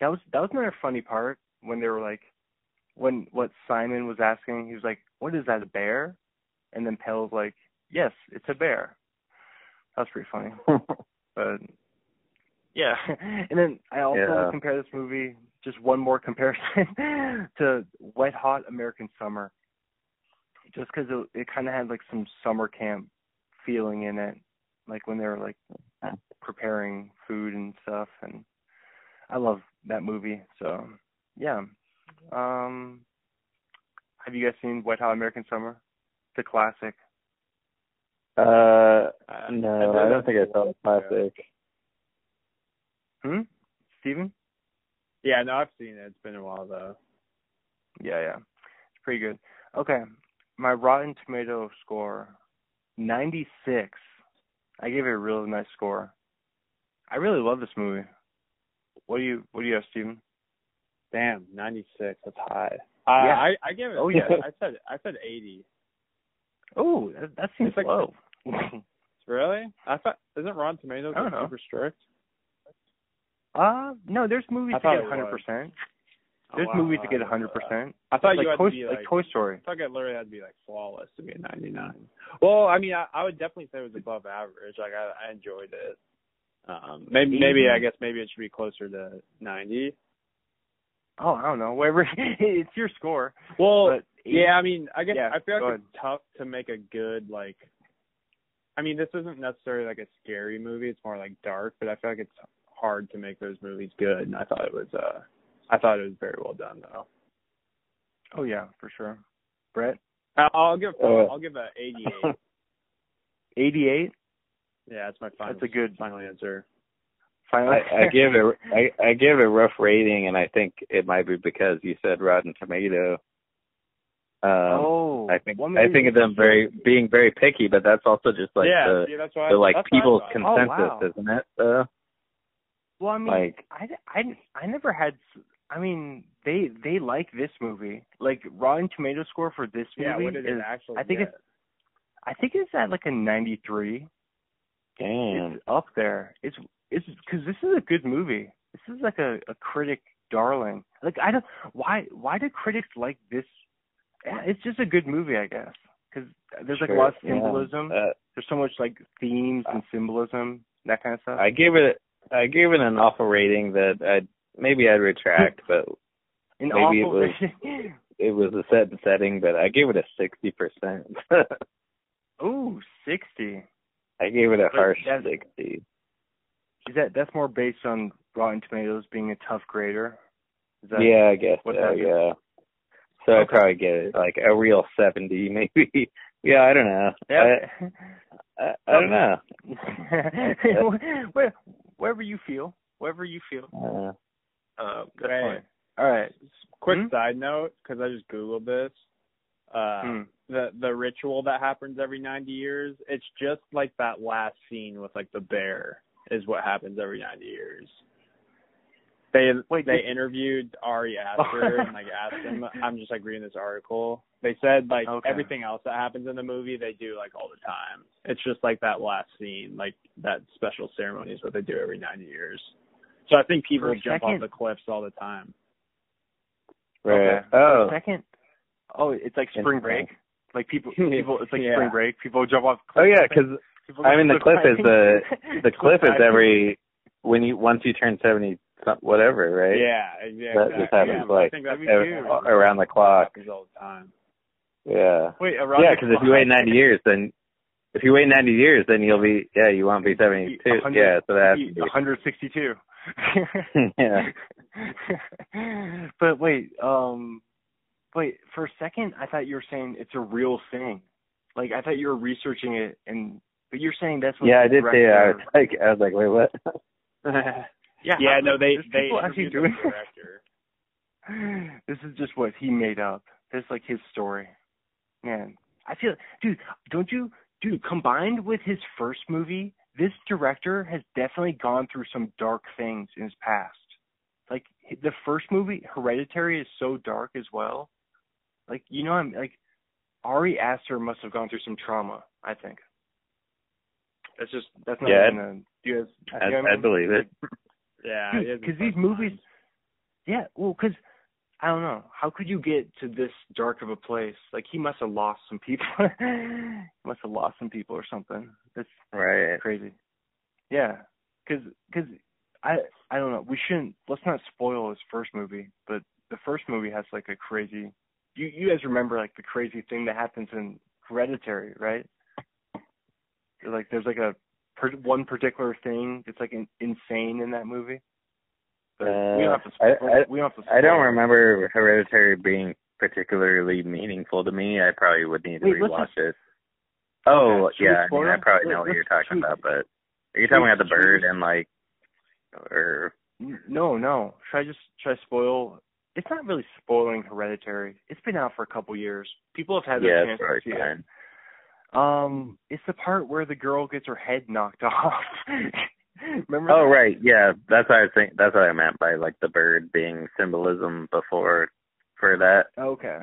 [SPEAKER 3] That was that was another funny part when they were like, when what Simon was asking, he was like, "What is that? A bear?" And then Pell was like, "Yes, it's a bear." That was pretty funny. But yeah, and then I also
[SPEAKER 2] Yeah.
[SPEAKER 3] compare this movie just one more comparison to Wet Hot American Summer, just because it, it kind of had like some summer camp feeling in it, like when they were like preparing food and stuff, and I love that movie. So yeah, um, have you guys seen Wet Hot American Summer? It's a classic.
[SPEAKER 2] Uh,
[SPEAKER 1] Uh,
[SPEAKER 2] no,
[SPEAKER 1] did
[SPEAKER 2] I don't think I saw the classic.
[SPEAKER 3] Hmm, Steven?
[SPEAKER 1] Yeah, no, I've seen it. It's been a while though.
[SPEAKER 3] Yeah, yeah. It's pretty good. Okay. My Rotten Tomato score, 96. I gave it a really nice score. I really love this movie. What do you What do you have, Steven?
[SPEAKER 1] Damn, ninety six. That's high.
[SPEAKER 3] Yeah.
[SPEAKER 1] I I gave it.
[SPEAKER 3] Oh, yeah.
[SPEAKER 1] I said I said eighty.
[SPEAKER 3] Oh, that, that seems
[SPEAKER 1] It's like-
[SPEAKER 3] low.
[SPEAKER 1] Really? I thought isn't Rotten Tomatoes like, super strict?
[SPEAKER 3] uh, no, there's movies
[SPEAKER 1] thought
[SPEAKER 3] get
[SPEAKER 1] it
[SPEAKER 3] 100.
[SPEAKER 1] was.
[SPEAKER 3] Percent
[SPEAKER 1] Oh,
[SPEAKER 3] There's
[SPEAKER 1] wow.
[SPEAKER 3] movies to get 100. percent
[SPEAKER 1] I thought
[SPEAKER 3] like
[SPEAKER 1] you had
[SPEAKER 3] Toy,
[SPEAKER 1] to be
[SPEAKER 3] like,
[SPEAKER 1] like,
[SPEAKER 3] Toy Story.
[SPEAKER 1] I thought it literally had to be like flawless to be a ninety nine. Well, I mean, I, I would definitely say it was above average. Like I, I enjoyed it. Um, maybe maybe I guess maybe it should be closer to ninety.
[SPEAKER 3] Oh, I don't know. Whatever. it's your score.
[SPEAKER 1] Well,
[SPEAKER 3] But
[SPEAKER 1] yeah, I mean, I guess
[SPEAKER 3] Yeah,
[SPEAKER 1] I feel like it's tough to make a good like. I mean, this isn't necessarily like a scary movie. It's more like dark, but I feel like it's hard to make those movies good. And I thought it was, uh, I thought it was very well done though.
[SPEAKER 3] Oh yeah, for sure. Brett,
[SPEAKER 1] I'll, I'll give,
[SPEAKER 2] Uh,
[SPEAKER 1] I'll give a eighty-eight.
[SPEAKER 3] 88.
[SPEAKER 1] yeah, that's my final.
[SPEAKER 3] That's a good-
[SPEAKER 1] final answer.
[SPEAKER 3] Final.
[SPEAKER 2] I, I give it I, I give a rough rating, and I think it might be because you said Rotten Tomato. Um,
[SPEAKER 3] oh,
[SPEAKER 2] I think I think of them very being very picky, but that's also just like
[SPEAKER 1] yeah,
[SPEAKER 2] the
[SPEAKER 1] see, that's why
[SPEAKER 2] the like
[SPEAKER 1] that's
[SPEAKER 2] people's consensus,
[SPEAKER 3] Oh, wow.
[SPEAKER 2] isn't it? Uh,
[SPEAKER 3] Well, I mean,
[SPEAKER 2] like
[SPEAKER 3] I, I, I never had. I mean, they they like this movie. Like Rotten Tomato score for this movie
[SPEAKER 1] Yeah, what did
[SPEAKER 3] is,
[SPEAKER 1] it actually?
[SPEAKER 3] I think
[SPEAKER 1] get?
[SPEAKER 3] it's I think it's at like a 93.
[SPEAKER 2] damn.
[SPEAKER 3] It's up there. It's it's because this is a good movie. This is like a a critic darling. Like I don't why why do critics like this? Yeah, It's just a good movie, I guess. Because there's like a lot of
[SPEAKER 2] Sure, yeah.
[SPEAKER 3] symbolism.
[SPEAKER 2] Uh,
[SPEAKER 3] There's so much like themes and symbolism, that kind of stuff.
[SPEAKER 2] I gave it I gave it an awful rating that I maybe I'd retract, but
[SPEAKER 3] An
[SPEAKER 2] maybe it was- it was a set setting, but I gave it a sixty percent.
[SPEAKER 3] Ooh, sixty.
[SPEAKER 2] I gave it a
[SPEAKER 3] But
[SPEAKER 2] harsh sixty.
[SPEAKER 3] Is that that's more based on Rotten Tomatoes being a tough grader? Is that,
[SPEAKER 2] yeah, I guess
[SPEAKER 3] what
[SPEAKER 2] so. Yeah. So I'd probably get it like a real seventy, maybe. yeah, I don't know.
[SPEAKER 3] Yeah.
[SPEAKER 2] I, I, I don't know.
[SPEAKER 3] Wherever you feel, wherever you feel.
[SPEAKER 2] Uh,
[SPEAKER 3] Uh, that's
[SPEAKER 1] Wait.
[SPEAKER 3] fine. All right.
[SPEAKER 1] Quick
[SPEAKER 3] Hmm?
[SPEAKER 1] side note, because I just googled this. Uh,
[SPEAKER 3] Hmm.
[SPEAKER 1] the the ritual that happens every 90 years, it's just like that last scene with like the bear is what happens every 90 years. They
[SPEAKER 3] Wait,
[SPEAKER 1] they
[SPEAKER 3] this-
[SPEAKER 1] interviewed Ari Aster and like asked him. I'm just like reading this article. They said like
[SPEAKER 3] Okay.
[SPEAKER 1] everything else that happens in the movie they do like all the time. It's just like that last scene, like that special ceremony is what they do every 90 years. So I think people jump
[SPEAKER 3] second-
[SPEAKER 1] off the cliffs all the time.
[SPEAKER 2] right.
[SPEAKER 3] Okay.
[SPEAKER 2] Oh,
[SPEAKER 3] For second. Oh, it's like spring break. Like people, people. It's like
[SPEAKER 1] Yeah.
[SPEAKER 3] spring break. People jump off.
[SPEAKER 2] oh yeah,
[SPEAKER 3] cliffs.
[SPEAKER 2] because I mean the cliff is the the cliff is every when you once you turn seventy some- whatever, right?
[SPEAKER 1] Yeah, yeah,
[SPEAKER 2] That
[SPEAKER 1] exactly.
[SPEAKER 2] just happens,
[SPEAKER 1] yeah,
[SPEAKER 2] like,
[SPEAKER 1] I think that's
[SPEAKER 3] every-
[SPEAKER 1] true.
[SPEAKER 2] around the clock.
[SPEAKER 1] all the time.
[SPEAKER 2] Yeah.
[SPEAKER 3] Wait, around
[SPEAKER 2] Yeah, because if you wait 90 years, then if you wait 90 years, then you'll be yeah, you won't be 72.
[SPEAKER 3] 100
[SPEAKER 2] Yeah, so that has to be.
[SPEAKER 3] 162.
[SPEAKER 2] Yeah.
[SPEAKER 3] but wait, um, wait. For a second, I thought you were saying it's a real thing. Like I thought you were researching it, and but you're saying that's what.
[SPEAKER 2] Yeah, I did say I was like I was like, wait, what?
[SPEAKER 3] Yeah,
[SPEAKER 1] yeah,
[SPEAKER 3] how-
[SPEAKER 1] no, they
[SPEAKER 3] there's
[SPEAKER 1] they
[SPEAKER 3] people actually doing
[SPEAKER 1] the
[SPEAKER 3] this is just what he made up. This is like his story. Man, I feel, dude, don't you, dude? Combined with his first movie, this director has definitely gone through some dark things in his past. Like the first movie, Hereditary, is so dark as well. Like you know, I'm like Ari Aster must have gone through some trauma. I think. That's just that's not
[SPEAKER 2] Yeah,
[SPEAKER 3] even a, you guys.
[SPEAKER 2] I,
[SPEAKER 3] you know what
[SPEAKER 2] I
[SPEAKER 3] mean?
[SPEAKER 2] believe it.
[SPEAKER 1] Yeah,
[SPEAKER 3] Dude,
[SPEAKER 1] he has
[SPEAKER 3] 'cause
[SPEAKER 1] a
[SPEAKER 3] these movies- Yeah, well, because I don't know. How could you get to this dark of a place? Like he must have lost some people. he must have lost some people or something. That's
[SPEAKER 2] Right.
[SPEAKER 3] crazy. Yeah, because cause I I don't know. We shouldn't. Let's not spoil his first movie. But the first movie has like a crazy. You you guys remember like the crazy thing that happens in Hereditary, right? Like there's like a per, one particular thing that's like in, insane in that movie. But we don't have to.
[SPEAKER 2] Uh, I- I-
[SPEAKER 3] we don't have to.
[SPEAKER 2] I don't remember Hereditary being particularly meaningful to me. I probably would need to
[SPEAKER 3] Wait,
[SPEAKER 2] rewatch
[SPEAKER 3] just-
[SPEAKER 2] it. Oh,
[SPEAKER 3] Okay,
[SPEAKER 2] yeah. I mean, I probably know what you're talking about, but are you talking about the bird and like, or
[SPEAKER 3] No, no. Should I just should I spoil? It's not really spoiling Hereditary. It's been out for a couple years. People have had their
[SPEAKER 2] yeah,
[SPEAKER 3] chance to see
[SPEAKER 2] fine.
[SPEAKER 3] it. Um, it's the part where the girl gets her head knocked off. Remember?
[SPEAKER 2] Oh
[SPEAKER 3] that?
[SPEAKER 2] right, yeah. That's what I was think. That's what I meant by like the bird being symbolism before for that
[SPEAKER 3] Okay.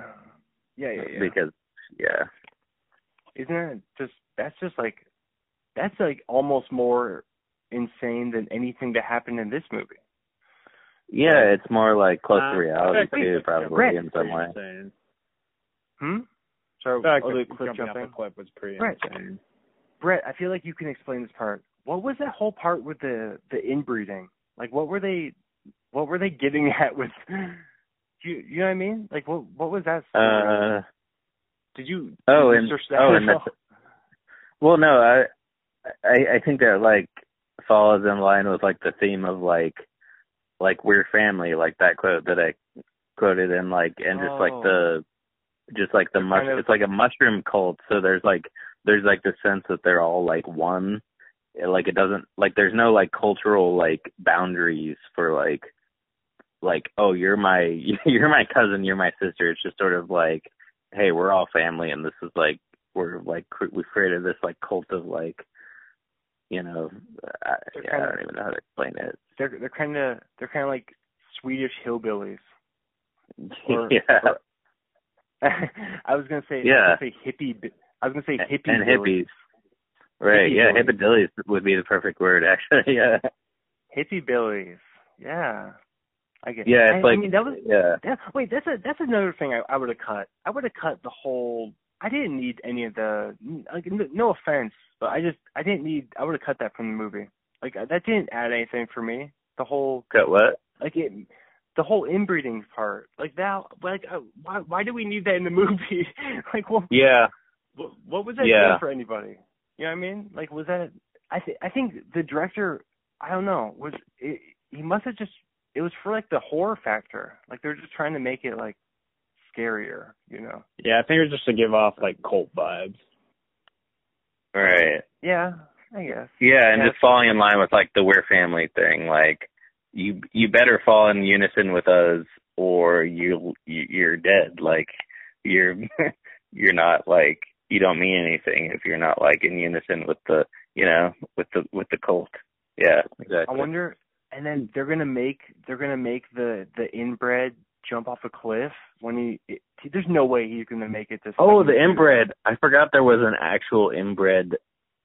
[SPEAKER 3] Yeah, yeah, yeah.
[SPEAKER 2] because yeah.
[SPEAKER 3] Isn't it just that's just like that's like almost more insane than anything that happened in this movie.
[SPEAKER 2] Yeah, it's more like close
[SPEAKER 1] Uh,
[SPEAKER 2] to reality too, probably
[SPEAKER 3] Brett,
[SPEAKER 2] in some way.
[SPEAKER 1] Insane.
[SPEAKER 3] Hmm. So
[SPEAKER 1] The fact
[SPEAKER 3] oh, the cliff
[SPEAKER 1] jumping off
[SPEAKER 3] jumping.
[SPEAKER 1] the cliff was pretty
[SPEAKER 3] Right.
[SPEAKER 1] insane.
[SPEAKER 3] Brett, I feel like you can explain this part. What was that whole part with the the inbreeding? Like, what were they, what were they getting at with? Do you, you know what I mean? Like, what what was that?
[SPEAKER 2] Uh
[SPEAKER 3] Did you?
[SPEAKER 2] oh,
[SPEAKER 3] did you
[SPEAKER 2] and oh, and that's well, no, I, I I think that like follows in line with like the theme of like like we're family, like that quote that I quoted in like and just like
[SPEAKER 3] Oh.
[SPEAKER 2] the just like the mush
[SPEAKER 3] kind of-
[SPEAKER 2] it's like a mushroom cult so there's like there's like the sense that they're all like one like it doesn't like there's no like cultural like boundaries for like like oh you're my you're my cousin you're my sister it's just sort of like hey we're all family and this is like we're like cr- we've created this like cult of like you know I, yeah, I
[SPEAKER 3] kinda-
[SPEAKER 2] don't even know how to explain it
[SPEAKER 3] they're they're kind of they're kind of like Swedish hillbillies. Or-
[SPEAKER 2] yeah
[SPEAKER 3] or- I was gonna say
[SPEAKER 2] Yeah.
[SPEAKER 3] I was gonna say hippie. I was gonna say hippie
[SPEAKER 2] and
[SPEAKER 3] billies.
[SPEAKER 2] hippies right
[SPEAKER 3] Hippie
[SPEAKER 2] yeah
[SPEAKER 3] billies.
[SPEAKER 2] would be the perfect word actually yeah
[SPEAKER 3] Hippie billies. Yeah. I get.
[SPEAKER 2] yeah
[SPEAKER 3] I,
[SPEAKER 2] it's like
[SPEAKER 3] I mean, that was
[SPEAKER 2] yeah
[SPEAKER 3] That, wait, that's a that's another thing I, I would have cut. I would have cut the whole. I didn't need any of the. Like, no offense, but I just I didn't need. I would have cut that from the movie. Like uh, that didn't add anything for me. The whole
[SPEAKER 2] cut what
[SPEAKER 3] like it, the whole inbreeding part. Like that. Like uh, why why do we need that in the movie? like what
[SPEAKER 2] yeah
[SPEAKER 3] what, what was that
[SPEAKER 2] Yeah.
[SPEAKER 3] for anybody? You know what I mean? Like was that? I th- I think the director. I don't know. Was it, he must have just. It was for like the horror factor. Like they're just trying to make it like scarier. You know?
[SPEAKER 1] Yeah, I think it was just to give off like cult vibes.
[SPEAKER 2] right
[SPEAKER 3] Yeah, I guess.
[SPEAKER 2] Yeah, and
[SPEAKER 3] Yeah.
[SPEAKER 2] just falling in line with like the we're family thing. Like you you better fall in unison with us or you you- you're dead. Like you're you're not like you don't mean anything if you're not like in unison with the you know with the with the cult. Yeah, exactly.
[SPEAKER 3] I wonder. And then they're gonna make they're gonna make the the inbred jump off a cliff when he. It, there's no way he's gonna make it this.
[SPEAKER 2] Oh, the inbred. I forgot there was an actual inbred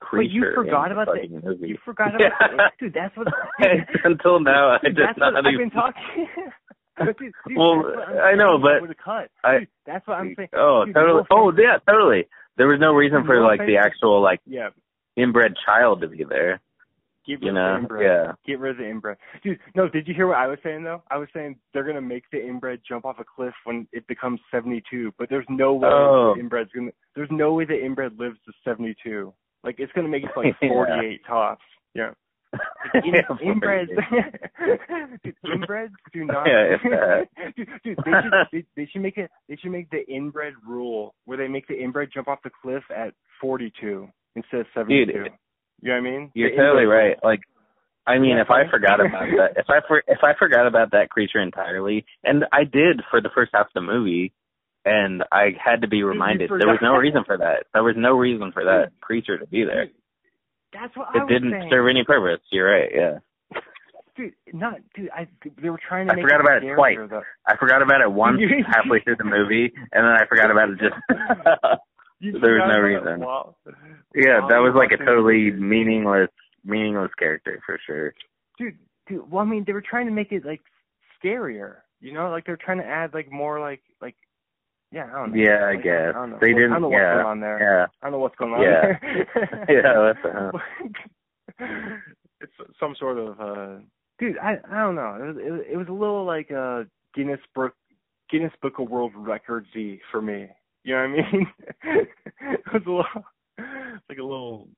[SPEAKER 2] creature.
[SPEAKER 3] Wait, you forgot about the
[SPEAKER 2] fucking movie.
[SPEAKER 3] You forgot
[SPEAKER 2] Yeah.
[SPEAKER 3] about dude. That's what.
[SPEAKER 2] Until now, I
[SPEAKER 3] Dude,
[SPEAKER 2] just
[SPEAKER 3] that's what
[SPEAKER 2] not
[SPEAKER 3] I've been talking. Dude, dude,
[SPEAKER 2] Well,
[SPEAKER 3] I'm
[SPEAKER 2] I know, but
[SPEAKER 3] would have cut.
[SPEAKER 2] I-
[SPEAKER 3] that's what I'm saying.
[SPEAKER 2] Oh,
[SPEAKER 3] Dude,
[SPEAKER 2] totally. Oh, yeah, totally. There was no reason for like the actual like
[SPEAKER 3] Yeah,
[SPEAKER 2] inbred child to be there.
[SPEAKER 3] get rid
[SPEAKER 2] You
[SPEAKER 3] of
[SPEAKER 2] know?
[SPEAKER 3] the inbred.
[SPEAKER 2] Yeah.
[SPEAKER 3] Get rid of the inbred. Dude, no, did you hear what I was saying though? I was saying they're gonna make the inbred jump off a cliff when it becomes 72, but there's no way
[SPEAKER 2] Oh.
[SPEAKER 3] the inbred's gonna. There's no way the inbred lives to 72. Like it's gonna make it to, like
[SPEAKER 2] Yeah.
[SPEAKER 3] 48 tops. Yeah. In, inbreds, dude, inbreds do not.
[SPEAKER 2] Yeah, if
[SPEAKER 3] dude, dude, they should they, they should make it. They should make the inbred rule where they make the inbred jump off the cliff at 42 instead of 72.
[SPEAKER 2] Dude,
[SPEAKER 3] you know what I mean?
[SPEAKER 2] You're
[SPEAKER 3] The
[SPEAKER 2] totally right. Like, I mean,
[SPEAKER 3] Yeah,
[SPEAKER 2] if I forgot about that, if I for, if I forgot about that creature entirely, and I did for the first half of the movie, and I had to be reminded there was no reason for that. There was no reason for that creature to be there.
[SPEAKER 3] That's what I
[SPEAKER 2] It
[SPEAKER 3] was
[SPEAKER 2] didn't
[SPEAKER 3] saying.
[SPEAKER 2] serve any purpose. You're right. Yeah.
[SPEAKER 3] Dude, not dude. I they were trying to
[SPEAKER 2] I forgot about it twice.
[SPEAKER 3] Though.
[SPEAKER 2] I forgot about it once halfway through the movie, and then I forgot about it just. There was no reason.
[SPEAKER 3] while-
[SPEAKER 2] yeah,
[SPEAKER 3] while
[SPEAKER 2] that was like a totally meaningless, meaningless character for sure.
[SPEAKER 3] dude, dude. Well, I mean, they were trying to make it like scarier. You know, like they're trying to add like more like like. Yeah, I don't know.
[SPEAKER 2] Yeah, I guess
[SPEAKER 3] I don't know.
[SPEAKER 2] they
[SPEAKER 3] I
[SPEAKER 2] didn't.
[SPEAKER 3] don't know
[SPEAKER 2] yeah,
[SPEAKER 3] going on there.
[SPEAKER 2] yeah.
[SPEAKER 3] I don't know what's going on
[SPEAKER 2] Yeah.
[SPEAKER 3] there.
[SPEAKER 2] Yeah, that's, uh,
[SPEAKER 3] it's some sort of uh dude, I I don't know. It was it, was- it was a little like uh Guinness Book Guinness Book of World Records y for me. You know what I mean? it was a little like a little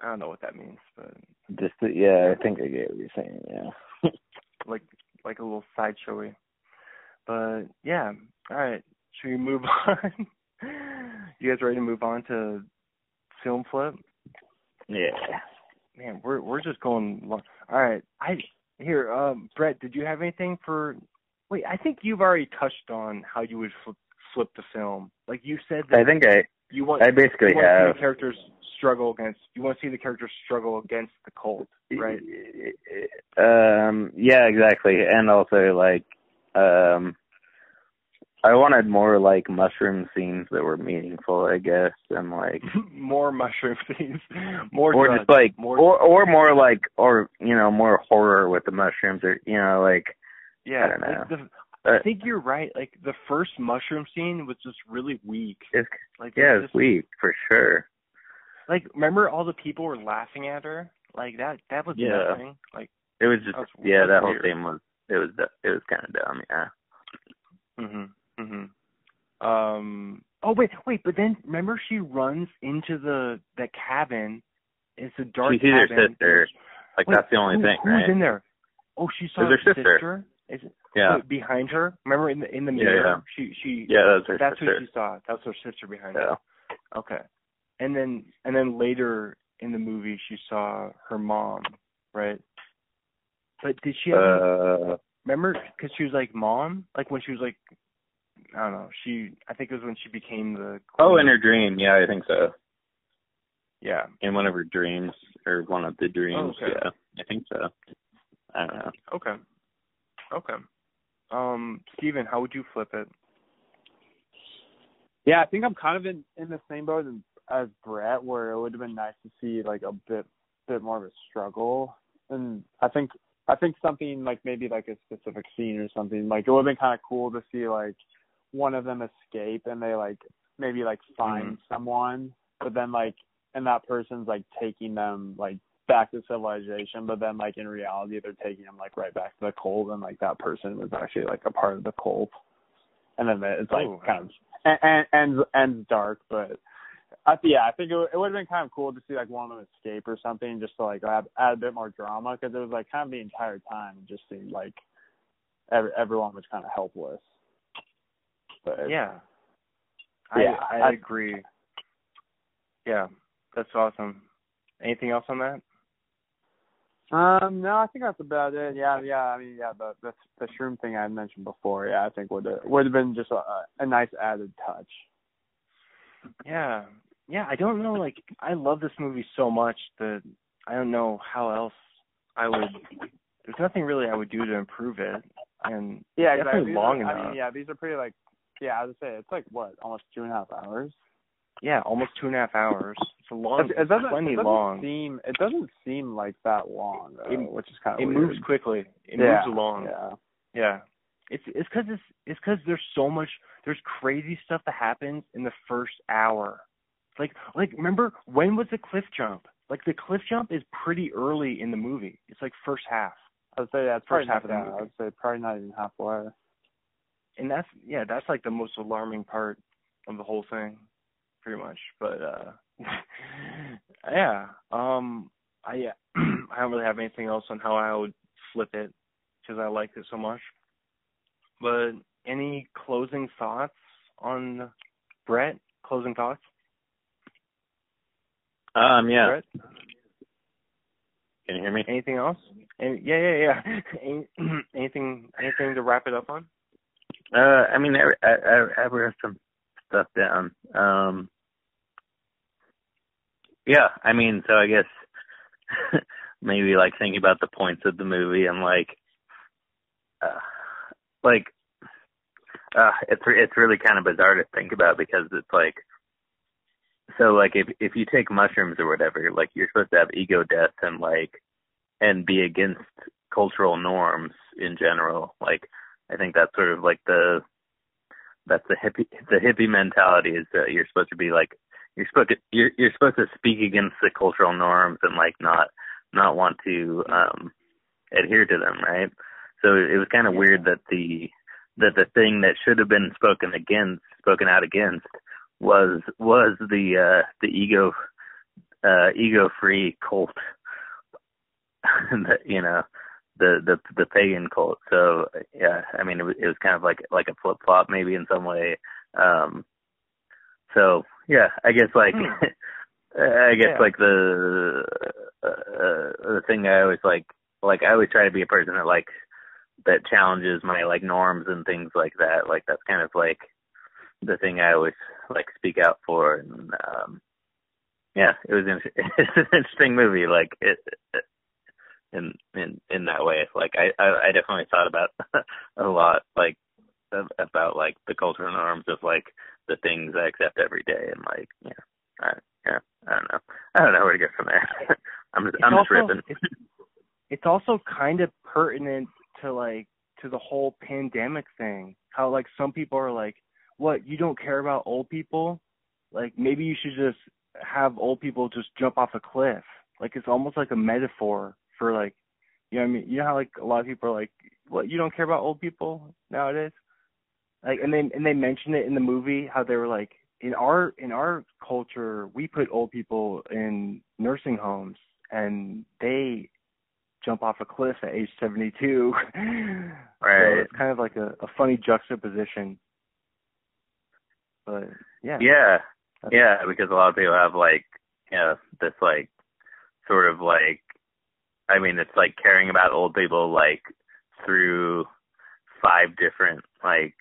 [SPEAKER 3] I don't know what that means, but
[SPEAKER 2] Just yeah, I think I get what you're saying. Yeah.
[SPEAKER 3] like like a little sideshowy. But yeah, all right. Should we move on? you guys ready to move on to film flip?
[SPEAKER 2] Yeah.
[SPEAKER 3] Man, we're we're just going long. All right. I here, um, Brett. Did you have anything for? Wait, I think you've already touched on how you would flip, flip the film. Like you said that
[SPEAKER 2] I think I
[SPEAKER 3] you want
[SPEAKER 2] I basically
[SPEAKER 3] you want to see
[SPEAKER 2] have.
[SPEAKER 3] the characters struggle against. You want to see the character struggle against the cult, right?
[SPEAKER 2] Um. Yeah. Exactly. And also like, um, I wanted more like mushroom scenes that were meaningful, I guess, and like
[SPEAKER 3] more mushroom scenes, more
[SPEAKER 2] or
[SPEAKER 3] drugs,
[SPEAKER 2] just like
[SPEAKER 3] more,
[SPEAKER 2] or or more like or you know more horror with the mushrooms or you know like
[SPEAKER 3] yeah.
[SPEAKER 2] I don't know.
[SPEAKER 3] Like the,
[SPEAKER 2] uh,
[SPEAKER 3] I think you're right. Like the first mushroom scene was just really weak.
[SPEAKER 2] it's
[SPEAKER 3] Like
[SPEAKER 2] yeah
[SPEAKER 3] it
[SPEAKER 2] it's
[SPEAKER 3] just,
[SPEAKER 2] weak for sure.
[SPEAKER 3] Like remember all the people were laughing at her. Like that. That was
[SPEAKER 2] Yeah.
[SPEAKER 3] nothing. Like
[SPEAKER 2] It was just
[SPEAKER 3] That's-
[SPEAKER 2] yeah
[SPEAKER 3] that's
[SPEAKER 2] that whole
[SPEAKER 3] weird.
[SPEAKER 2] thing was it was it was kind of dumb yeah.
[SPEAKER 3] Mhm. Mhm. Um. Oh wait, wait. But then remember, she runs into the the cabin. It's a dark
[SPEAKER 2] She sees her sister. Like
[SPEAKER 3] Wait,
[SPEAKER 2] that's the only
[SPEAKER 3] who,
[SPEAKER 2] thing,
[SPEAKER 3] Who's
[SPEAKER 2] right?
[SPEAKER 3] in there? Oh, she saw
[SPEAKER 2] her sister.
[SPEAKER 3] sister. Is it
[SPEAKER 2] Yeah.
[SPEAKER 3] wait, behind her? Remember in the in the
[SPEAKER 2] Yeah,
[SPEAKER 3] mirror?
[SPEAKER 2] yeah.
[SPEAKER 3] She she.
[SPEAKER 2] Yeah, that was her
[SPEAKER 3] That's
[SPEAKER 2] sister.
[SPEAKER 3] who she saw. That's her sister behind
[SPEAKER 2] Yeah.
[SPEAKER 3] her. Okay. And then and then later in the movie, she saw her mom, right? But did she have?
[SPEAKER 2] Uh,
[SPEAKER 3] remember because she was like mom like when she was like i don't know she i think it was when she became the
[SPEAKER 2] oh, in her dream, yeah, I think so.
[SPEAKER 3] yeah
[SPEAKER 2] In one of her dreams or one of the dreams,
[SPEAKER 3] Oh, okay.
[SPEAKER 2] yeah, I think so. I don't know.
[SPEAKER 3] okay okay um steven how would you flip it
[SPEAKER 1] Yeah, I think I'm kind of in in the same boat as, as Brett, where it would have been nice to see like a bit bit more of a struggle, and I think I think something like maybe like a specific scene or something like it would have been kind of cool to see like one of them escape and they like maybe like find mm-hmm. someone, but then like and that person's like taking them like back to civilization, but then like in reality they're taking them like right back to the cult, and like that person was actually like a part of the cult, and then it's like
[SPEAKER 3] Oh.
[SPEAKER 1] kind of and, and ends ends dark, but I, yeah, I think it, would- it would have been kind of cool to see like one of them escape or something, just to like add, add a bit more drama because it was like kind of the entire time it just seemed like every, everyone was kind of helpless. But
[SPEAKER 3] yeah
[SPEAKER 1] Yeah,
[SPEAKER 3] i i
[SPEAKER 1] I-
[SPEAKER 3] agree yeah that's awesome anything else on that
[SPEAKER 1] Um, no, I think that's about it. Yeah, yeah. I mean, yeah, the the, the shroom thing I mentioned before. Yeah, I think would have, would have been just a, a nice added touch.
[SPEAKER 3] yeah yeah i don't know like i love this movie so much that i don't know how else i would there's nothing really i would do to improve it and
[SPEAKER 1] Yeah,
[SPEAKER 3] definitely
[SPEAKER 1] exactly.
[SPEAKER 3] long
[SPEAKER 1] I
[SPEAKER 3] enough
[SPEAKER 1] mean, yeah, these are pretty like. Yeah, I would say it's like what, almost two and a half hours.
[SPEAKER 3] yeah almost two and a half hours it's a long
[SPEAKER 1] It, it doesn't.
[SPEAKER 3] plenty
[SPEAKER 1] it doesn't
[SPEAKER 3] long
[SPEAKER 1] seem. It doesn't seem like that long, though,
[SPEAKER 3] It-
[SPEAKER 1] which is kind of
[SPEAKER 3] it
[SPEAKER 1] weird.
[SPEAKER 3] moves quickly. It
[SPEAKER 1] yeah,
[SPEAKER 3] moves along.
[SPEAKER 1] Yeah.
[SPEAKER 3] Yeah. It's it's because it's it's because there's so much there's crazy stuff that happens in the first hour. Like like remember when was the cliff jump? Like the cliff jump is pretty early in the movie. It's like first half,
[SPEAKER 1] I would say yeah,
[SPEAKER 3] First half of the
[SPEAKER 1] that.
[SPEAKER 3] movie.
[SPEAKER 1] I would say probably not even halfway.
[SPEAKER 3] And that's yeah that's like the most alarming part of the whole thing, pretty much. But uh yeah, um I I don't really have anything else on how I would flip it because I liked it so much. But any closing thoughts on Brett? Closing thoughts?
[SPEAKER 2] Um, yeah.
[SPEAKER 3] Brett?
[SPEAKER 2] Can you hear me?
[SPEAKER 3] Anything else? And yeah, yeah, yeah. Any- anything anything to wrap it up on?
[SPEAKER 2] Uh, I mean, I, I, I, wrote some stuff down. Um, yeah, I mean, so I guess maybe like thinking about the points of the movie and like, uh, like, uh, it's it's really kind of bizarre to think about because it's like, so like if if you take mushrooms or whatever, like you're supposed to have ego death and like, and be against cultural norms in general, like. I think that's sort of like the that's the hippie the hippie mentality is that you're supposed to be like you're supposed to you're you're supposed to speak against the cultural norms and like not not want to um adhere to them, right? So it was kind of weird that the that the thing that should have been spoken against spoken out against was was the uh the ego uh ego free cult that you know the the the pagan cult. So yeah, I mean it was, it was kind of like like a flip flop maybe in some way. Um so yeah, I guess like I guess
[SPEAKER 3] Yeah.
[SPEAKER 2] like the uh, uh, the thing I always like like I always try to be a person that like that challenges my like norms and things like that. Like that's kind of like the thing I always like speak out for and um yeah, it was in, it's an interesting movie. Like it in in in that way. Like I I, I definitely thought about a lot like about like the cultural norms of like the things I accept every day and like yeah I, yeah I don't know I don't know where to go from there. I'm just, I'm
[SPEAKER 3] also,
[SPEAKER 2] just ripping.
[SPEAKER 3] It's, it's also kind of pertinent to like to the whole pandemic thing. How like some people are like, "What? You don't care about old people? Like maybe you should just have old people just jump off a cliff." Like it's almost like a metaphor for like, you know what I mean? You know how like a lot of people are like, "What? You don't care about old people nowadays?" Like and they and they mentioned it in the movie how they were like in our in our culture we put old people in nursing homes and they jump off a cliff at age 72.
[SPEAKER 2] Right.
[SPEAKER 3] So it's kind of like a, a funny juxtaposition. But yeah.
[SPEAKER 2] Yeah. Yeah, because a lot of people have like, you know, this like sort of like I mean, it's like caring about old people like through five different like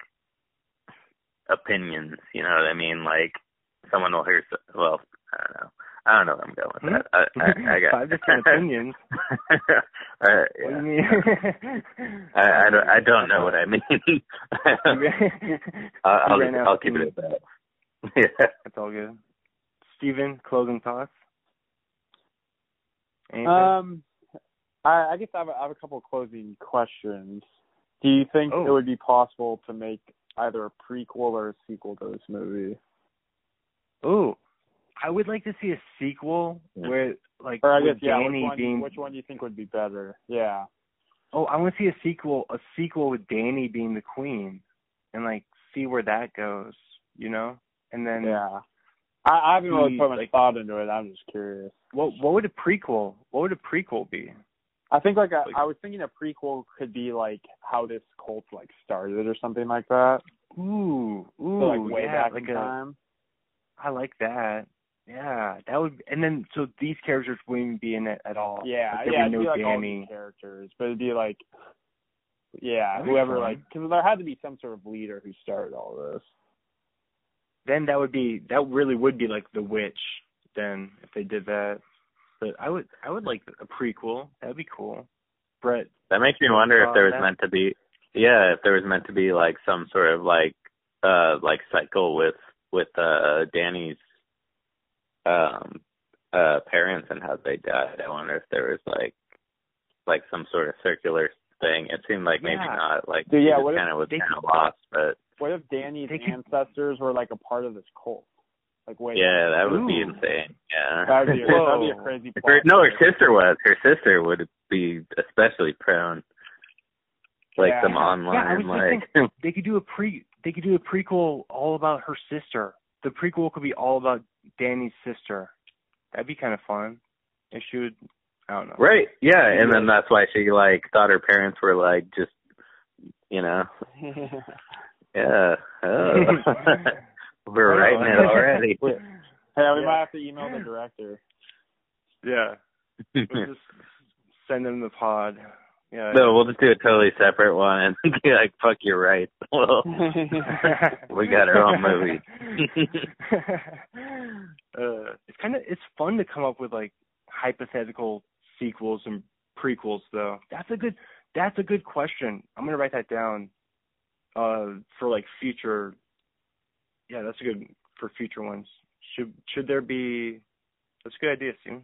[SPEAKER 2] opinions, you know what I mean? Like someone will hear well, I don't know. I don't know where I'm going with that. I, I, I got
[SPEAKER 3] five different opinions.
[SPEAKER 2] uh,
[SPEAKER 3] What do you mean?
[SPEAKER 2] I, I don't I don't know what I mean. I'll I'll,
[SPEAKER 3] ran out
[SPEAKER 2] I'll keep it at that. Yeah.
[SPEAKER 3] That's all good. Steven, closing thoughts? Anything?
[SPEAKER 1] Um, I, I guess I have, a, I have a couple of closing questions. Do you think
[SPEAKER 3] Oh.
[SPEAKER 1] it would be possible to make either a prequel or a sequel to this movie?
[SPEAKER 3] Ooh, I would like to see a sequel
[SPEAKER 2] Yeah.
[SPEAKER 3] where, like,
[SPEAKER 1] Or I
[SPEAKER 3] with
[SPEAKER 1] guess yeah,
[SPEAKER 3] Danny
[SPEAKER 1] which one,
[SPEAKER 3] being.
[SPEAKER 1] which one do you think would be better? Yeah.
[SPEAKER 3] Oh, I want to see a sequel, a sequel with Danny being the queen, and like see where that goes. You know, and then
[SPEAKER 1] Yeah. I, I haven't really put much
[SPEAKER 3] like-
[SPEAKER 1] thought into it. I'm just curious.
[SPEAKER 3] what what would a prequel? What would a prequel be?
[SPEAKER 1] I think like, a,
[SPEAKER 3] Like-
[SPEAKER 1] I was thinking a prequel could be like how this cult like started or something like that.
[SPEAKER 3] Ooh, ooh,
[SPEAKER 1] So like way
[SPEAKER 3] yeah,
[SPEAKER 1] back
[SPEAKER 3] like
[SPEAKER 1] in
[SPEAKER 3] a.
[SPEAKER 1] time.
[SPEAKER 3] I like that. Yeah, that would. And then so these characters wouldn't be in it at all.
[SPEAKER 1] Yeah,
[SPEAKER 3] like,
[SPEAKER 1] yeah,
[SPEAKER 3] be
[SPEAKER 1] it'd
[SPEAKER 3] no
[SPEAKER 1] be like all
[SPEAKER 3] Danny.
[SPEAKER 1] these characters, but it'd be like, yeah,
[SPEAKER 3] That'd
[SPEAKER 1] whoever
[SPEAKER 3] fun.
[SPEAKER 1] like, because there had to be some sort of leader who started all this.
[SPEAKER 3] then that would be that really would be like the witch then if they did that but i would i would like a prequel that'd be cool brett
[SPEAKER 2] That makes me wonder if there was
[SPEAKER 3] that-
[SPEAKER 2] meant to be yeah, if there was meant to be like some sort of like uh like cycle with with uh Danny's um uh parents and how they died. I wonder if there was like like some sort of circular thing. It seemed like maybe
[SPEAKER 3] Yeah.
[SPEAKER 2] not. Like
[SPEAKER 1] Dude, yeah,
[SPEAKER 2] he
[SPEAKER 1] what if
[SPEAKER 2] just kind of was kind of lost, but
[SPEAKER 1] What if Danny's
[SPEAKER 3] could-
[SPEAKER 1] ancestors were like a part of this cult? Like wait,
[SPEAKER 2] yeah, that would be insane. Yeah.
[SPEAKER 1] that would be a, that'd be a crazy.
[SPEAKER 2] If her, no, her sister was. Her sister would be especially prone. Like
[SPEAKER 1] Yeah.
[SPEAKER 2] some
[SPEAKER 1] Yeah,
[SPEAKER 3] I
[SPEAKER 2] online,
[SPEAKER 3] was
[SPEAKER 2] like
[SPEAKER 3] they could do a pre they could do a prequel all about her sister the prequel could be all about danny's sister that'd be kind of fun if she would i don't know
[SPEAKER 2] right, yeah, and then that's why she like thought her parents were like just, you know, yeah. Oh. We're writing it already.
[SPEAKER 1] Yeah, we
[SPEAKER 3] Yeah.
[SPEAKER 1] might have to email the director.
[SPEAKER 3] yeah we'll just send them the pod yeah
[SPEAKER 2] no, we'll just do a totally separate one and be like, "Fuck, you're right." Well, we got our own movie.
[SPEAKER 3] uh, it's kind of it's fun to come up with like hypothetical sequels and prequels, though. That's a good that's a good question. I'm gonna write that down uh, for like future. Yeah, that's a good for future ones. Should should there be? That's a good idea, Steven.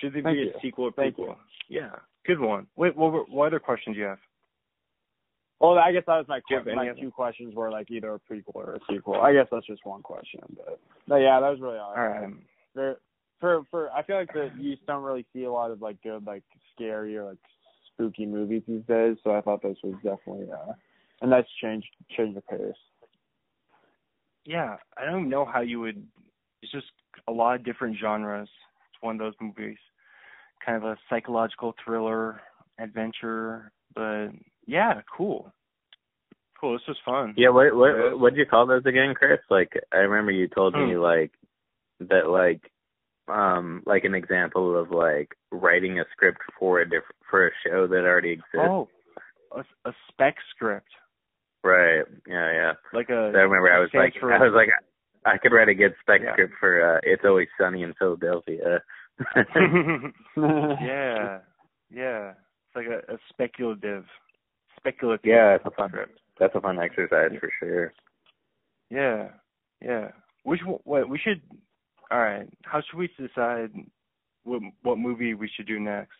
[SPEAKER 3] Should there
[SPEAKER 1] Thank
[SPEAKER 3] be
[SPEAKER 1] you.
[SPEAKER 3] a sequel or
[SPEAKER 1] Thank
[SPEAKER 3] prequel? Yeah, good one. Wait, what, what other questions do you have?
[SPEAKER 1] Well, I guess that was my
[SPEAKER 3] Do you have
[SPEAKER 1] que-
[SPEAKER 3] any
[SPEAKER 1] my two questions were like either a prequel or a sequel. I guess that's just one question, but but yeah, that was really all.
[SPEAKER 3] All right.
[SPEAKER 1] For for for I feel like that you just don't really see a lot of like good like scary or like spooky movies these days. So I thought this was definitely uh, a nice change change of pace.
[SPEAKER 3] Yeah, I don't know how you would. It's just a lot of different genres. It's one of those movies, kind of a psychological thriller, adventure. But yeah, cool, cool. This was fun.
[SPEAKER 2] Yeah, what what what do you call those again, Chris? Like I remember you told me
[SPEAKER 3] Hmm.
[SPEAKER 2] like that like um like an example of like writing a script for a diff- for a show that already exists.
[SPEAKER 3] Oh, a, a spec script,
[SPEAKER 2] Right. Yeah, yeah.
[SPEAKER 3] like
[SPEAKER 2] So
[SPEAKER 3] a.
[SPEAKER 2] I remember I was like I was like I could write a good spec
[SPEAKER 3] Yeah.
[SPEAKER 2] script for uh It's Always Sunny in Philadelphia.
[SPEAKER 3] yeah, yeah. It's like a, a speculative, speculative
[SPEAKER 2] Yeah, it's a fun-
[SPEAKER 3] script.
[SPEAKER 2] That's a fun exercise for sure.
[SPEAKER 3] Yeah, yeah. Which what we should? All right. How should we decide what what movie we should do next?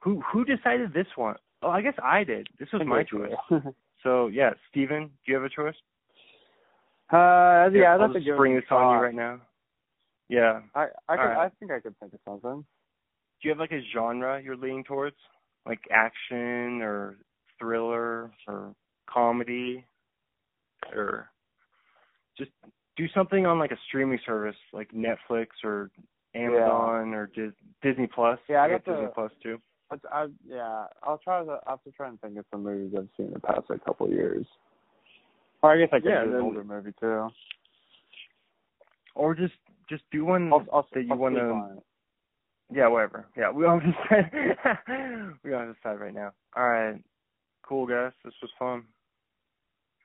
[SPEAKER 3] Who who decided this one? Oh, I guess I did. This was my choice. So yeah, Steven, do you have a choice?
[SPEAKER 1] uh, yeah,
[SPEAKER 3] I'll just
[SPEAKER 1] give
[SPEAKER 3] bring
[SPEAKER 1] a
[SPEAKER 3] this on you right now. Yeah.
[SPEAKER 1] I I could,
[SPEAKER 3] Alright.
[SPEAKER 1] I think I could think of something.
[SPEAKER 3] Do you have like a genre you're leaning towards, like action or thriller or comedy, or just do something on like a streaming service like Netflix or Amazon or Dis- Disney Plus?
[SPEAKER 1] Yeah, I
[SPEAKER 3] I got
[SPEAKER 1] got
[SPEAKER 3] Disney Plus too.
[SPEAKER 1] I, I yeah, I'll try to I have to try and think of some movies I've seen in the past like couple of years. Or I guess I could
[SPEAKER 3] Yeah,
[SPEAKER 1] do
[SPEAKER 3] then-
[SPEAKER 1] an older movie too.
[SPEAKER 3] Or just just do one
[SPEAKER 1] I'll, I'll,
[SPEAKER 3] that you want to. Yeah, whatever. Yeah, we to decide. we have decide right now. All right, cool guys. This was fun.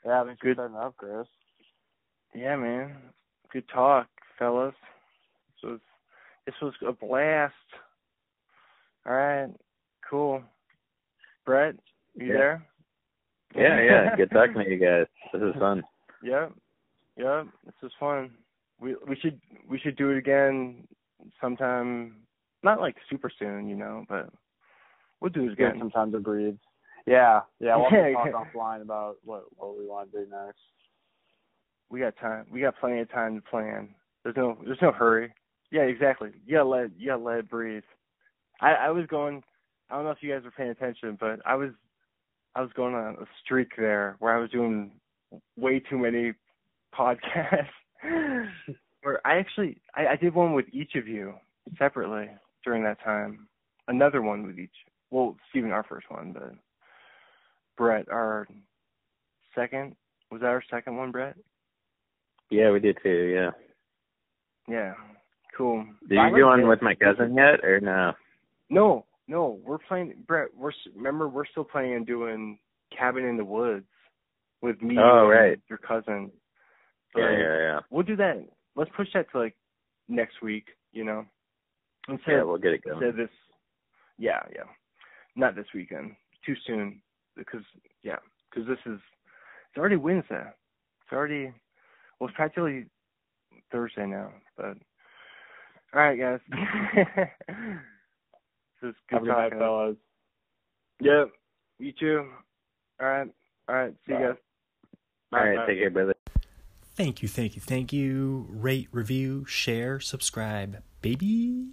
[SPEAKER 1] Yeah, thanks
[SPEAKER 3] Good.
[SPEAKER 1] for setting up, Chris.
[SPEAKER 3] Yeah, man. Good talk, fellas. This was this was a blast. All right, cool. Brett, you
[SPEAKER 2] Yeah.
[SPEAKER 3] there?
[SPEAKER 2] Yeah, yeah. Good talking to you guys. This is fun.
[SPEAKER 3] Yep, yep. This is fun. We we should we should do it again sometime. Not like super soon, you know, but we'll do it again.
[SPEAKER 1] some time to breathe. Yeah, yeah. We'll have to talk offline about what what we want to do next.
[SPEAKER 3] We got time. We got plenty of time to plan. There's no there's no hurry. Yeah, exactly. You gotta let you gotta let it breathe. I I was going. I don't know if you guys were paying attention, but I was I was going on a streak there where I was doing way too many podcasts. where I actually I, I did one with each of you separately during that time. Another one with each. Well, Steven, our first one, but Brett, our second. Was that our second one, Brett?
[SPEAKER 2] Yeah, we did too. Yeah.
[SPEAKER 3] Yeah. Cool.
[SPEAKER 2] Did you do one with my cousin yet, or no?
[SPEAKER 3] No, no. We're playing, Brett. We're s- remember we're still planning on doing Cabin in the Woods with me
[SPEAKER 2] Oh,
[SPEAKER 3] and
[SPEAKER 2] right.
[SPEAKER 3] your cousin.
[SPEAKER 2] Yeah,
[SPEAKER 3] But
[SPEAKER 2] yeah, yeah.
[SPEAKER 3] We'll do that. Let's push that to like next week. You know, instead
[SPEAKER 2] Yeah, we'll get it going.
[SPEAKER 3] this. Yeah, yeah. Not this weekend. Too soon. Because yeah, because this is it's already Wednesday. It's already well, it's practically Thursday now. But all right, guys. this is good
[SPEAKER 1] Have a good night, fellas.
[SPEAKER 3] Yep. You too. All right. All right. See you
[SPEAKER 1] Bye.
[SPEAKER 3] guys.
[SPEAKER 2] All right,
[SPEAKER 1] Bye.
[SPEAKER 2] take care, brother.
[SPEAKER 4] Thank you, thank you, thank you. Rate, review, share, subscribe, baby.